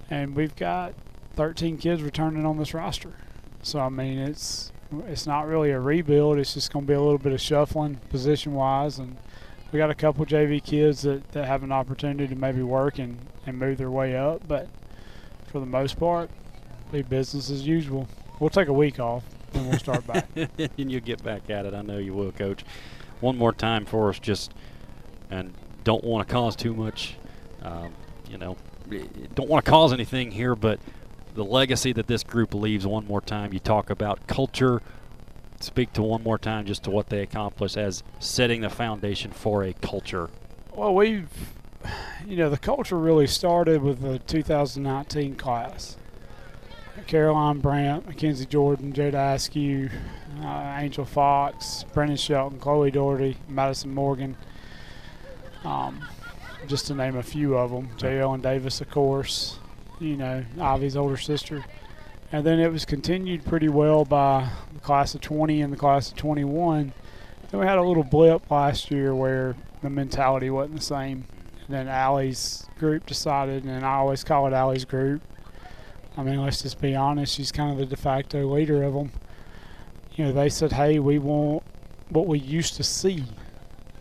And we've got 13 kids returning on this roster. So I mean, it's it's not really a rebuild. It's just going to be a little bit of shuffling position wise, and we got a couple JV kids that, that have an opportunity to maybe work and, and move their way up. But for the most part, be business as usual. We'll take a week off and we'll start back. and you'll get back at it. I know you will, Coach. One more time for us, just and don't want to cause too much, um, you know, don't want to cause anything here, but the legacy that this group leaves one more time. You talk about culture. Speak to one more time just to what they accomplished as setting the foundation for a culture. Well, we've, you know, the culture really started with the 2019 class. Caroline Brandt, Mackenzie Jordan, Jada Askew, uh, Angel Fox, Brennan Shelton, Chloe Doherty, Madison Morgan, um, just to name a few of them. J. Ellen Davis, of course, you know, Ivy's older sister. And then it was continued pretty well by the class of 20 and the class of 21. Then we had a little blip last year where the mentality wasn't the same. And then Allie's group decided, and I always call it Allie's group. I mean, let's just be honest, she's kind of the de facto leader of them. You know, they said, hey, we want what we used to see.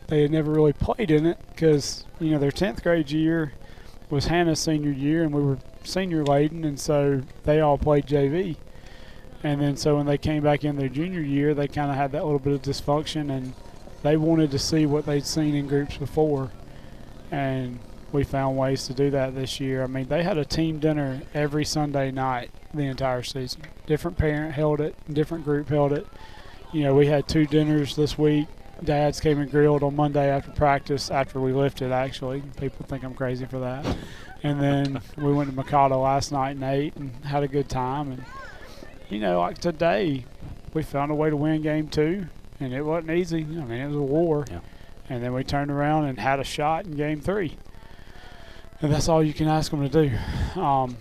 They had never really played in it because, you know, their 10th grade year was Hannah's senior year, and we were senior laden, and so they all played JV. And then so when they came back in their junior year, they kind of had that little bit of dysfunction, and they wanted to see what they'd seen in groups before. And we found ways to do that this year. I mean, they had a team dinner every Sunday night the entire season. Different parent held it, different group held it. You know, we had two dinners this week. Dads came and grilled on Monday after practice, after we lifted, actually. People think I'm crazy for that. And then we went to Mikado last night and ate and had a good time. And, you know, like today, we found a way to win game two, and it wasn't easy. I mean, it was a war. Yeah. And then we turned around and had a shot in game three. And that's all you can ask them to do. Um,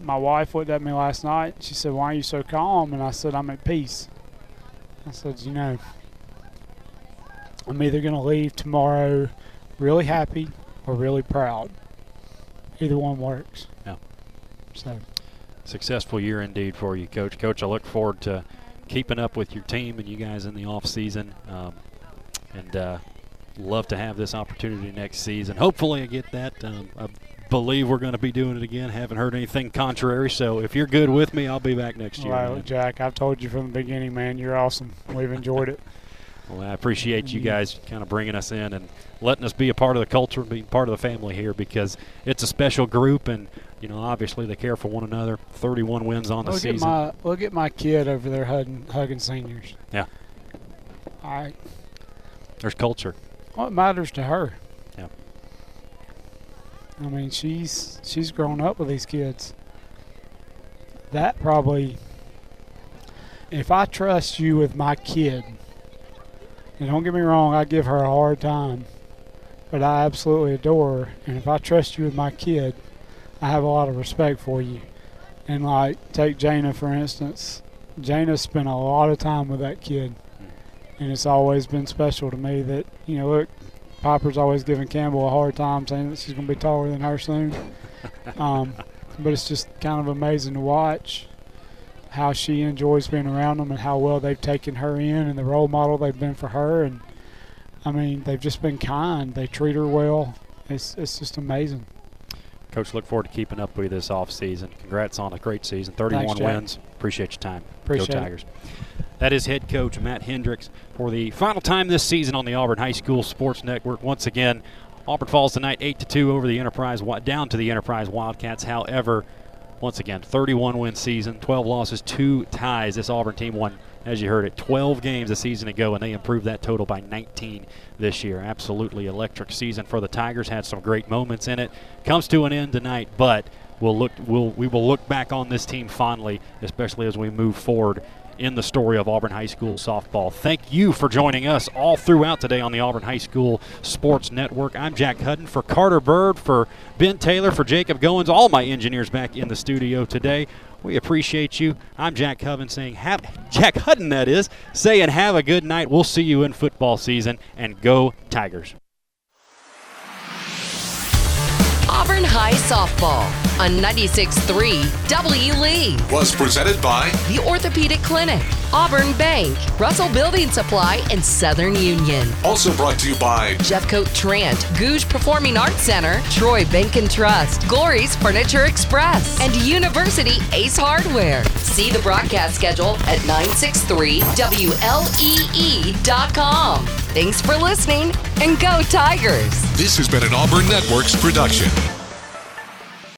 my wife looked at me last night. She said, Why are you so calm? And I said, I'm at peace. I said, You know, I'm either going to leave tomorrow really happy or really proud. Either one works. Yeah. So, successful year indeed for you, Coach. Coach, I look forward to keeping up with your team and you guys in the off season, um, and uh, love to have this opportunity next season. Hopefully, I get that. Um, I believe we're going to be doing it again. Haven't heard anything contrary, so if you're good with me, I'll be back next year. man. Jack, I've told you from the beginning, man, you're awesome. We've enjoyed it. Well, I appreciate you guys kind of bringing us in and letting us be a part of the culture, being part of the family here because it's a special group and you know obviously they care for one another. 31 wins on the look season. At my, look at my kid over there hugging, hugging seniors. Yeah. All right. There's culture. What matters to her? Yeah. I mean, she's she's grown up with these kids. That probably, if I trust you with my kid, and don't get me wrong, I give her a hard time, but I absolutely adore her. And if I trust you with my kid, I have a lot of respect for you. And like, take Jana for instance. Jana spent a lot of time with that kid, and it's always been special to me that you know, look, Piper's always giving Campbell a hard time, saying that she's going to be taller than her soon. um, but it's just kind of amazing to watch how she enjoys being around them and how well they've taken her in and the role model they've been for her. And I mean, they've just been kind. They treat her well, it's it's just amazing. Coach, look forward to keeping up with you this offseason. Congrats on a great season. 31 Thanks, wins. Appreciate your time. Appreciate Go it. Tigers. That is head coach Matt Hendricks for the final time this season on the Auburn High School Sports Network. Once again, Auburn falls tonight 8 to 2 over the Enterprise down to the Enterprise Wildcats. However, once again, 31 win season, 12 losses, 2 ties. This Auburn team won as you heard it, 12 games a season ago, and they improved that total by 19 this year. Absolutely electric season for the Tigers. Had some great moments in it. Comes to an end tonight, but we'll look we'll we will look back on this team fondly, especially as we move forward in the story of Auburn High School softball. Thank you for joining us all throughout today on the Auburn High School Sports Network. I'm Jack Hudden for Carter Bird, for Ben Taylor, for Jacob Goins, all my engineers back in the studio today. We appreciate you. I'm Jack Hudden saying have Jack Hudden that is saying have a good night. We'll see you in football season and go Tigers. Auburn High Softball on 96.3 W. Lee. Was presented by The Orthopedic Clinic, Auburn Bank, Russell Building Supply, and Southern Union. Also brought to you by Jeffcoat Trant, Gogue Performing Arts Center, Troy Bank and Trust, Glory's Furniture Express, and University Ace Hardware. See the broadcast schedule at 963WLEE.com. Thanks for listening and go Tigers. This has been an Auburn Networks production.